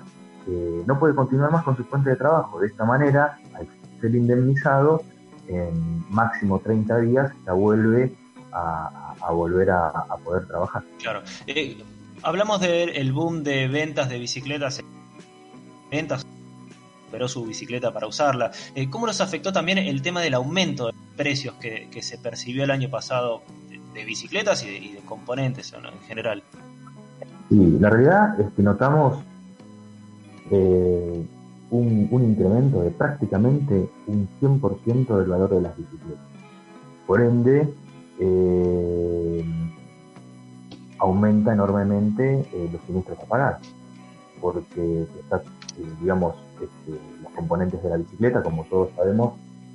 no puede continuar más con su fuente de trabajo. De esta manera, al ser indemnizado, en máximo 30 días ya vuelve a, volver a, a poder trabajar. Claro. Eh, hablamos del boom de ventas de bicicletas. Ventas, pero su bicicleta para usarla. Eh, ¿Cómo nos afectó también el tema del aumento de precios que, que se percibió el año pasado de, de bicicletas y de, y de componentes ¿no? en general? Sí, la realidad es que notamos eh, un, un incremento de prácticamente un 100% del valor de las bicicletas. Por ende, eh, aumenta enormemente eh, los siniestros a pagar, porque está, eh, digamos, este, los componentes de la bicicleta, como todos sabemos,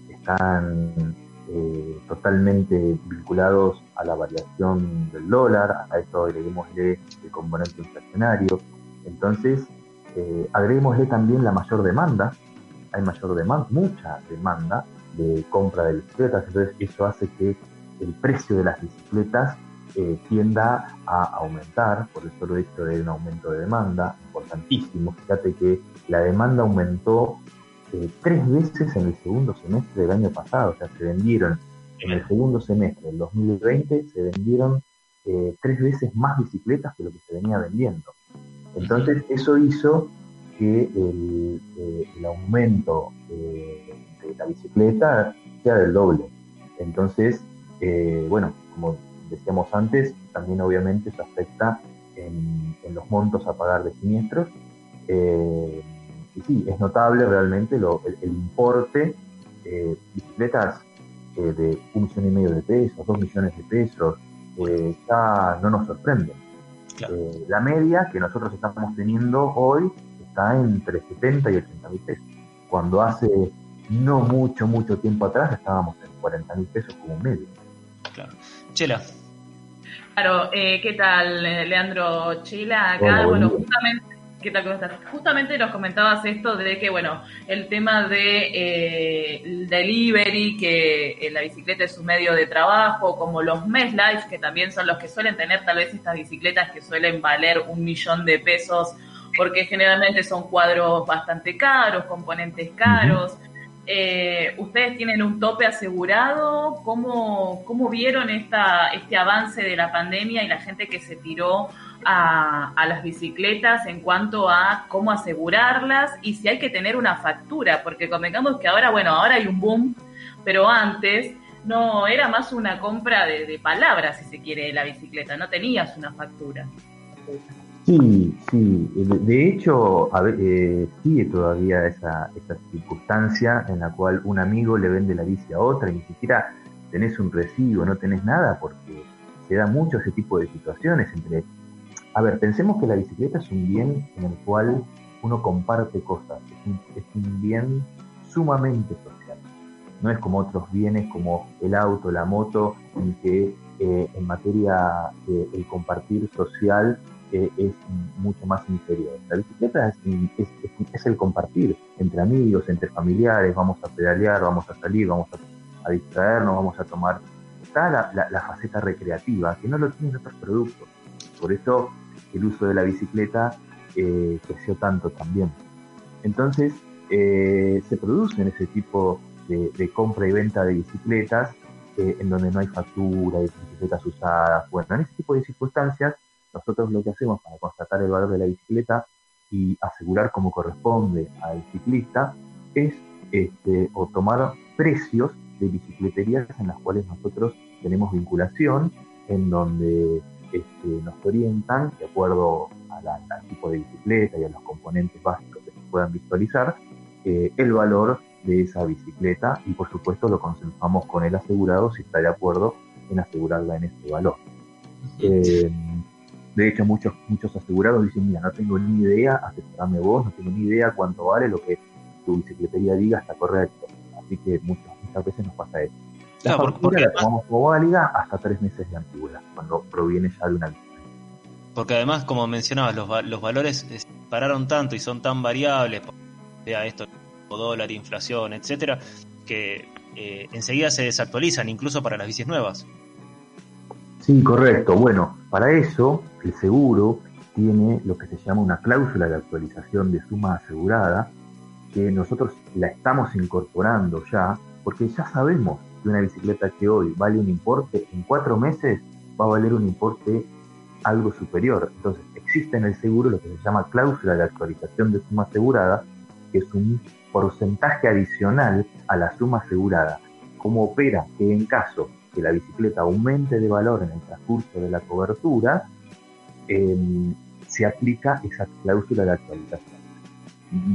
están eh, totalmente vinculados a la variación del dólar, a esto agreguémosle el componente inflacionario. Entonces, eh, agreguémosle también la mayor demanda, hay mayor demanda, mucha demanda de compra de bicicletas, entonces eso hace que el precio de las bicicletas eh, tienda a aumentar por el solo hecho de un aumento de demanda importantísimo. Fíjate que la demanda aumentó eh, tres veces en el segundo semestre del año pasado, o sea, se vendieron en el segundo semestre del 2020, se vendieron eh, tres veces más bicicletas que lo que se venía vendiendo. Entonces, eso hizo que el, eh, aumento eh, de la bicicleta sea del doble. Entonces, eh, bueno, como decíamos antes, también obviamente eso afecta en, los montos a pagar de siniestros. Y sí, es notable realmente el, el importe, bicicletas de un millón y medio de pesos, dos millones de pesos, ya no nos Eh, la media que nosotros estamos teniendo hoy está entre 70 y 80 mil pesos, cuando hace no mucho, mucho tiempo atrás estábamos en 40 mil pesos como medio. Claro. Chela. Claro, eh, ¿qué tal, eh, Leandro Chila? Acá, bueno, justamente, ¿qué tal, cómo estás? Justamente nos comentabas esto de que, bueno, el tema de eh, el delivery, que eh, la bicicleta es un medio de trabajo, como los Mesh Life, que también son los que suelen tener tal vez estas bicicletas que suelen valer un millón de pesos, porque generalmente son cuadros bastante caros, componentes caros. Eh, ¿Ustedes tienen un tope asegurado? ¿Cómo, cómo vieron esta, este avance de la pandemia y la gente que se tiró a, a las bicicletas en cuanto a cómo asegurarlas y si hay que tener una factura? Porque convengamos que ahora, bueno, ahora hay un boom, pero antes no era más una compra de, palabras, si se quiere, de la bicicleta, no tenías una factura. Sí, sí. De, hecho, a eh, sigue todavía esa, esa circunstancia en la cual un amigo le vende la bici a otra y ni siquiera tenés un recibo, no tenés nada, porque se da mucho ese tipo de situaciones entre... A ver, pensemos que la bicicleta es un bien en el cual uno comparte cosas, es un, es un bien sumamente social. No es como otros bienes como el auto, la moto, en que eh, en materia de el compartir social eh, es mucho más inferior. La bicicleta es, el compartir entre amigos, entre familiares, vamos a pedalear, vamos a salir, vamos a, a distraernos, vamos a tomar. Está la- la faceta recreativa, que no lo tienen otros productos. Por eso el uso de la bicicleta eh, creció tanto también. Entonces, eh, se producen ese tipo de, compra y venta de bicicletas eh, en donde no hay factura, de bicicletas usadas. Bueno, en ese tipo de circunstancias, nosotros lo que hacemos para constatar el valor de la bicicleta y asegurar como corresponde al ciclista es este, o tomar precios de bicicleterías en las cuales nosotros tenemos vinculación, en donde este, nos orientan, de acuerdo al tipo de bicicleta y a los componentes básicos que se puedan visualizar, eh, el valor de esa bicicleta y por supuesto lo consensuamos con el asegurado si está de acuerdo en asegurarla en ese valor. Eh, de hecho, muchos, muchos asegurados dicen, mira, no tengo ni idea, asesorame vos, no tengo ni idea cuánto vale lo que tu bicicletería diga está correcto. Así que muchas, muchas veces nos pasa eso. La Claro, factura la tomamos como válida hasta tres meses de antigüedad, cuando proviene ya de una Porque además, como mencionabas, los, los valores eh, pararon tanto y son tan variables, vea esto, dólar, inflación, etcétera, que eh, enseguida se desactualizan, incluso para las bicis nuevas. Sí, correcto. Bueno, para eso el seguro tiene lo que se llama una cláusula de actualización de suma asegurada, que nosotros la estamos incorporando ya, porque ya sabemos que una bicicleta que hoy vale un importe, en cuatro meses va a valer un importe algo superior. Entonces, existe en el seguro lo que se llama cláusula de actualización de suma asegurada, que es un porcentaje adicional a la suma asegurada. ¿Cómo opera? Que en caso que la bicicleta aumente de valor en el transcurso de la cobertura, eh, se aplica esa cláusula de actualización.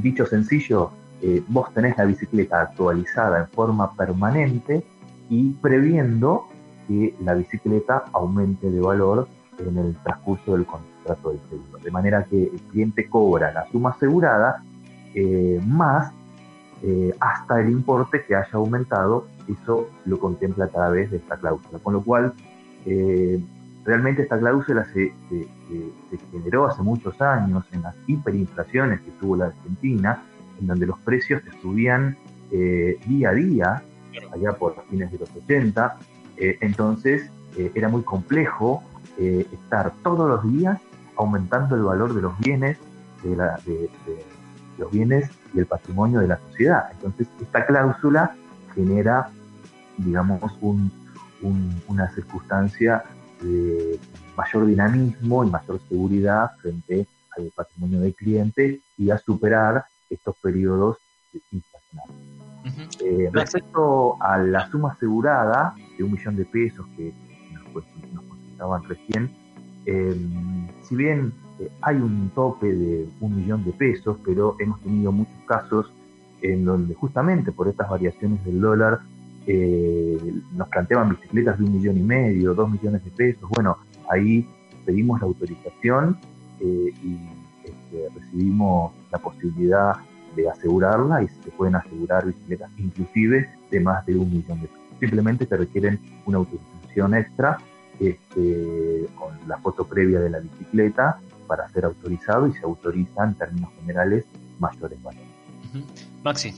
Dicho sencillo, eh, vos tenés la bicicleta actualizada en forma permanente y previendo que la bicicleta aumente de valor en el transcurso del contrato del seguro. De manera que el cliente cobra la suma asegurada eh, más eh, hasta el importe que haya aumentado, eso lo contempla a través de esta cláusula. Con lo cual, eh, realmente esta cláusula se, se- generó hace muchos años en las hiperinflaciones que tuvo la Argentina, en donde los precios subían día a día, allá por fines de los 80, eh, entonces eh, era muy complejo eh, estar todos los días aumentando el valor de los bienes, de, la- de- de los bienes y el patrimonio de la sociedad. Entonces, esta cláusula genera, digamos, un- un- una circunstancia de mayor dinamismo y mayor seguridad frente al patrimonio del cliente y a superar estos periodos Eh, respecto a la suma asegurada de un millón de pesos que nos, consultaban recién, eh, si bien eh, hay un tope de un millón de pesos, pero hemos tenido muchos casos en donde justamente por estas variaciones del dólar eh, nos planteaban bicicletas de un millón y medio, dos millones de pesos. Bueno, ahí pedimos la autorización y este, recibimos la posibilidad de asegurarla y se pueden asegurar bicicletas inclusive de más de un millón de pesos. Simplemente te requieren una autorización extra este, con la foto previa de la bicicleta para ser autorizado y se autoriza en términos generales mayores valores. Maxi.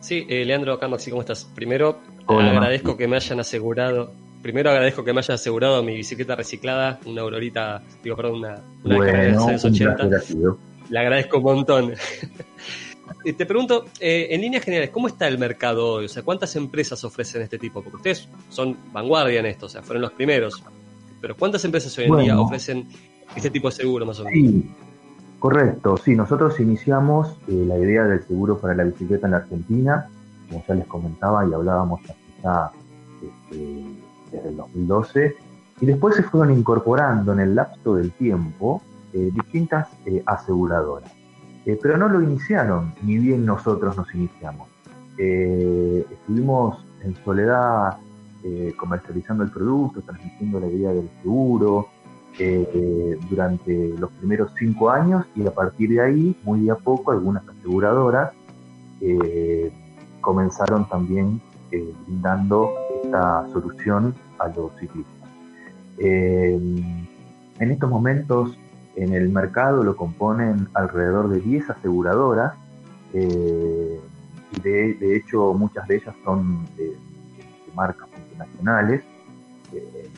Sí, eh, Leandro, acá Maxi, ¿cómo estás? Primero, Hola, agradezco Maxi. que me hayan asegurado. Primero agradezco que me hayan asegurado mi bicicleta reciclada, una Aurorita, digo, perdón, una, una Bueno, un 80. placer ha sido. Le agradezco un montón. <laughs> Y Te pregunto, eh, en líneas generales, ¿cómo está el mercado hoy? O sea, ¿cuántas empresas ofrecen este tipo? Porque ustedes son vanguardia en esto, o sea, fueron los primeros. Pero ¿cuántas empresas hoy en día ofrecen este tipo de seguro más o menos? Sí, correcto. Sí, nosotros iniciamos eh, la idea del seguro para la bicicleta en la Argentina, como ya les comentaba y hablábamos hace ya este, desde el 2012, y después se fueron incorporando en el lapso del tiempo distintas eh, aseguradoras. Eh, pero no lo iniciaron, ni bien nosotros nos iniciamos. Eh, estuvimos en soledad eh, comercializando el producto, transmitiendo la idea del seguro, eh, durante los primeros cinco años y a partir de ahí, muy de a poco, algunas aseguradoras eh, comenzaron también eh, brindando esta solución a los ciclistas. Eh, en estos momentos en el mercado lo componen alrededor de 10 aseguradoras eh, y de, de hecho muchas de ellas son de, de marcas multinacionales eh,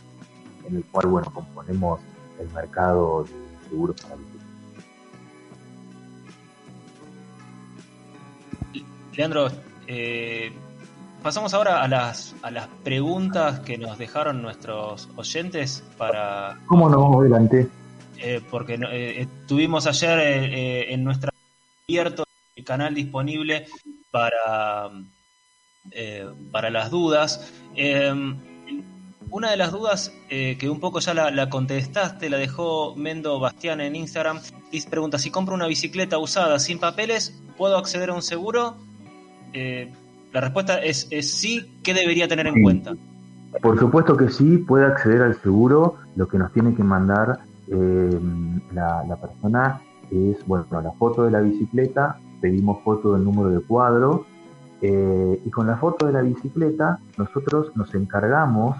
en el cual bueno componemos el mercado de seguros para bicicletas. Leandro, eh, pasamos ahora a las, a las preguntas que nos dejaron nuestros oyentes para... ¿Cómo no? Adelante. Eh, porque eh, eh, tuvimos ayer eh, en nuestra abierto el canal disponible para, para las dudas. Eh, una de las dudas que un poco ya la, la contestaste, la dejó Mendo Bastián en Instagram, dice, pregunta, si compro una bicicleta usada sin papeles, ¿puedo acceder a un seguro? La respuesta es, es sí, ¿qué debería tener en Sí. cuenta? Por supuesto que sí, puede acceder al seguro. Lo que nos tiene que mandar eh, la, persona es, bueno, la foto de la bicicleta, pedimos foto del número de cuadro eh, y con la foto de la bicicleta nosotros nos encargamos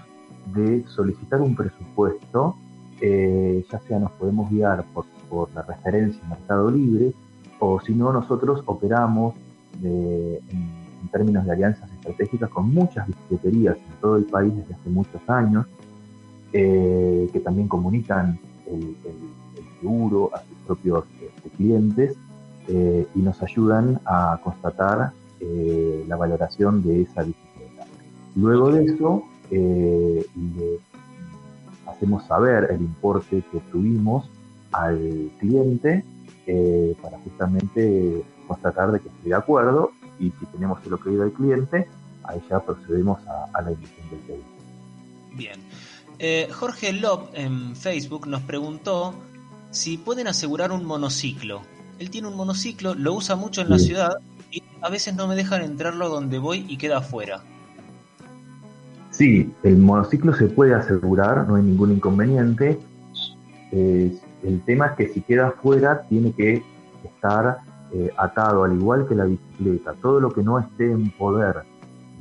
de solicitar un presupuesto, eh, ya sea nos podemos guiar por, por la referencia Mercado Libre o si no nosotros operamos de- en, términos de alianzas estratégicas con muchas bicicleterías en todo el país desde hace muchos años, eh, que también comunican el, el- el seguro a sus propios este, clientes eh, y nos ayudan a constatar eh, la valoración de esa bicicleta. Luego de eso, eh, le hacemos saber el importe que obtuvimos al cliente eh, para justamente constatar de que esté de acuerdo y si tenemos el ok del cliente, ahí ya procedemos a, a la emisión del pedido. Bien. Eh, Jorge Lop en Facebook nos preguntó si pueden asegurar un monociclo. Él tiene un monociclo, lo usa mucho en la Sí. ciudad y a veces no me dejan entrarlo donde voy y queda afuera. Sí, el monociclo se puede asegurar, no hay ningún inconveniente. Eh, el tema es que si queda afuera tiene que estar eh, atado, al igual que la bicicleta. Todo lo que no esté en poder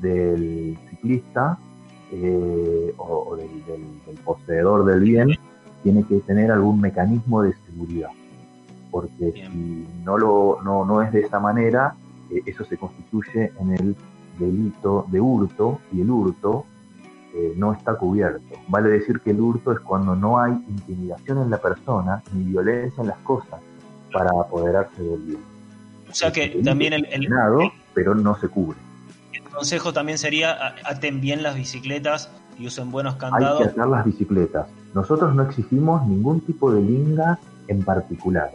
del ciclista eh, o, o del, del- del poseedor del bien tiene que tener algún mecanismo de seguridad. Porque si no, lo, no, no es de esa manera, eh, eso se constituye en el delito de hurto y el hurto eh, no está cubierto. Vale decir que el hurto es cuando no hay intimidación en la persona ni violencia en las cosas para apoderarse del bien. O sea que también el, el- pero no se cubre. Consejo también sería aten bien las bicicletas y usen buenos Hay que candados. atar las bicicletas. Nosotros no exigimos ningún tipo de linga en particular,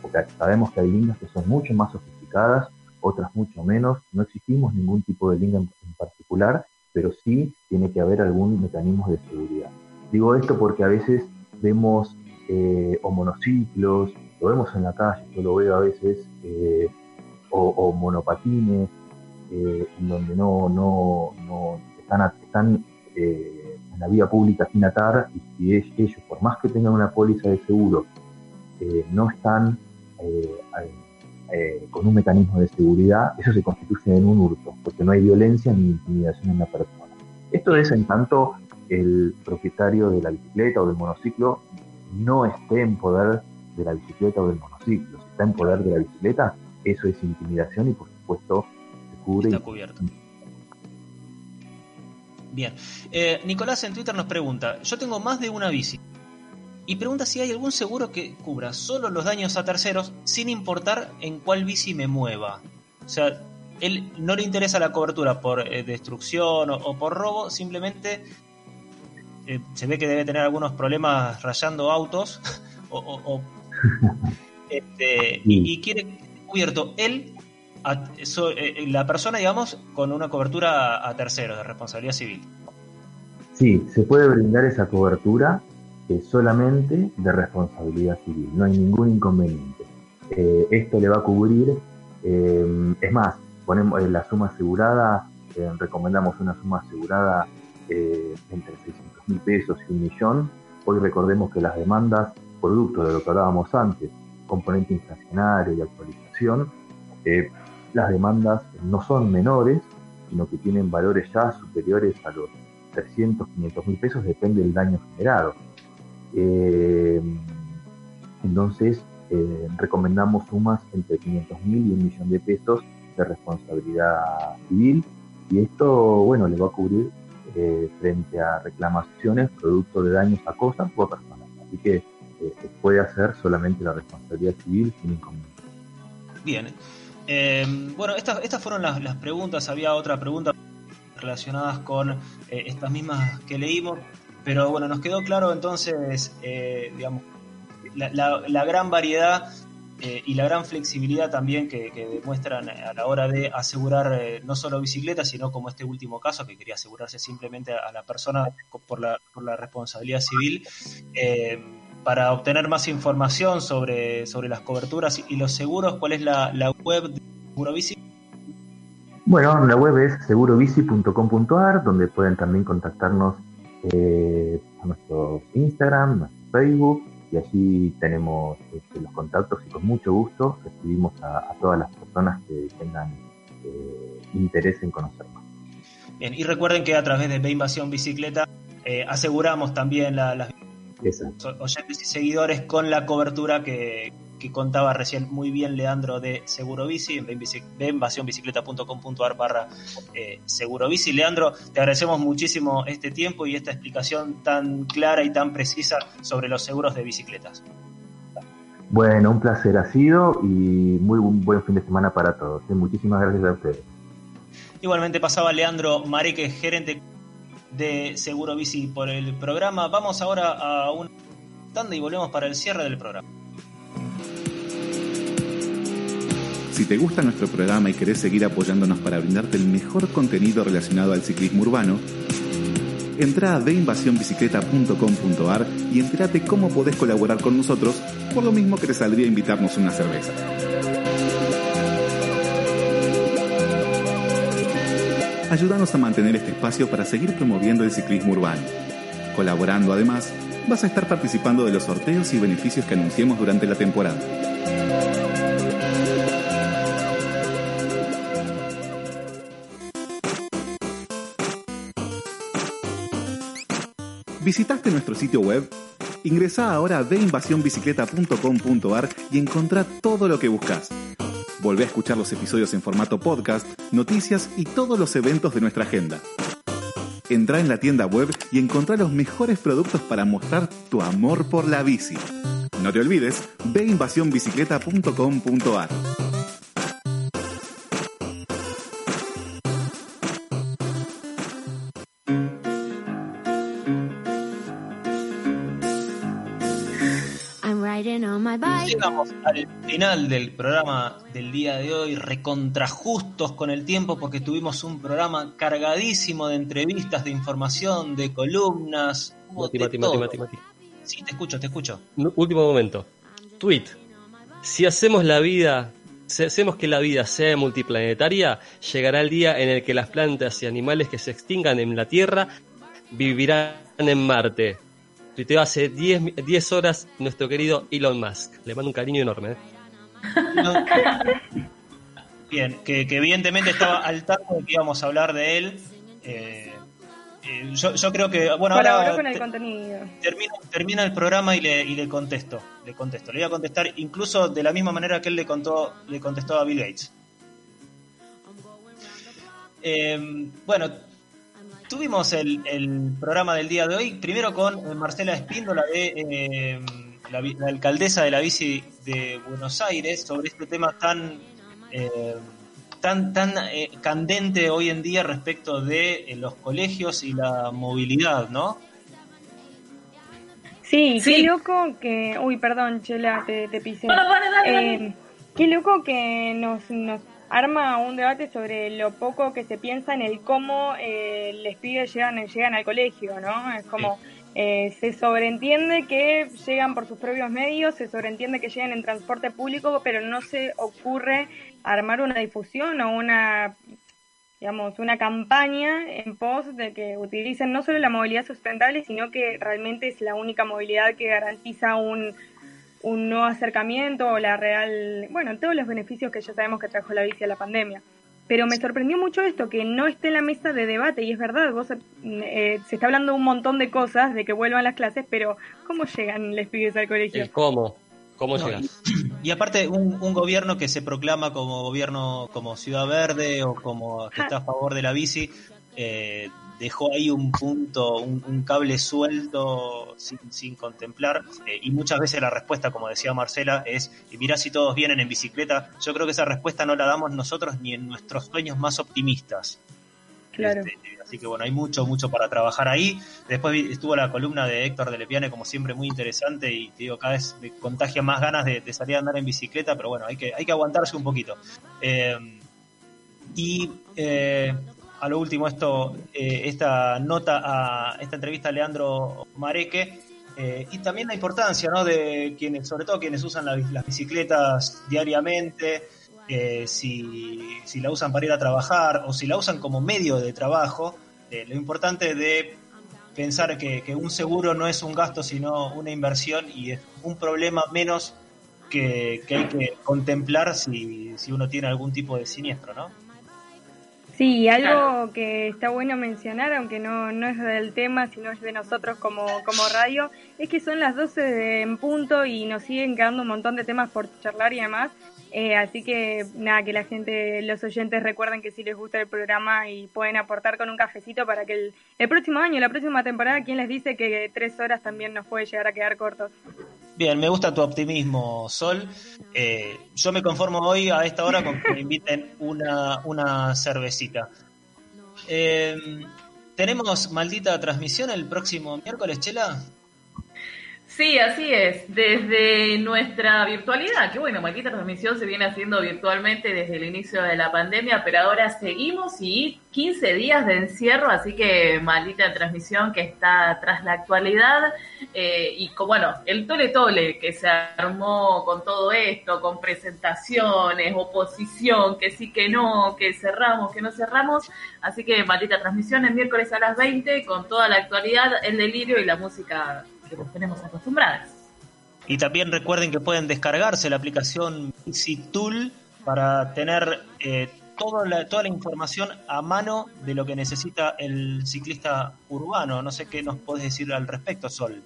porque sabemos que hay lingas que son mucho más sofisticadas, otras mucho menos. No exigimos ningún tipo de linga en, en particular, pero sí tiene que haber algún mecanismo de seguridad. Digo esto porque a veces vemos eh, o monociclos, lo vemos en la calle, yo lo veo a veces, eh, o, o monopatines, eh, donde no, no, no están, están eh, en la vía pública sin atar y si es- ellos, por más que tengan una póliza de seguro, eh, no están eh, con un mecanismo de seguridad, eso se constituye en un hurto, porque no hay violencia ni intimidación en la persona. Esto es en tanto el propietario de la bicicleta o del monociclo no esté en poder de la bicicleta o del monociclo. Si está en poder de la bicicleta, eso es intimidación y por supuesto cubre. Está cubierto. Bien. Eh, Nicolás en Twitter nos pregunta, yo tengo más de una bici y pregunta si hay algún seguro que cubra solo los daños a terceros sin importar en cuál bici me mueva. O sea, él no le interesa la cobertura por eh, destrucción o, o por robo, simplemente eh, se ve que debe tener algunos problemas rayando autos <laughs> o, o- o- <laughs> este, y, y quiere que esté cubierto él, so- eh, la persona, digamos, con una cobertura a, a terceros de responsabilidad civil. Sí, se puede brindar esa cobertura eh, solamente de responsabilidad civil, no hay ningún inconveniente. Eh, esto le va a cubrir, eh, es más, ponemos eh, la suma asegurada, eh, recomendamos una suma asegurada eh, entre 600 mil pesos y un millón, Hoy recordemos que las demandas, producto de lo que hablábamos antes, componente inflacionario y actualización, eh, las demandas no son menores, sino que tienen valores ya superiores a los 300, 500 mil pesos, depende del daño generado. Eh, entonces, eh, recomendamos sumas entre 500 mil y un millón de pesos de responsabilidad civil y esto, bueno, le va a cubrir eh, frente a reclamaciones producto de daños a cosas o a personas. Así que eh, puede hacer solamente la responsabilidad civil sin inconveniente. Bien. Eh, bueno, estas, fueron las, preguntas. Había otra pregunta relacionadas con eh, estas mismas que leímos. Pero bueno, nos quedó claro entonces, eh, digamos, la, gran variedad eh, y la gran flexibilidad también que, demuestran a la hora de asegurar eh, no solo bicicletas, sino como este último caso, que quería asegurarse simplemente a la persona por la, por la responsabilidad civil. Para obtener más información sobre, sobre las coberturas y los seguros, ¿cuál es la, la web de Segurobici? Bueno, la web es segurobici.com.ar, donde pueden también contactarnos eh, a nuestro Instagram, nuestro Facebook, y allí tenemos este, los contactos y con mucho gusto recibimos a, a todas las personas que tengan eh, interés en conocer más. Bien, y recuerden que a través de B Invasión Bicicleta eh, aseguramos también la- las Exacto. oyentes y seguidores con la cobertura que, que contaba recién muy bien Leandro de Seguro Bici en beinvasionbicicleta.com.ar barra eh, Seguro Bici. Leandro, te agradecemos muchísimo este tiempo y esta explicación tan clara y tan precisa sobre los seguros de bicicletas. Bueno, un placer ha sido y muy buen, fin de semana para todos. Muchísimas gracias a ustedes. Igualmente pasaba Leandro Mareque, gerente de Seguro Bici por el programa. Vamos ahora a un tanda y volvemos para el cierre del programa. Si te gusta nuestro programa y querés seguir apoyándonos para brindarte el mejor contenido relacionado al ciclismo urbano, entra a deinvasionbicicleta.com.ar y entérate cómo podés colaborar con nosotros, por lo mismo que te saldría invitarnos una cerveza. Ayúdanos a mantener este espacio para seguir promoviendo el ciclismo urbano. Colaborando además, vas a estar participando de los sorteos y beneficios que anunciemos durante la temporada. ¿Visitaste nuestro sitio web? Ingresa ahora a deinvasionbicicleta.com.ar y encontrá todo lo que buscas. Volvé a escuchar los episodios en formato podcast, noticias y todos los eventos de nuestra agenda. Entrá en la tienda web y encontrá los mejores productos para mostrar tu amor por la bici. No te olvides, veinvasionbicicleta.com.ar. I'm Llegamos al final del programa del día de hoy, recontrajustos con el tiempo porque tuvimos un programa cargadísimo de entrevistas, de información, de columnas. Mati, de Mati, Mati, todo. Mati, Mati. Sí, te escucho, te escucho. Último momento. Tweet. Si hacemos la vida, si hacemos que la vida sea multiplanetaria, llegará el día en el que las plantas y animales que se extingan en la Tierra vivirán en Marte. Tuiteó hace 10, mi- 10 horas nuestro querido Elon Musk. Le mando un cariño enorme. ¿eh? <laughs> Bien, que, que evidentemente estaba al tanto de que íbamos a hablar de él. Eh, eh, yo, yo creo que, bueno, Colaboró ahora con el te- contenido. termina, termina el programa y le, y le contesto. Le contesto. Le voy a contestar incluso de la misma manera que él le contó, le contestó a Bill Gates. Eh, bueno, tuvimos el, el programa del día de hoy, primero con eh, Marcela Espíndola de eh, la, alcaldesa de la bici de Buenos Aires, sobre este tema tan eh, tan tan eh, candente hoy en día respecto de eh, los colegios y la movilidad, ¿no? Sí, Sí. qué loco que... Uy, perdón, Chela, te, te pisé. No, no, dale, qué loco que nos, nos arma un debate sobre lo poco que se piensa en el cómo eh, les pibes llegan, llegan al colegio, ¿no? Es como... eh, se sobreentiende que llegan por sus propios medios, se sobreentiende que llegan en transporte público, pero no se ocurre armar una difusión o una digamos, una campaña en pos de que utilicen no solo la movilidad sustentable, sino que realmente es la única movilidad que garantiza un, un nuevo acercamiento o la real, bueno, todos los beneficios que ya sabemos que trajo la bici a la pandemia. Pero me sorprendió mucho esto, que no esté en la mesa de debate, y es verdad, vos eh, se está hablando un montón de cosas, de que vuelvan las clases, pero ¿cómo llegan los pibes al colegio? El cómo. ¿Cómo No, llegas? Y aparte, un, un gobierno que se proclama como gobierno como Ciudad Verde o como que está a favor de la bici, eh, dejó ahí un punto, un, un cable suelto sin, sin contemplar. eh, y muchas veces la respuesta, como decía Marcela, es: y mirá si todos vienen en bicicleta. Yo creo que esa respuesta no la damos nosotros ni en nuestros sueños más optimistas. Claro. Este, así que bueno, hay mucho, mucho para trabajar ahí. Después estuvo la columna de Héctor de Lepiane, como siempre, muy interesante y te digo, cada vez me contagia más ganas de, de salir a andar en bicicleta, pero bueno, hay que, hay que aguantarse un poquito. Eh, y eh, a lo último, esto, eh, esta nota, a esta entrevista a Leandro Mareque, eh, y también la importancia, ¿no? De quienes, sobre todo quienes usan la- las bicicletas diariamente, eh, si, si la usan para ir a trabajar o si la usan como medio de trabajo, eh, lo importante de pensar que, que un seguro no es un gasto sino una inversión y es un problema menos que, que hay que contemplar si, si uno tiene algún tipo de siniestro, ¿no? Sí, algo que está bueno mencionar, aunque no, no es del tema, sino es de nosotros como, como radio, es que son las 12 de- en punto y nos siguen quedando un montón de temas por charlar y demás. Eh, así que nada, que la gente, los oyentes recuerden que si les gusta el programa y pueden aportar con un cafecito para que el, el próximo año, la próxima temporada, ¿quién les dice que tres horas también nos puede llegar a quedar cortos? Bien, me gusta tu optimismo, Sol. Eh, yo me conformo hoy a esta hora con que me inviten una, una cervecita. Eh, ¿Tenemos maldita transmisión el próximo miércoles, Chela? Sí, así es. Desde nuestra virtualidad, que bueno, Maldita Transmisión se viene haciendo virtualmente desde el inicio de la pandemia, pero ahora seguimos y 15 días de encierro, así que Maldita Transmisión que está tras la actualidad eh, y con, bueno, el tole tole que se armó con todo esto, con presentaciones, oposición, que sí, que no, que cerramos, que no cerramos, así que Maldita Transmisión el miércoles a las 20 con toda la actualidad, el delirio y la música que nos tenemos acostumbradas. Y también recuerden que pueden descargarse la aplicación Easy Tool para tener eh, toda, la, toda la información a mano de lo que necesita el ciclista urbano. No sé qué nos podés decir al respecto, Sol.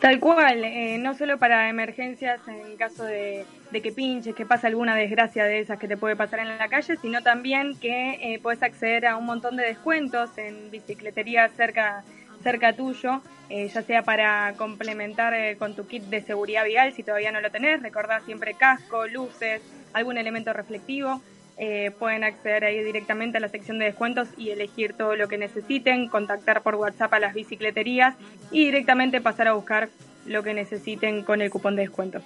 Tal cual, eh, no solo para emergencias en caso de, de que pinches, que pasa alguna desgracia de esas que te puede pasar en la calle, sino también que eh, puedes acceder a un montón de descuentos en bicicletería cerca, cerca tuyo, eh, ya sea para complementar eh, con tu kit de seguridad vial si todavía no lo tenés, recordá siempre casco, luces, algún elemento reflectivo. Eh, pueden acceder ahí directamente a la sección de descuentos y elegir todo lo que necesiten, contactar por WhatsApp a las bicicleterías y directamente pasar a buscar lo que necesiten con el cupón de descuento.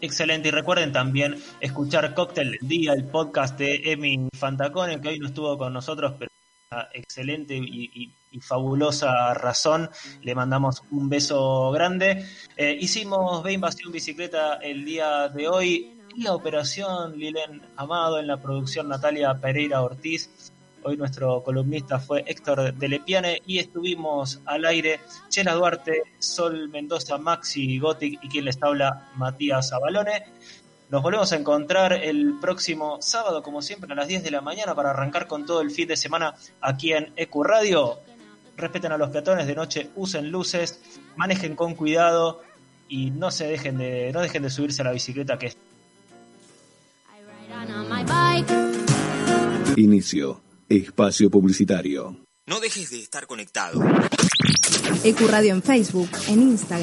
Excelente. Y recuerden también escuchar Cóctel Día, el podcast de Emi Fantacone, que hoy no estuvo con nosotros, pero excelente y- y fabulosa razón. Le mandamos un beso grande. Eh, hicimos Ve Invasión Bicicleta el día de hoy. La operación Lilen Amado en la producción Natalia Pereira Ortiz. Hoy nuestro columnista fue Héctor de Lepiane y estuvimos al aire Chela Duarte, Sol Mendoza, Maxi Gothic y quien les habla Matías Abalone. Nos volvemos a encontrar el próximo sábado, como siempre, a las 10 de la mañana para arrancar con todo el fin de semana aquí en EQ Radio. Respeten a los peatones de noche, usen luces, manejen con cuidado y no se dejen de, no dejen de subirse a la bicicleta que es Inicio. Espacio publicitario. No dejes de estar conectado. Ecuradio en Facebook, en Instagram.